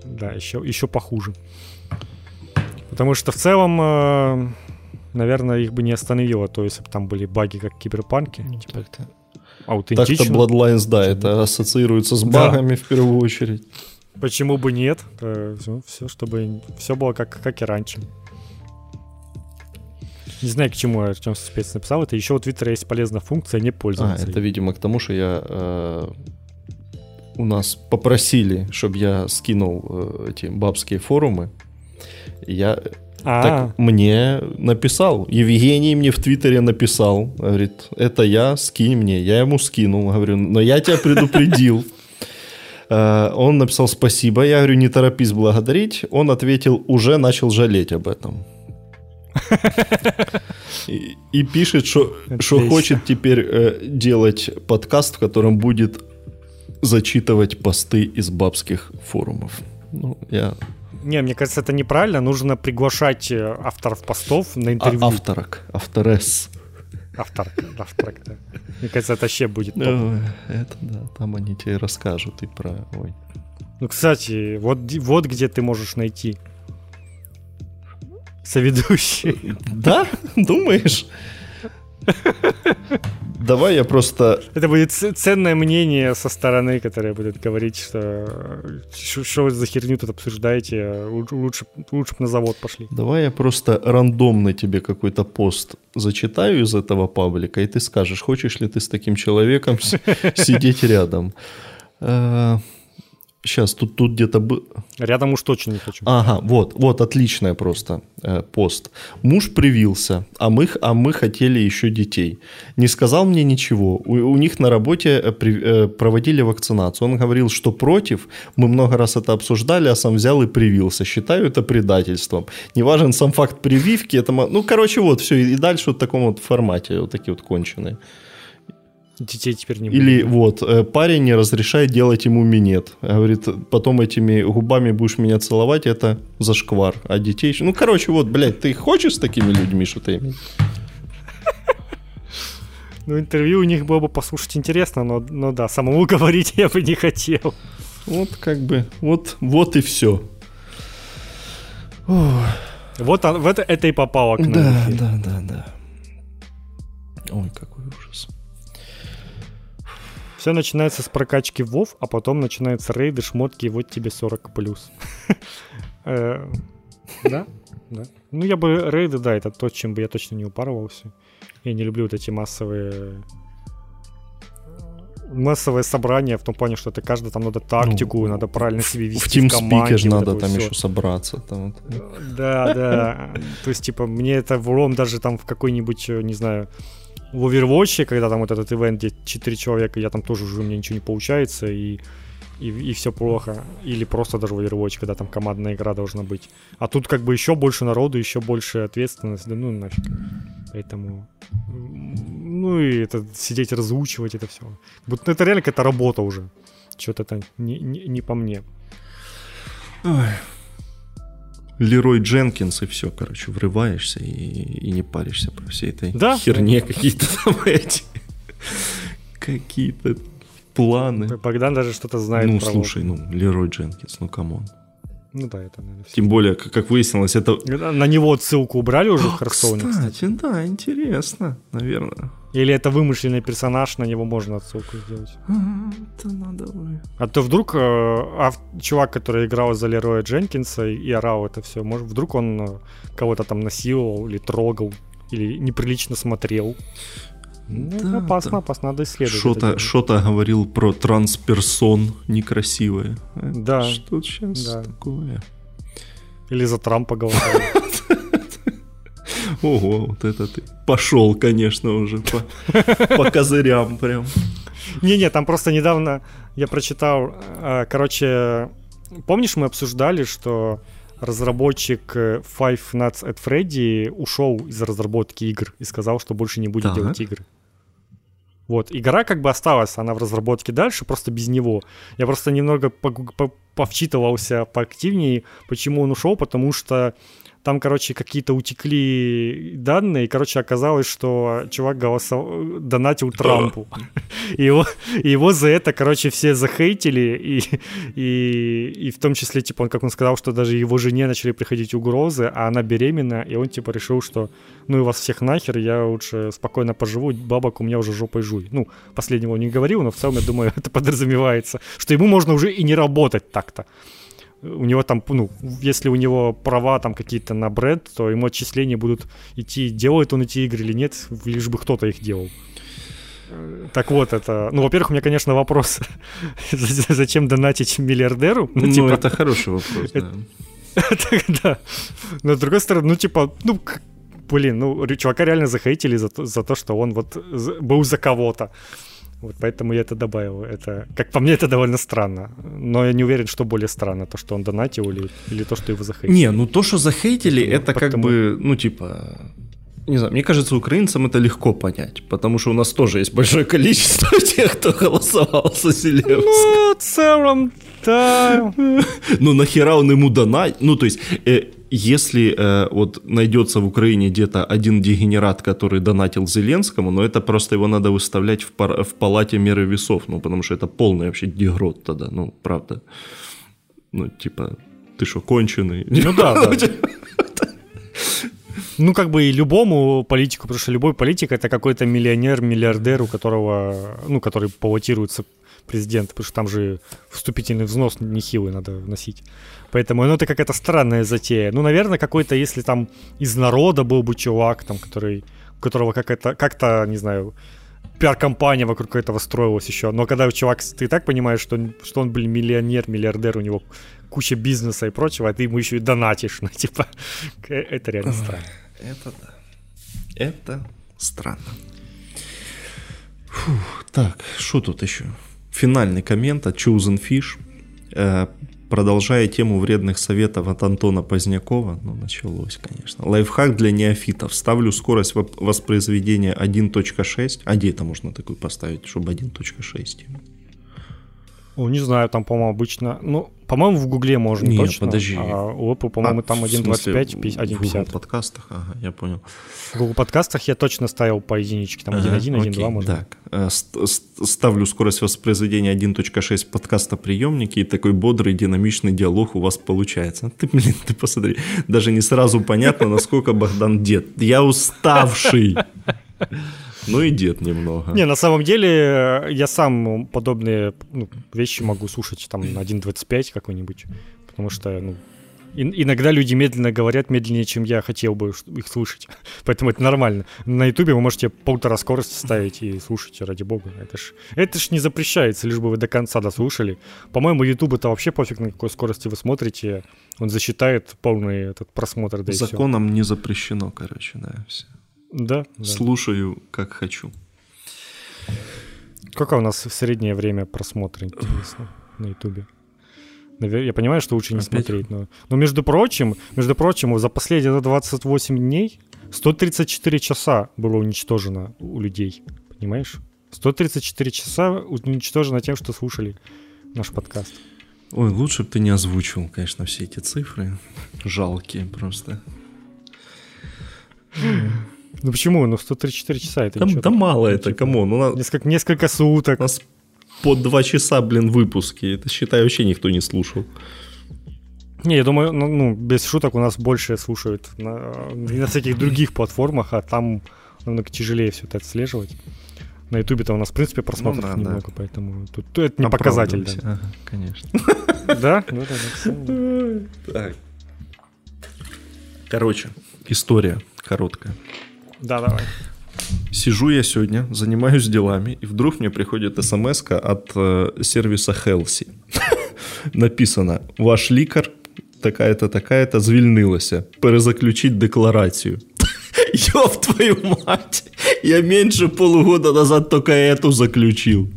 да, еще, еще похуже. Потому что в целом, э, наверное, их бы не остановило, то если бы там были баги, как в киберпанке. Ну, типа, так-то. Аутентично. Так-то Bloodlines, да, это ассоциируется с багами да. в первую очередь. Почему бы нет? Все, все чтобы все было как, как и раньше. Не знаю, к чему Артем спец написал. Это еще у Твиттера есть полезная функция не пользоваться. А, это, видимо, к тому, что я э, у нас попросили, чтобы я скинул э, эти бабские форумы. Я а так мне написал. Евгений мне в Твиттере написал. Говорит, это я, скинь мне. Я ему скинул. Говорю, но я тебя предупредил. Э, он написал спасибо. Я говорю, не торопись благодарить. Он ответил, уже начал жалеть об этом. И, и пишет, что, хочет теперь э, делать подкаст, в котором будет зачитывать посты из бабских форумов. Ну, я... Не, мне кажется, это неправильно. Нужно приглашать э, авторов постов на интервью. А, авторок, авторес. Автор, авторок, да. Мне кажется, это вообще будет топ. Это да, там они тебе расскажут и про... Ой. Ну, кстати, вот, вот где ты можешь найти соведущий. Да? Думаешь? Давай я просто... Это будет ценное мнение со стороны, которое будет говорить, что что вы за херню тут обсуждаете, лучше, лучше бы на завод пошли. Давай я просто рандомно тебе какой-то пост зачитаю из этого паблика, и ты скажешь, хочешь ли ты с таким человеком сидеть рядом. Сейчас, тут, тут где-то... Рядом уж точно не хочу. Ага, вот, вот, отличная просто э, пост. Муж привился, а мы, а мы хотели еще детей. Не сказал мне ничего. У, у них на работе э, при, э, проводили вакцинацию. Он говорил, что против. Мы много раз это обсуждали, а сам взял и привился. Считаю это предательством. Не важен сам факт прививки. Это, ну, короче, вот, все. И дальше вот в таком вот формате, вот такие вот конченые. Детей теперь не будет. Или вот, э, парень не разрешает делать ему минет. Говорит, потом этими губами будешь меня целовать, это зашквар. А детей... Ну, короче, вот, блядь, ты хочешь с такими людьми что-то иметь? Ну, интервью у них было бы послушать интересно, но, но да, самому говорить я бы не хотел. Вот как бы, вот, вот и все. Вот он, в это, это и попало к нам. Да, да, да, да. Ой, какой. Все начинается с прокачки Вов, а потом начинаются рейды, шмотки, и вот тебе 40 плюс. Э, да? Да. Ну, я бы рейды, да, это то, чем бы я точно не упарывался. Я не люблю вот эти массовые массовое собрание в том плане, что это каждый там надо тактику, ну, надо правильно себе вести в, в команде. же надо там все. еще собраться. Там. Да, да. То есть, типа, мне это влом даже там в какой-нибудь, не знаю, в Overwatch, когда там вот этот ивент, где 4 человека, я там тоже уже у меня ничего не получается, и, и, и все плохо. Или просто даже в Overwatch, когда там командная игра должна быть. А тут как бы еще больше народу, еще больше ответственности, да ну нафиг. Поэтому... Ну и это сидеть разучивать это все. Вот это реально какая-то работа уже. Что-то это не, не, не по мне. Ой. Лерой Дженкинс, и все, короче, врываешься и, и не паришься по всей этой да? херне какие-то там эти какие-то планы. Богдан даже что-то знает. Ну, про слушай, ну, Лерой Дженкинс, ну, come on. Ну да, это, наверное, Тем более, как, как выяснилось, это... На него ссылку убрали уже в Hearthstone е, кстати, кстати. да, интересно, наверное. Или это вымышленный персонаж, на него можно отсылку сделать. Это надо. А то вдруг э, а, чувак, который играл за Лероя Дженкинса и орал это все, может, вдруг он э, кого-то там насиловал или трогал, или неприлично смотрел. Ну, да, опасно, да. опасно, надо исследовать. Что-то, что-то говорил про трансперсон некрасивое. Да. Что сейчас да. такое? Или за Трампа говорил. Ого, вот это ты. Пошел, конечно, уже по, по козырям прям. Не-не, там просто недавно я прочитал, э, короче, помнишь, мы обсуждали, что разработчик э, Five Nights at Freddy ушел из разработки игр и сказал, что больше не будет так. делать игры. Вот, игра как бы осталась, она в разработке дальше, просто без него. Я просто немного повчитывался поактивнее, почему он ушел, потому что там, короче, какие-то утекли данные, и, короче, оказалось, что чувак голосовал, донатил Трампу. И его, и его за это, короче, все захейтили, и, и, и в том числе, типа, он, как он сказал, что даже его жене начали приходить угрозы, а она беременна, и он, типа, решил, что ну и вас всех нахер, я лучше спокойно поживу, бабок у меня уже жопой жуй. Ну, последнего он не говорил, но в целом, я думаю, это подразумевается, что ему можно уже и не работать так-то у него там, ну, если у него права там какие-то на бренд, то ему отчисления будут идти, делает он эти игры или нет, лишь бы кто-то их делал. Так вот, это... Ну, во-первых, у меня, конечно, вопрос. Зачем донатить миллиардеру? Ну, ну типа... это хороший вопрос, да. да. Но с другой стороны, ну, типа, ну, блин, ну, чувака реально захейтили за то, за то что он вот был за кого-то. Вот поэтому я это добавил. Это, как по мне, это довольно странно. Но я не уверен, что более странно, то, что он донатил или, или то, что его захейтили. Не, ну то, что захейтили, ну, это потому... как бы, ну типа, не знаю, мне кажется, украинцам это легко понять, потому что у нас тоже есть большое количество тех, кто голосовал за Зеленского. Ну, в целом, да. Ну, нахера он ему донать? Ну, то есть, э, если э, вот найдется в Украине где-то один дегенерат, который донатил Зеленскому, но это просто его надо выставлять в, пар- в палате меры весов, ну, потому что это полный вообще дегрот тогда, ну, правда. Ну, типа, ты что, конченый? Ну да, да. Ну, как бы и любому политику, потому что любой политик это какой-то миллионер, миллиардер, у которого, ну, который баллотируется президента, потому что там же вступительный взнос нехилый надо вносить. Поэтому, ну, это какая-то странная затея. Ну, наверное, какой-то, если там из народа был бы чувак, там, который, у которого какая-то, как-то, не знаю, пиар-компания вокруг этого строилась еще. Но когда чувак, ты так понимаешь, что, что он, был миллионер, миллиардер, у него куча бизнеса и прочего, а ты ему еще и донатишь, ну, типа, это реально странно. Это да. Это странно. Фух, так, что тут еще? Финальный коммент от Chosen Fish. Продолжая тему вредных советов от Антона Позднякова, ну, началось, конечно. Лайфхак для неофитов. Ставлю скорость воспроизведения 1.6. А где это можно такой поставить, чтобы 1.6? О, не знаю, там, по-моему, обычно... Ну, по-моему, в Гугле можно Нет, точно. подожди. А у Apple, по-моему, а, там 1.25, 1.50. В Google подкастах, ага, я понял. В Google подкастах я точно ставил по единичке, там 1.1, ага, 1.2 можно. Так, э, ставлю скорость воспроизведения 1.6 подкаста приемники, и такой бодрый, динамичный диалог у вас получается. Ты, блин, ты посмотри, даже не сразу понятно, насколько Богдан дед. Я уставший. Ну и дед немного. Не, на самом деле я сам подобные ну, вещи могу слушать там на 1.25 какой-нибудь, потому что, ну, иногда люди медленно говорят, медленнее, чем я хотел бы их слушать. Поэтому это нормально. На ютубе вы можете полтора скорости ставить и слушать, ради бога. Это ж, это ж не запрещается, лишь бы вы до конца дослушали. По-моему, ютуб это вообще пофиг, на какой скорости вы смотрите. Он засчитает полный этот просмотр. Да Законом не запрещено, короче, да, все. Да. Слушаю, да. как хочу. Какое у нас среднее время просмотра, интересно, на Ютубе? Я понимаю, что лучше не Опять? смотреть, но, но между прочим, между прочим, за последние 28 дней 134 часа было уничтожено у людей, понимаешь? 134 часа уничтожено тем, что слушали наш подкаст. Ой, лучше бы ты не озвучивал, конечно, все эти цифры. Жалкие просто. Ну почему? Ну 134 часа это Да, да мало это, типа, кому? Ну, нас... несколько, несколько суток. У нас по два часа, блин, выпуски. Это, считай, вообще никто не слушал. Не, я думаю, ну, ну без шуток у нас больше слушают на, на всяких других платформах, а там намного тяжелее все это отслеживать. На Ютубе-то у нас, в принципе, просмотров ну, да, немного, да. поэтому тут, тут это не показатель. Да. Ага, конечно. Да? Ну, да, да. Так. Короче, история короткая. Да, давай. Сижу я сегодня, занимаюсь делами, и вдруг мне приходит смс от э, сервиса Хелси. Написано, ваш лікар такая-то, такая-то звільнилася. Перезаключить декларацию. Ёб твою мать! Я меньше полугода назад только эту заключил.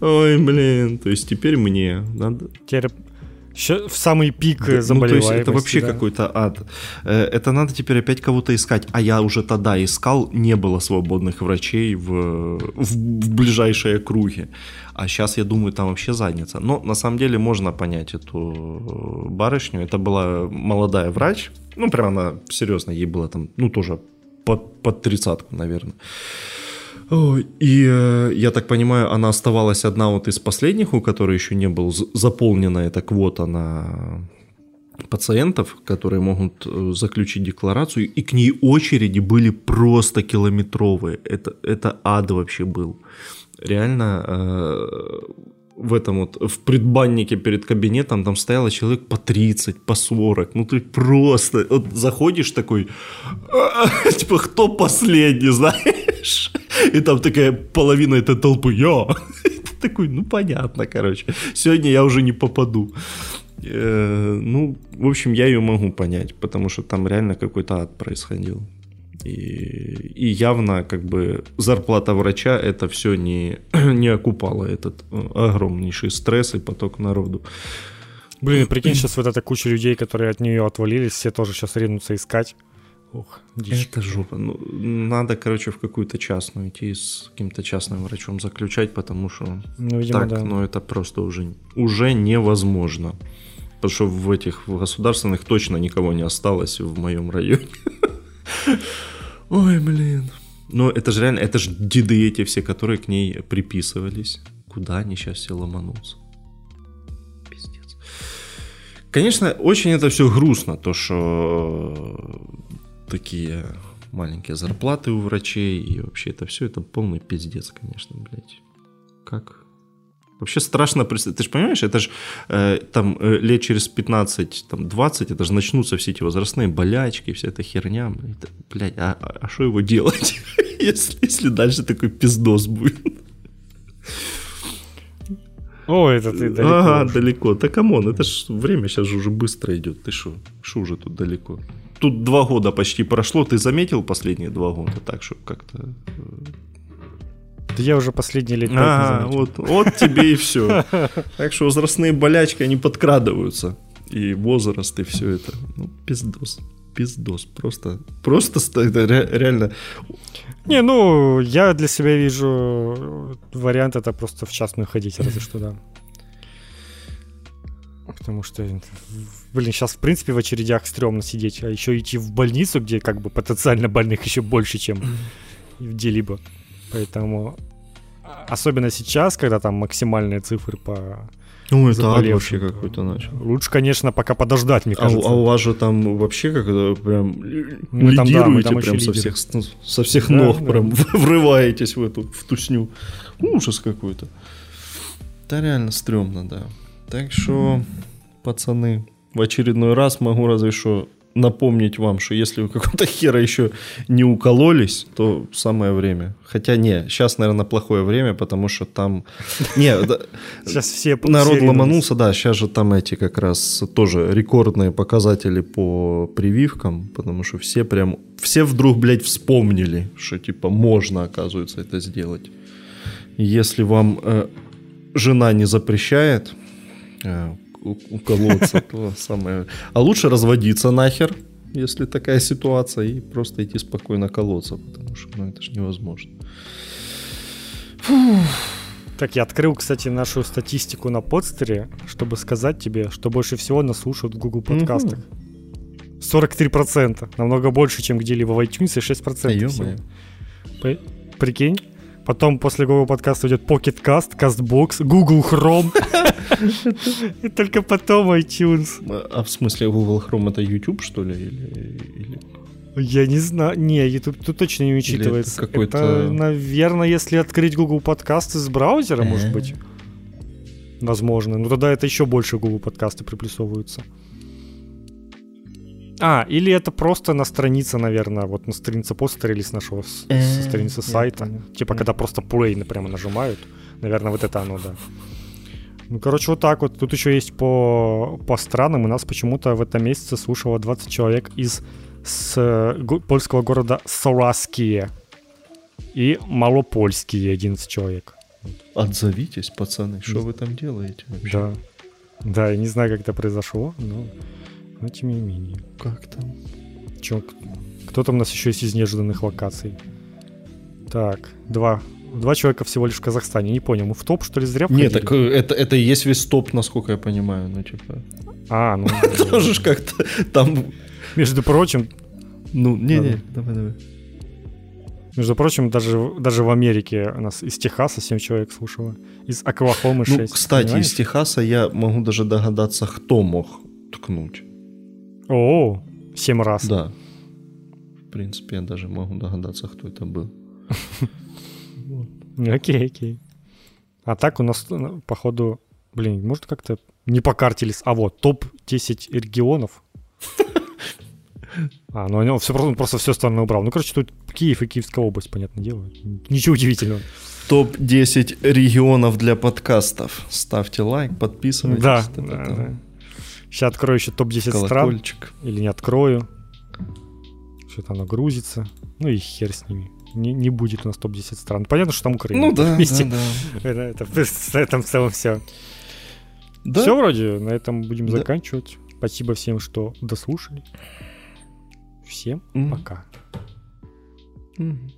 Ой, блин. То есть теперь мне надо... Теперь в самый пик да, заболеваемости. Ну, то есть это вообще да. какой-то ад. Э, это надо теперь опять кого-то искать. А я уже тогда искал, не было свободных врачей в, в, в ближайшей округе. А сейчас, я думаю, там вообще задница. Но на самом деле можно понять эту барышню. Это была молодая врач. Ну, прям она, серьезно, ей было там, ну, тоже под, под тридцатку, наверное. И э, я так понимаю, она оставалась одна вот из последних, у которой еще не был заполнена эта квота на пациентов, которые могут э, заключить декларацию, и к ней очереди были просто километровые. Это, это ад вообще был. Реально э, в этом вот, в предбаннике перед кабинетом там стояло человек по 30, по 40. Ну ты просто вот заходишь такой, типа, кто последний, знаешь? И там такая половина этой толпы, я. Такой, ну понятно, короче. Сегодня я уже не попаду. Э, ну, в общем, я ее могу понять, потому что там реально какой-то ад происходил. И, и явно как бы зарплата врача это все не, не окупало этот э, огромнейший стресс и поток народу. Блин, прикинь, сейчас вот эта куча людей, которые от нее отвалились, все тоже сейчас ринутся искать. Ох, дичь. Это жопа. Ну, надо, короче, в какую-то частную идти с каким-то частным врачом заключать, потому что ну, видимо, так, да. ну это просто уже, уже невозможно. Потому что в этих в государственных точно никого не осталось в моем районе. Ой, блин. Но это же реально, это же деды эти все, которые к ней приписывались. Куда они сейчас все ломанутся? Пиздец. Конечно, очень это все грустно, то, что такие маленькие зарплаты у врачей, и вообще это все, это полный пиздец, конечно, блядь. Как? Вообще страшно представить. Ты же понимаешь, это же э, там э, лет через 15, там 20, это же начнутся все эти возрастные болячки, вся эта херня. Это, блядь, а, а что его делать, если, если дальше такой пиздос будет? О, это ты далеко. Ага, далеко. Да come on, это ж время сейчас же уже быстро идет. Ты что? Что уже тут далеко? Тут два года почти прошло. Ты заметил последние два года? Так что как-то э, да я уже последние лет а, вот, вот тебе и все. Так что возрастные болячки, они подкрадываются. И возраст, и все это. Ну, пиздос. Пиздос. Просто, просто это реально... Не, ну, я для себя вижу вариант это просто в частную ходить, разве что, да. Потому что, блин, сейчас, в принципе, в очередях стрёмно сидеть, а еще идти в больницу, где как бы потенциально больных еще больше, чем где-либо. Поэтому особенно сейчас, когда там максимальные цифры по ну, это ад вообще какой-то начал. Лучше, конечно, пока подождать, мне кажется. А, а у вас же там вообще как прям мы лидируете там, да, мы там прям со всех, со всех да, ног, да. прям врываетесь в эту в тусню. Ужас какой-то. Да реально стрёмно, да. Так что, пацаны, в очередной раз могу разве что напомнить вам, что если вы какого-то хера еще не укололись, то самое время. Хотя не, сейчас, наверное, плохое время, потому что там... Не, сейчас все народ ломанулся, да, сейчас же там эти как раз тоже рекордные показатели по прививкам, потому что все прям, все вдруг, блядь, вспомнили, что типа можно, оказывается, это сделать. Если вам э, жена не запрещает, э, уколоться, то самое. А лучше разводиться нахер, если такая ситуация, и просто идти спокойно колоться, потому что ну, это же невозможно. Так, я открыл, кстати, нашу статистику на подстере, чтобы сказать тебе, что больше всего нас слушают в Google подкастах. 43%. Намного больше, чем где-либо в iTunes, и 6%. А, Прикинь? Потом после Google подкаста идет Pocket Cast, CastBox, Google Chrome. И только потом iTunes. А в смысле Google Chrome это YouTube, что ли? Я не знаю. Не, YouTube тут точно не учитывается. Это, это, наверное, если открыть Google подкасты с браузера, может быть. Возможно. Ну тогда это еще больше Google подкасты приплюсовываются. А, или это просто на странице, наверное, вот на странице постера или с нашего с, э, страницы сайта. Типа, когда просто play прямо нажимают. Наверное, вот это оно, да. Ну, короче, вот так вот. Тут еще есть по, по странам. У нас почему-то в этом месяце слушало 20 человек из с го, польского города Сораские. И Малопольские 11 человек. Отзовитесь, пацаны, что вы там делаете вообще? Да. Да, я не знаю, как это произошло, но, но тем не менее. Как там? Чё, кто там у нас еще есть из неожиданных локаций? Так, два, два человека всего лишь в Казахстане. Не понял, мы в топ, что ли, зря Нет, входили? так э, это, это и есть весь топ, насколько я понимаю. Ну, типа... А, ну... Тоже как-то там... Между прочим, Ну, не-не, давай, давай. между прочим, даже, даже в Америке у нас из Техаса 7 человек слушало. Из Оклахомы 6. Ну, кстати, понимаешь? из Техаса я могу даже догадаться, кто мог ткнуть. О, 7 раз. Да. В принципе, я даже могу догадаться, кто это был. Окей, окей. А так у нас, ну, походу, блин, может как-то не по карте лис, а вот топ-10 регионов. А, ну он все, просто, просто все стороны убрал. Ну, короче, тут Киев и Киевская область, понятное дело. Ничего удивительного. Топ-10 регионов для подкастов. Ставьте лайк, подписывайтесь. Да, да, да. Сейчас открою еще топ-10 стран. Колокольчик. Или не открою. Что-то оно грузится. Ну и хер с ними. Не, не будет у нас топ-10 стран. Понятно, что там Украина. Ну да, Вместе. да, да. Это, это, на этом в целом все. Да? Все вроде, на этом будем Да. заканчивать. Спасибо всем, что дослушали. Всем Мгм. пока. Мгм.